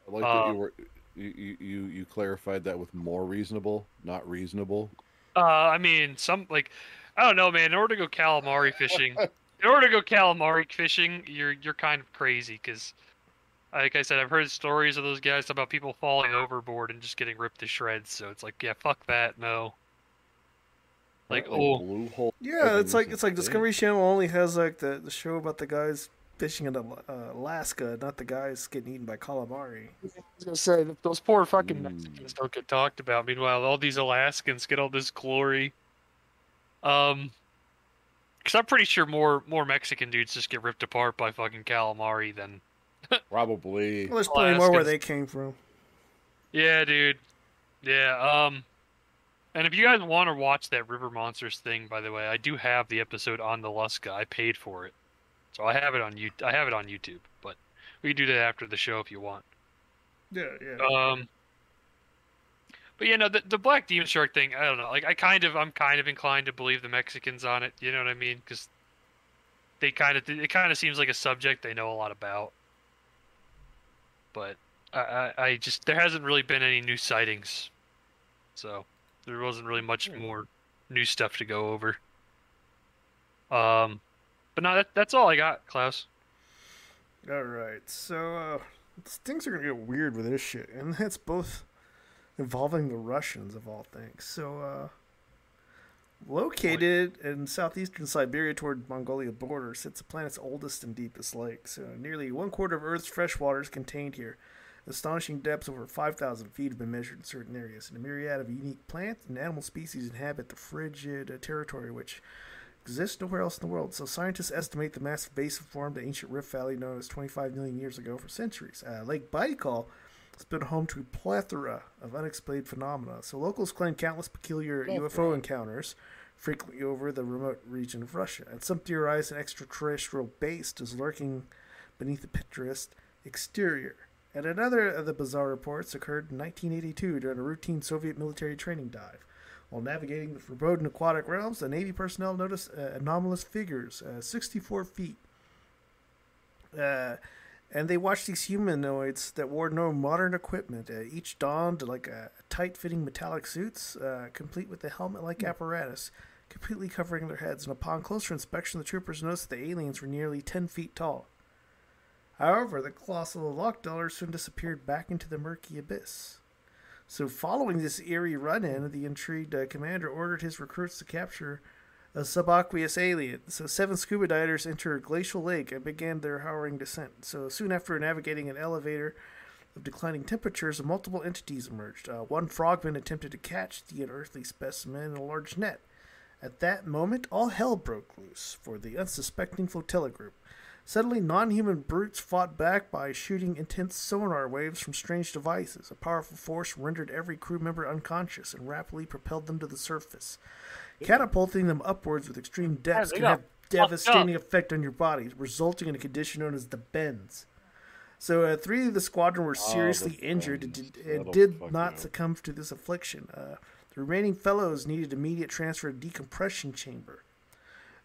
I like that Uh, you were you, you you you clarified that with more reasonable, not reasonable. Uh, I mean, some like I don't know, man. In order to go calamari fishing, in order to go calamari fishing, you're you're kind of crazy because, like I said, I've heard stories of those guys about people falling overboard and just getting ripped to shreds. So it's like, yeah, fuck that, no. Like, Like oh, blue hole. Yeah, it's like it's like Discovery Channel only has like the, the show about the guys fishing in uh, Alaska, not the guys getting eaten by calamari. I was gonna say that those poor fucking Mexicans don't get talked about. Meanwhile, all these Alaskans get all this glory. Um, because I'm pretty sure more more Mexican dudes just get ripped apart by fucking calamari than Probably. Well, there's plenty more where they came from. Yeah, dude. Yeah. Um, and if you guys want to watch that River Monsters thing, by the way, I do have the episode on the Lusca. I paid for it, so I have it on you. I have it on YouTube. But we can do that after the show if you want. Yeah, yeah. Um, but you know the the black demon shark thing. I don't know. Like I kind of I'm kind of inclined to believe the Mexicans on it. You know what I mean? Because they kind of it kind of seems like a subject they know a lot about. But I, I, I just there hasn't really been any new sightings, so there wasn't really much more new stuff to go over. Um, but no, that, that's all I got, Klaus. All right, so uh, things are gonna get weird with this shit, and that's both involving the Russians of all things. So, uh, located in southeastern Siberia toward Mongolia border sits the planet's oldest and deepest lake. So, nearly one quarter of Earth's fresh water is contained here. Astonishing depths over 5,000 feet have been measured in certain areas, and a myriad of unique plant and animal species inhabit the frigid uh, territory which exists nowhere else in the world. So scientists estimate the massive basin formed the ancient rift valley known as 25 million years ago for centuries. Uh, Lake Baikal has been home to a plethora of unexplained phenomena. So locals claim countless peculiar UFO encounters, frequently over the remote region of Russia. And some theorize an extraterrestrial base is lurking beneath the picturesque exterior. And another of the bizarre reports occurred in 1982 during a routine Soviet military training dive. While navigating the forbidden aquatic realms, the Navy personnel noticed uh, anomalous figures, uh, 64 feet. Uh, and they watched these humanoids that wore no modern equipment. Uh, each donned like a tight-fitting metallic suits, uh, complete with a helmet-like apparatus, completely covering their heads. And upon closer inspection, the troopers noticed the aliens were nearly 10 feet tall. However, the colossal lock dwellers soon disappeared back into the murky abyss. So, following this eerie run in, the intrigued uh, commander ordered his recruits to capture a subaqueous alien. So, seven scuba divers entered a Glacial Lake and began their harrowing descent. So, soon after navigating an elevator of declining temperatures, multiple entities emerged. Uh, one frogman attempted to catch the unearthly specimen in a large net. At that moment, all hell broke loose for the unsuspecting flotilla group. Suddenly, non human brutes fought back by shooting intense sonar waves from strange devices. A powerful force rendered every crew member unconscious and rapidly propelled them to the surface. Catapulting them upwards with extreme depths they can have devastating effect on your body, resulting in a condition known as the bends. So, uh, three of the squadron were Oh, seriously injured and did, and did not succumb to this affliction. Uh, the remaining fellows needed immediate transfer to decompression chamber.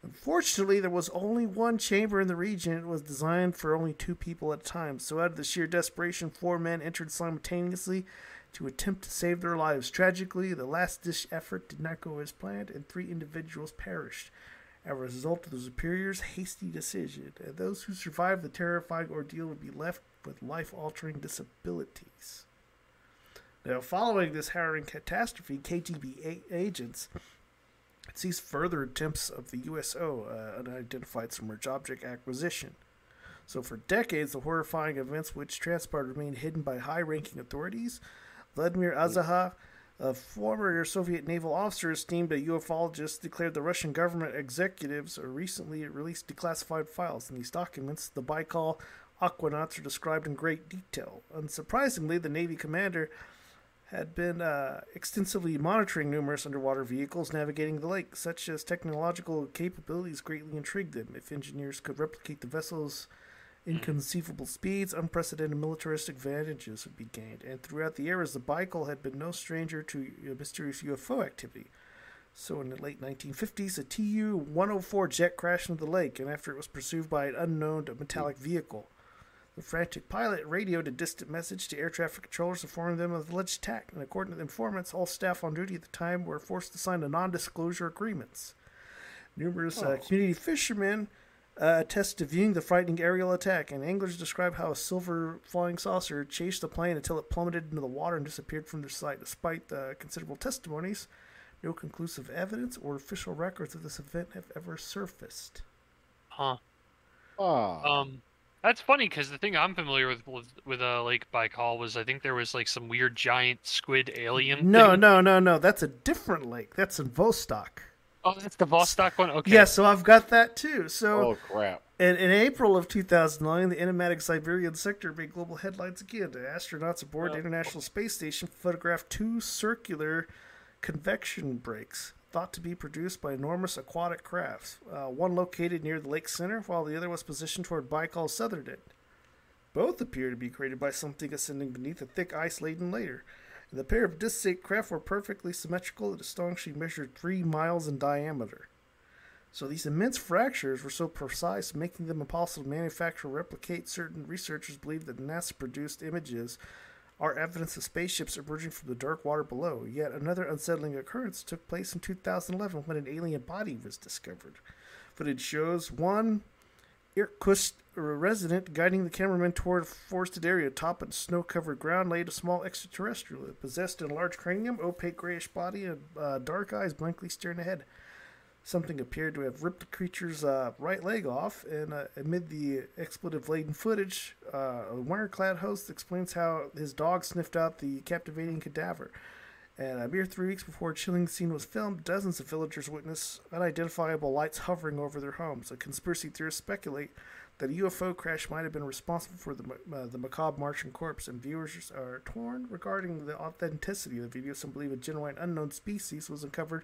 Unfortunately, there was only one chamber in the region. It was designed for only two people at a time. So, out of the sheer desperation, four men entered simultaneously to attempt to save their lives. Tragically, the last ditch effort did not go as planned, and three individuals perished as a result of the superior's hasty decision. And those who survived the terrifying ordeal would be left with life altering disabilities. Now, following this harrowing catastrophe, KGB a- agents sees further attempts of the USO uh, unidentified submerged object acquisition. So, for decades, the horrifying events which transpired remained hidden by high ranking authorities. Vladimir Azhazha, a former Soviet naval officer esteemed a ufologist, declared the Russian government executives recently released declassified files. In these documents, the Baikal aquanauts are described in great detail. Unsurprisingly, the Navy commander had been uh, extensively monitoring numerous underwater vehicles navigating the lake. Such as technological capabilities greatly intrigued them. If engineers could replicate the vessel's inconceivable speeds, unprecedented militaristic advantages would be gained. And throughout the eras, the Baikal had been no stranger to mysterious UFO activity. So in the late 1950s, a Tu-104 jet crashed into the lake, and after it was pursued by an unknown metallic vehicle. The frantic pilot radioed a distant message to air traffic controllers informing them of the alleged attack, and according to the informants, all staff on duty at the time were forced to sign a non-disclosure agreements. Numerous uh, Oh. community fishermen uh, attest to viewing the frightening aerial attack, and anglers describe how a silver flying saucer chased the plane until it plummeted into the water and disappeared from their sight. Despite the considerable testimonies, no conclusive evidence or official records of this event have ever surfaced. Huh. Ah. Um, that's funny because the thing I'm familiar with with, with uh, Lake Baikal was I think there was like some weird giant squid alien. No, thing. no, no, no. That's a different lake. That's in Vostok. Oh, that's the Vostok one. Okay. Yeah, so I've got that too. So Oh crap. In, in April of 2009, the enigmatic Siberian sector made global headlines again. The astronauts aboard the International Space Station photographed two circular convection breaks thought to be produced by enormous aquatic crafts. Uh, one located near the lake center, while the other was positioned toward Baikal's southern end. Both appear to be created by something ascending beneath a thick ice-laden layer. And the pair of disc-shaped craft were perfectly symmetrical and astonishingly measured three miles in diameter. So these immense fractures were so precise, making them impossible to manufacture replicate. Certain researchers believe that NASA-produced images are evidence of spaceships emerging from the dark water below. Yet another unsettling occurrence took place in 2011 when an alien body was discovered. Footage shows one Irkutsk resident guiding the cameraman toward a forested area atop a snow-covered ground laid a small extraterrestrial. It possessed a large cranium, opaque grayish body, and uh, dark eyes blankly staring ahead. Something appeared to have ripped the creature's uh, right leg off, and uh, amid the expletive-laden footage, uh, a wire-clad host explains how his dog sniffed out the captivating cadaver. And a mere three weeks before a chilling scene was filmed, dozens of villagers witnessed unidentifiable lights hovering over their homes. A conspiracy theorists speculate that a UFO crash might have been responsible for the uh, the macabre Martian corpse, and viewers are torn regarding the authenticity of the video. Some believe a genuine unknown species was uncovered,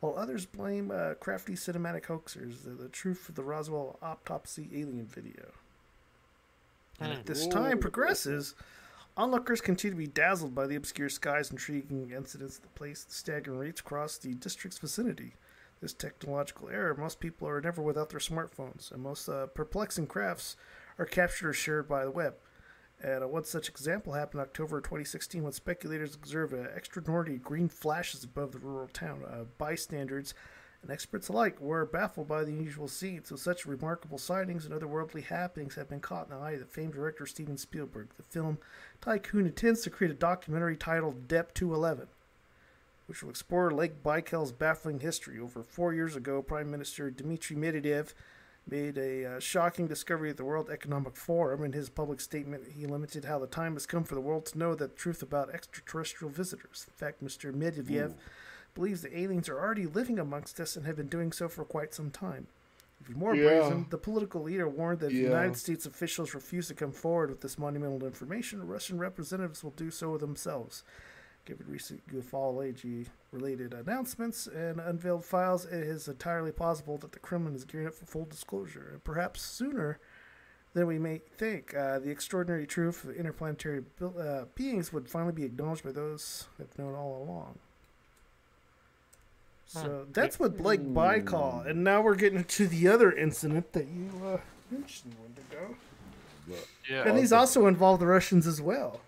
while others blame uh, crafty cinematic hoaxers. The, the truth of the Roswell autopsy alien video. And as this time progresses, onlookers continue to be dazzled by the obscure skies, intriguing incidents that place staggering rates across the district's vicinity. This technological era, most people are never without their smartphones, and most uh, perplexing crafts are captured or shared by the web. And uh, one such example happened in October 2016 when speculators observed uh, extraordinary green flashes above the rural town. Uh, bystanders and experts alike were baffled by the unusual scene, so such remarkable sightings and otherworldly happenings have been caught in the eye of the famed director Steven Spielberg. The film tycoon intends to create a documentary titled Dep 211, which will explore Lake Baikal's baffling history. Over four years ago, Prime Minister Dmitry Medvedev made a uh, shocking discovery at the World Economic Forum. In his public statement, he limited how the time has come for the world to know the truth about extraterrestrial visitors. In fact, Mr. Medvedev believes the aliens are already living amongst us and have been doing so for quite some time. Even more Yeah. brazen, the political leader warned that if Yeah. United States officials refuse to come forward with this monumental information, Russian representatives will do so themselves. Given recent ufology related announcements and unveiled files, it is entirely possible that the Kremlin is gearing up for full disclosure, and perhaps sooner than we may think. Uh, the extraordinary truth of interplanetary bil- uh, beings would finally be acknowledged by those who have known all along. So that's what Blake Baikal, and now we're getting to the other incident that you uh, mentioned a minute ago. Yeah. And these also involve the Russians as well.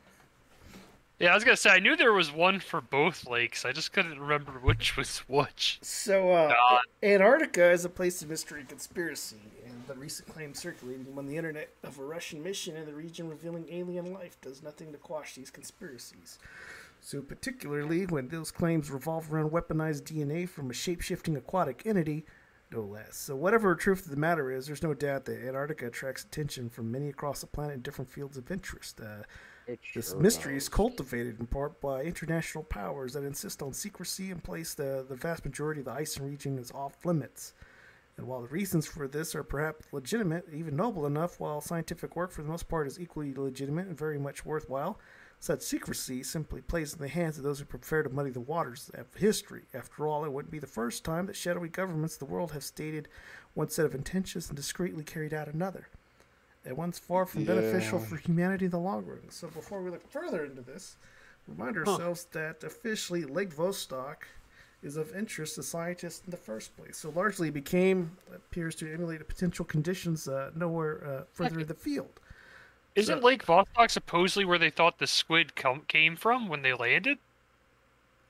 Yeah, I was gonna say I knew there was one for both lakes. I just couldn't remember which was which. So, uh, God. Antarctica is a place of mystery and conspiracy, and the recent claims circulating on the internet of a Russian mission in the region revealing alien life does nothing to quash these conspiracies. So, particularly when those claims revolve around weaponized DNA from a shape shifting aquatic entity, no less. So, whatever the truth of the matter is, there's no doubt that Antarctica attracts attention from many across the planet in different fields of interest. Uh, this sure mystery is cultivated in part by international powers that insist on secrecy and place the, the vast majority of the ice region as off limits. And while the reasons for this are perhaps legitimate, even noble enough, while scientific work for the most part is equally legitimate and very much worthwhile, such secrecy simply plays in the hands of those who prefer to muddy the waters of history. After all, it wouldn't be the first time that shadowy governments of the world have stated one set of intentions and discreetly carried out another. And one's far from beneficial for humanity in the long run. So before we look further into this, remind ourselves that officially Lake Vostok is of interest to scientists in the first place. So largely became appears to emulate the potential conditions uh, nowhere uh, further in the field. Isn't Lake Vostok supposedly where they thought the squid come, came from when they landed?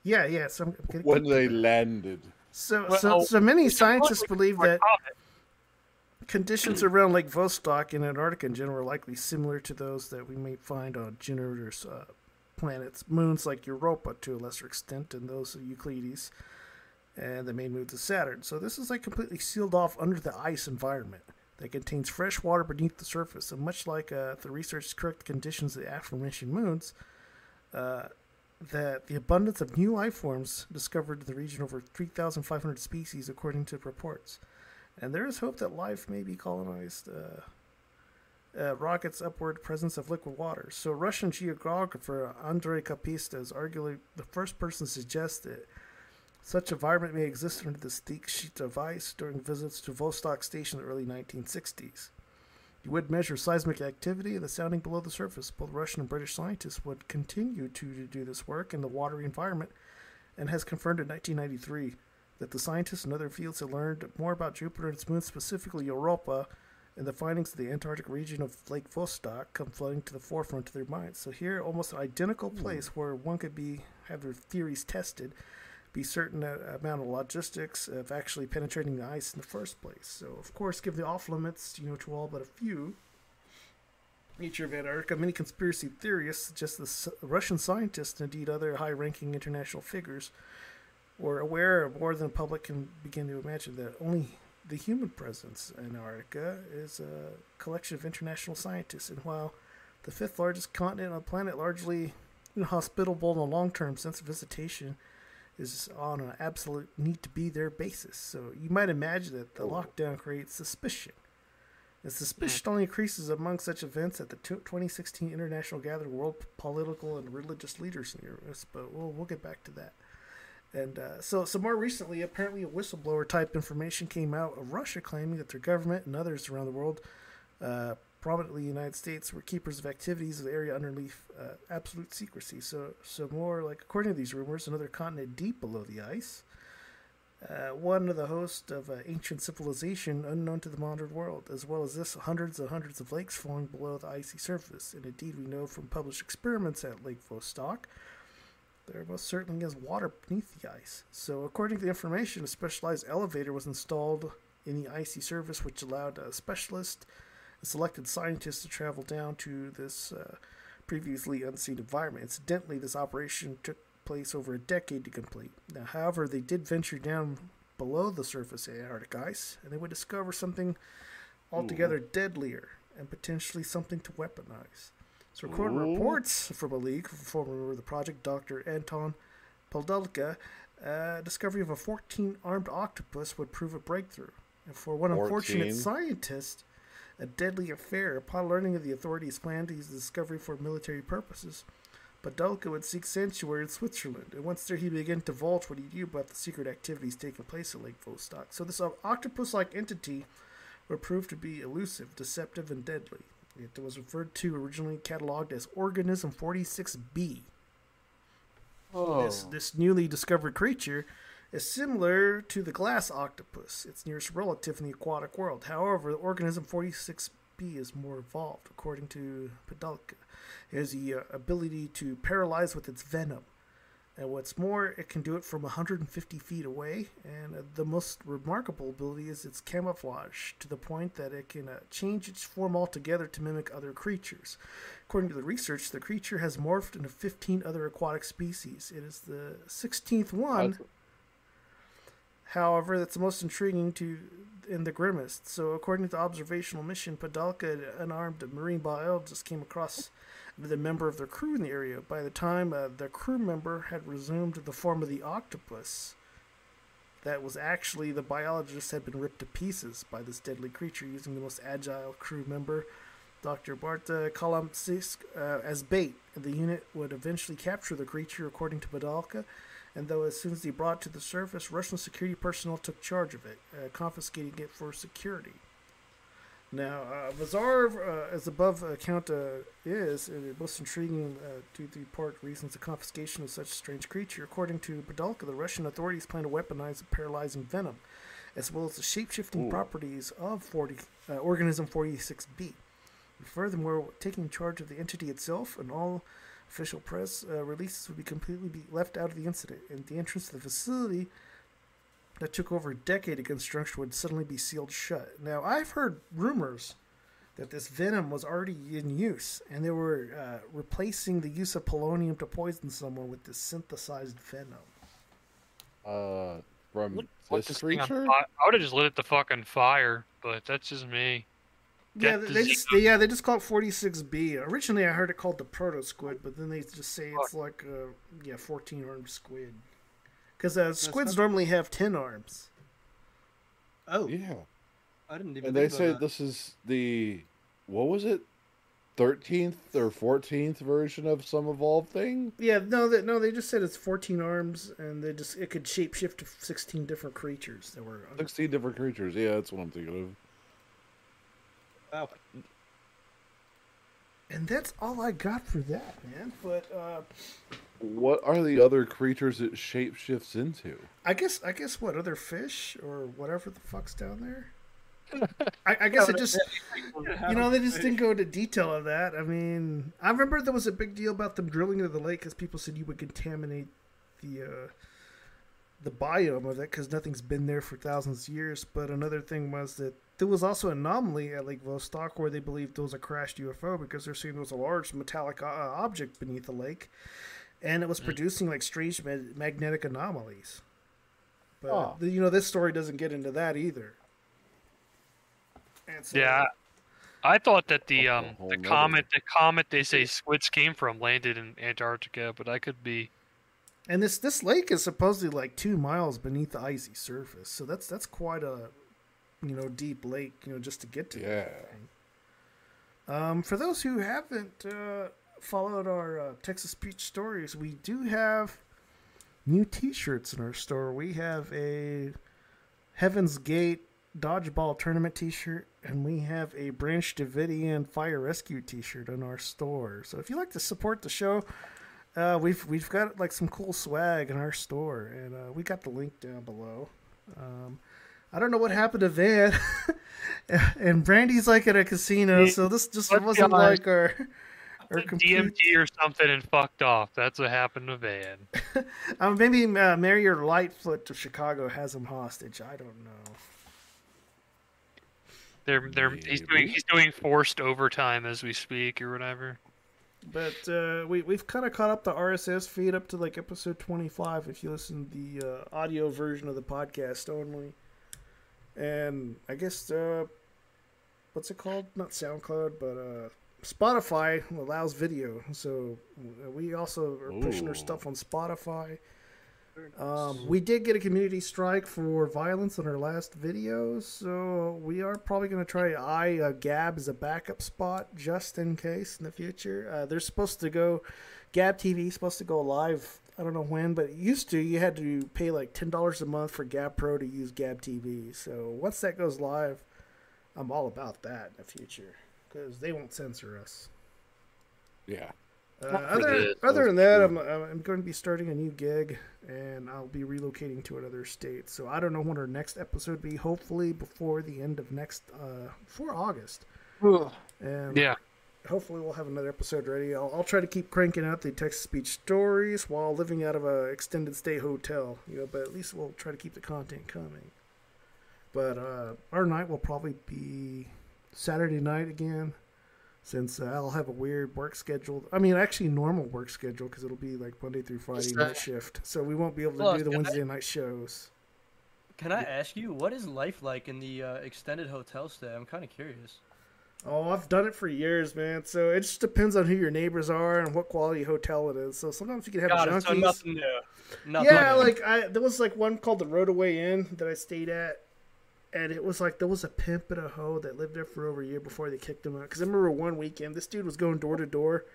Yeah, yeah. So I'm getting When they landed. So, Well, so, so many scientists believe that comet. Conditions around Lake Vostok in Antarctica in general are likely similar to those that we may find on Jupiter's uh, planets, moons like Europa to a lesser extent, and those of Euclides, and the main moons of Saturn. So this is like completely sealed off under the ice environment that contains fresh water beneath the surface. And much like uh, the research correct, conditions of the aforementioned moons, uh, that the abundance of new life forms discovered in the region over 3,500 species, according to reports. And there is hope that life may be colonized uh, uh, rockets upward presence of liquid water. So, Russian geographer Andrei Kapitsa is arguably the first person to suggest that such environment may exist under this thick sheet of ice during visits to Vostok Station in the early 1960s. You would measure seismic activity and the sounding below the surface. Both Russian and British scientists would continue to, to do this work in the watery environment and has confirmed in 1993 that the scientists in other fields have learned more about Jupiter and its moons, specifically Europa, and the findings of the Antarctic region of Lake Vostok come flooding to the forefront of their minds. So here, almost an identical hmm. place where one could be have their theories tested, be certain amount of logistics of actually penetrating the ice in the first place. So of course, given the off limits, you know, to all but a few, nature of Antarctica, many conspiracy theorists suggest the Russian scientists and indeed other high-ranking international figures were aware of more than the public can begin to imagine that only the human presence in Antarctica is a collection of international scientists, and while the fifth largest continent on the planet, largely inhospitable in a long-term sense of visitation, is on an absolute need to be there basis. So you might imagine that the lockdown creates suspicion. The suspicion only increases among such events at the 2016 International Gathering of World Political and Religious Leaders in Europe, but we'll, we'll get back to that. And uh, so, so more recently, apparently, a whistleblower type information came out of Russia claiming that their government and others around the world, uh, prominently the United States, were keepers of activities of the area underneath uh, absolute secrecy. So, so more like according to these rumors, another continent deep below the ice, uh, one of the hosts of ancient civilization unknown to the modern world, as well as this, hundreds and hundreds of lakes flowing below the icy surface. And indeed, we know from published experiments at Lake Vostok there most certainly is water beneath the ice. So, according to the information, a specialized elevator was installed in the icy surface, which allowed a specialist and selected scientists to travel down to this uh, previously unseen environment. Incidentally, this operation took place over a decade to complete. Now, however, they did venture down below the surface of Antarctic ice, and they would discover something altogether deadlier and potentially something to weaponize. So, according to Ooh. reports from a league, former member of the project, Dr. Anton Padalka, uh, discovery of a 14 armed octopus would prove a breakthrough. And for one unfortunate scientist, a deadly affair. Upon learning of the authorities' plan to use the discovery for military purposes, Padalka would seek sanctuary in Switzerland, and once there he began to divulge what he knew about the secret activities taking place at Lake Vostok. So this octopus-like entity would prove to be elusive, deceptive, and deadly. It was referred to originally cataloged as Organism 46B. Oh. This, this newly discovered creature is similar to the glass octopus, its nearest relative in the aquatic world. However, the organism 46b is more evolved, according to Padalka. It has the uh, ability to paralyze with its venom. And what's more, it can do it from 150 feet away. And uh, the most remarkable ability is its camouflage, to the point that it can uh, change its form altogether to mimic other creatures. According to the research, the creature has morphed into 15 other aquatic species. It is the 16th one. However, that's the most intriguing to in the grimmest. So, according to the observational mission, Padalka, an unarmed marine biologist, came across a member of their crew in the area. By the time uh, the crew member had resumed the form of the octopus, that was actually the biologist had been ripped to pieces by this deadly creature using the most agile crew member, Dr. Barta Kalamsisk, uh, as bait. The unit would eventually capture the creature, according to Padalka, and though as soon as they brought it to the surface, Russian security personnel took charge of it, uh, confiscating it for security. Now, uh, uh, as above account uh, is, the most intriguing uh, to the part reasons the confiscation of such a strange creature. According to Padalka, the Russian authorities plan to weaponize the paralyzing venom, as well as the shape-shifting properties of 40, uh, organism 46B. Furthermore, taking charge of the entity itself and all official press uh, releases would be completely be left out of the incident, and the entrance to the facility that took over a decade of construction would suddenly be sealed shut. Now, I've heard rumors that this venom was already in use, and they were uh, replacing the use of polonium to poison someone with this synthesized venom. Uh, from Lit this this creature? fi- I would have just lit it the fucking fire, but that's just me. Yeah, Get they the just they, yeah they just call it 46B. Originally, I heard it called the proto squid, but then they just say it's like uh, yeah 14 armed squid. Because uh, squids not- normally have 10 arms. Oh, yeah. I didn't even. And they think say that. this is the what was it? Thirteenth or fourteenth version of some evolved thing? Yeah, no, that no, they just said it's 14 arms, and they just it could shapeshift to 16 different creatures that were. Sixteen different creatures. Yeah, that's what I'm thinking of. Wow. And that's all I got for that, man. But uh, What are the other creatures it shapeshifts into? I guess I guess what other fish or whatever the fuck's down there. I, I guess it just you know they just didn't go into detail of that. I mean, I remember there was a big deal about them drilling into the lake because people said you would contaminate the uh, the biome of it because nothing's been there for thousands of years. But another thing was that there was also an anomaly at Lake Vostok where they believed there was a crashed UFO because they're saying there was a large metallic uh, object beneath the lake, and it was producing like strange ma- magnetic anomalies. But Oh. the- you know, this story doesn't get into that either. And so- Yeah, I thought that the um the comet the comet they say squids came from landed in Antarctica, but I could be And this this lake is supposedly like two miles beneath the icy surface, so that's that's quite a you know deep lake, you know, just to get to. Yeah. Um, for those who haven't uh, followed our uh, Texas Peach stories, we do have new T-shirts in our store. We have a Heaven's Gate dodgeball tournament T-shirt, and we have a Branch Davidian Fire Rescue T-shirt in our store. So if you like to support the show, uh, we've we've got like some cool swag in our store, and uh, we got the link down below. Um, I don't know what happened to Van, and Brandy's like at a casino, so this just wasn't like our our complete. DMT or something and fucked off. That's what happened to Van. Um, maybe uh, Mayor Lightfoot of Chicago has him hostage. I don't know. They're they're he's doing he's doing forced overtime as we speak or whatever. But uh, we we've kind of caught up the RSS feed up to like episode twenty five if you listen to the uh, audio version of the podcast only. And I guess uh, what's it called? Not SoundCloud, but uh, Spotify allows video, so we also are pushing our stuff on Spotify. Um, we did get a community strike for violence on our last video, so we are probably going to try I uh, Gab as a backup spot just in case in the future. Uh, they're supposed to go, Gab TV is supposed to go live. I don't know when, but it used to you had to pay like ten dollars a month for Gab Pro to use Gab TV. So once that goes live, I'm all about that in the future because they won't censor us. Yeah. Uh, other this, other than that. I'm, I'm going to be starting a new gig, and I'll be relocating to another state. So I don't know when our next episode will be. Hopefully before the end of next, uh, before August. And Yeah. hopefully we'll have another episode ready. I'll, I'll try to keep cranking out the Texas Beach stories while living out of a extended stay hotel. You know, but at least we'll try to keep the content coming. But uh, our night will probably be Saturday night again, since uh, I'll have a weird work schedule. I mean, actually normal work schedule because it'll be like Monday through Friday night uh, shift. So we won't be able to Plus, do the can I- Wednesday night shows. Can I ask you what is life like in the uh, extended hotel stay? I'm kind of curious. Oh, I've done it for years, man. So it just depends on who your neighbors are and what quality hotel it is. So sometimes you can have Got junkies. it. So nothing new. Nothing yeah, new. like I there was like one called the Rodeway Inn that I stayed at, and it was like there was a pimp and a hoe that lived there for over a year before they kicked him out. Because I remember one weekend this dude was going door to door,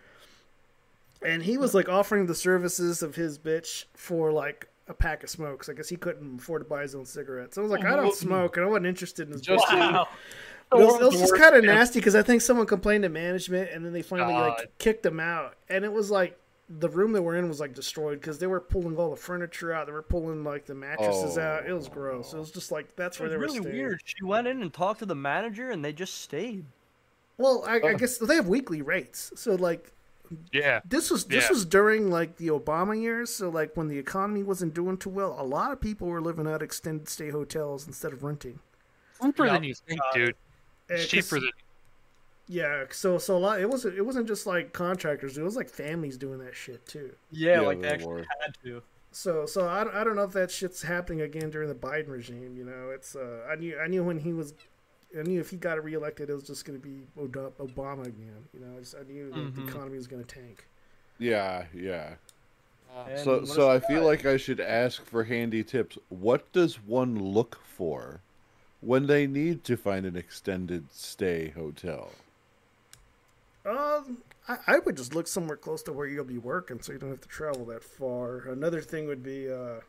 and he was like offering the services of his bitch for like a pack of smokes. I guess he couldn't afford to buy his own cigarettes. So I was like, I don't smoke, and I wasn't interested in his Just-. Wow. It was, it was just kind of nasty because I think someone complained to management, and then they finally God. like kicked him out. And it was like the room they were in was like destroyed because they were pulling all the furniture out. They were pulling like the mattresses out. It was gross. It was just like that's It where was they were really staying. weird. She went in and talked to the manager, and they just stayed. Well, I, I guess they have weekly rates, so like Yeah. this was this Yeah. was during like the Obama years. So like when the economy wasn't doing too well, a lot of people were living out extended stay hotels instead of renting. Cheaper Yeah. than you think, dude. Uh, It's 'cause- cheaper than Yeah, so so a lot. It wasn't it wasn't just like contractors. It was like families doing that shit too. Yeah, Yeah, like they they actually were. had to. So so I, I don't know if that shit's happening again during the Biden regime. You know, it's uh I knew I knew when he was. I knew if he got reelected, it was just going to be Obama again. You know, I, just, I knew that Mhm. the economy was going to tank. Yeah, yeah. And So, so I feel like I should ask for handy tips. What does one look for when they need to find an extended stay hotel? Um, I, I would just look somewhere close to where you'll be working, so you don't have to travel that far. Another thing would be, uh,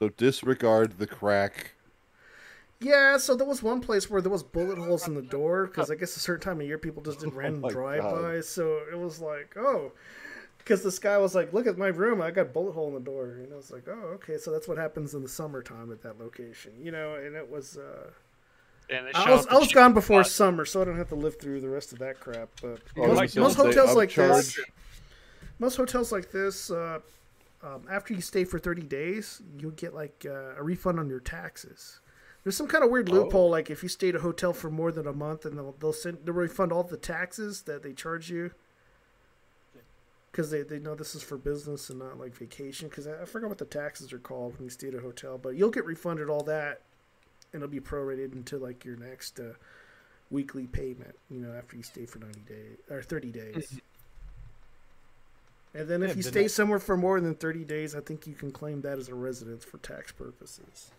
So disregard the crack. yeah. So there was one place where there was bullet holes in the door because I guess a certain time of year people just did random my drive-bys. So it was like, oh, Because this guy was like, "Look at my room. I got a bullet hole in the door." And I was like, "Oh, okay. So that's what happens in the summertime at that location, you know." And it was. Uh, And they I was I was gone before spot. summer, so I don't have to live through the rest of that crap. But Oh, most, like most hotels like this, most hotels like this, uh, um, after you stay for thirty days, you'll get like uh, a refund on your taxes. There's some kind of weird Oh. loophole, like if you stay at a hotel for more than a month, and they'll they'll send they'll refund all the taxes that they charge you. Because they, they know this is for business and not like vacation. Because I, I forgot what the taxes are called when you stay at a hotel, but you'll get refunded all that, and it'll be prorated into like your next uh, weekly payment. You know, after you stay for ninety days or thirty days. And then if Yeah, you stay not- somewhere for more than 30 days, I think you can claim that as a residence for tax purposes.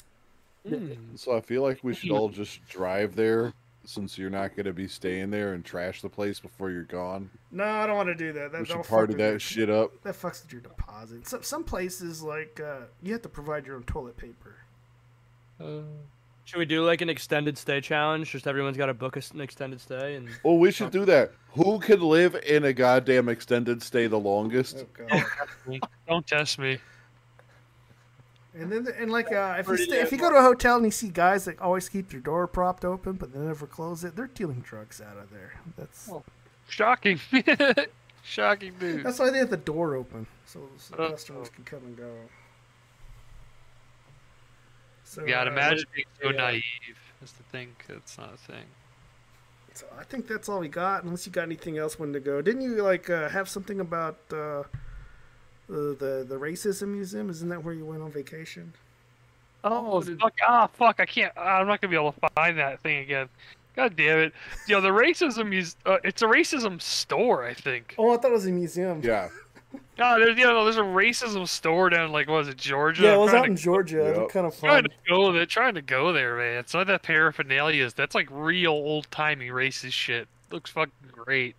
So I feel like we should all just drive there since you're not going to be staying there and trash the place before you're gone. No, I don't want to do that. That We should that'll party fuck with your- that shit up. That fucks with your deposit. Some some places like uh, you have to provide your own toilet paper. Should we do like an extended stay challenge? Just everyone's got to book an extended stay and. Oh, we should do that. Who can live in a goddamn extended stay the longest? Don't test me. And then and like uh, if you stay, if you go to a hotel and you see guys that always keep their door propped open but they never close it, they're dealing drugs out of there. That's Shocking. Shocking news. that's why they have the door open so the Uh, customers can come and go. So yeah, I'd uh, imagine being so yeah. naive is to think it's not a thing. So I think that's all we got. Unless you got anything else when to go. Didn't you like uh, have something about uh, the, the the racism museum? Isn't that where you went on vacation? Oh, fuck! Ah, fuck! I can't. I'm not gonna be able to find that thing again. God damn it! Yo, the racism is. Uh, it's a racism store, I think. Oh, I thought it was a museum. Yeah. No, there's you know, there's a racism store down like what was it Georgia? Yeah, it I'm was trying out to- in Georgia. It looked kind of fun. Trying to go there, trying to go there, man. Some of that paraphernalia is that's like real old timey racist shit. Looks fucking great.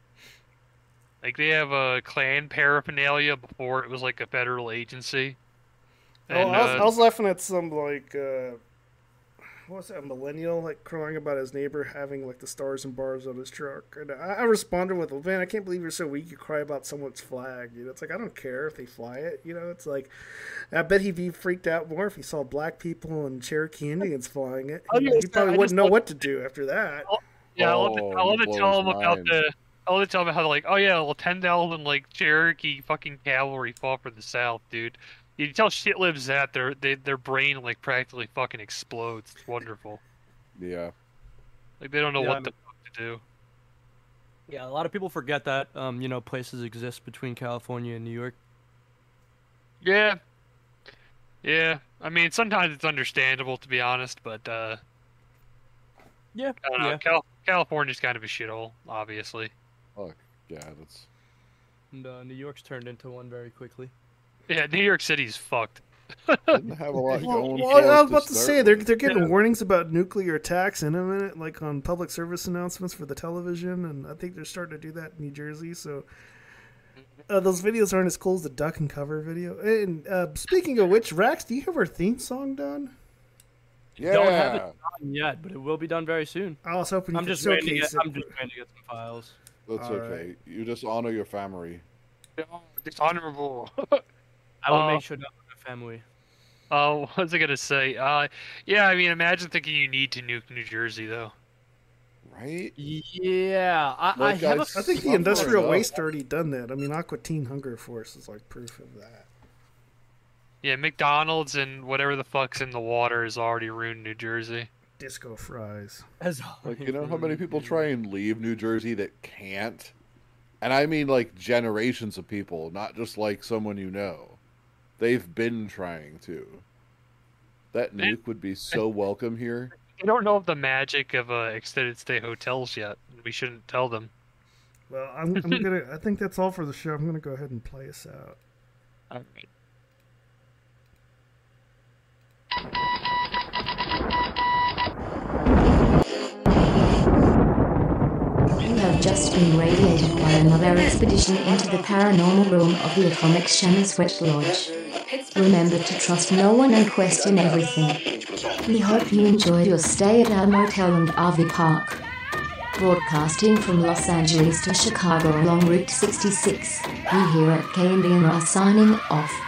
Like they have a clan paraphernalia before it was like a federal agency. Oh, I was, uh, I was laughing at some like uh, what was that? A millennial like crying about his neighbor having like the stars and bars on his truck, and I, I responded with, "Man, I can't believe you're so weak. You cry about someone's flag. You know, it's like I don't care if they fly it. You know, it's like I bet he'd be freaked out more if he saw black people and Cherokee Indians flying it. He, he probably wouldn't know what to do after that. Oh, yeah, I love to, I Oh, love to blows tell them about the. I love to tell him how like, oh yeah, well, ten thousand like Cherokee fucking cavalry fought for the South, dude. You tell shit lives that their they, their brain like practically fucking explodes. It's wonderful. Yeah. Like they don't know Yeah, what I the fuck to do. Yeah, a lot of people forget that um, you know places exist between California and New York. Yeah. Yeah. I mean, sometimes it's understandable to be honest, but uh, Yeah. I don't know. yeah. Cal- California's kind of a shithole, obviously. Fuck. Yeah, that's. And uh, New York's turned into one very quickly. Yeah, New York City's fucked. Didn't have a lot Well, going well, for I it was about to start say they're they're getting warnings about nuclear attacks in a minute, like on public service announcements for the television, and I think they're starting to do that in New Jersey. So uh, those videos aren't as cool as the duck and cover video. And uh, speaking of which, Rax, do you have our theme song done? Yeah. Don't have it done yet, but it will be done very soon. I was hoping you I'm could just waiting to get. it. I'm just waiting to get some files. That's All okay. You just honor your family. Dishonorable. I will Uh, make sure to have a family. Uh, what was I gonna say? Uh, yeah, I mean, imagine thinking you need to nuke New Jersey, though. Right? Yeah, I, I Like have I a I think the industrial folks waste already done that. I mean, Aqua Teen Hunger Force is like proof of that. Yeah, McDonald's and whatever the fuck's in the water has already ruined New Jersey. Disco fries. As Like, you know how many people try and leave New Jersey that can't? And I mean, like, generations of people, not just like someone you know. They've been trying to. That nuke would be so welcome here. I don't know of the magic of uh, extended stay hotels yet. We shouldn't tell them. Well, I'm, I'm gonna. I think that's all for the show. I'm gonna go ahead and play us out. All right. Have just been radiated by another expedition into the paranormal realm of the Atomic Shaman Sweat Lodge. Remember to trust no one and question everything. We hope you enjoyed your stay at our motel and RV park. Broadcasting from Los Angeles to Chicago along Route 66, we here at KNDN are signing off.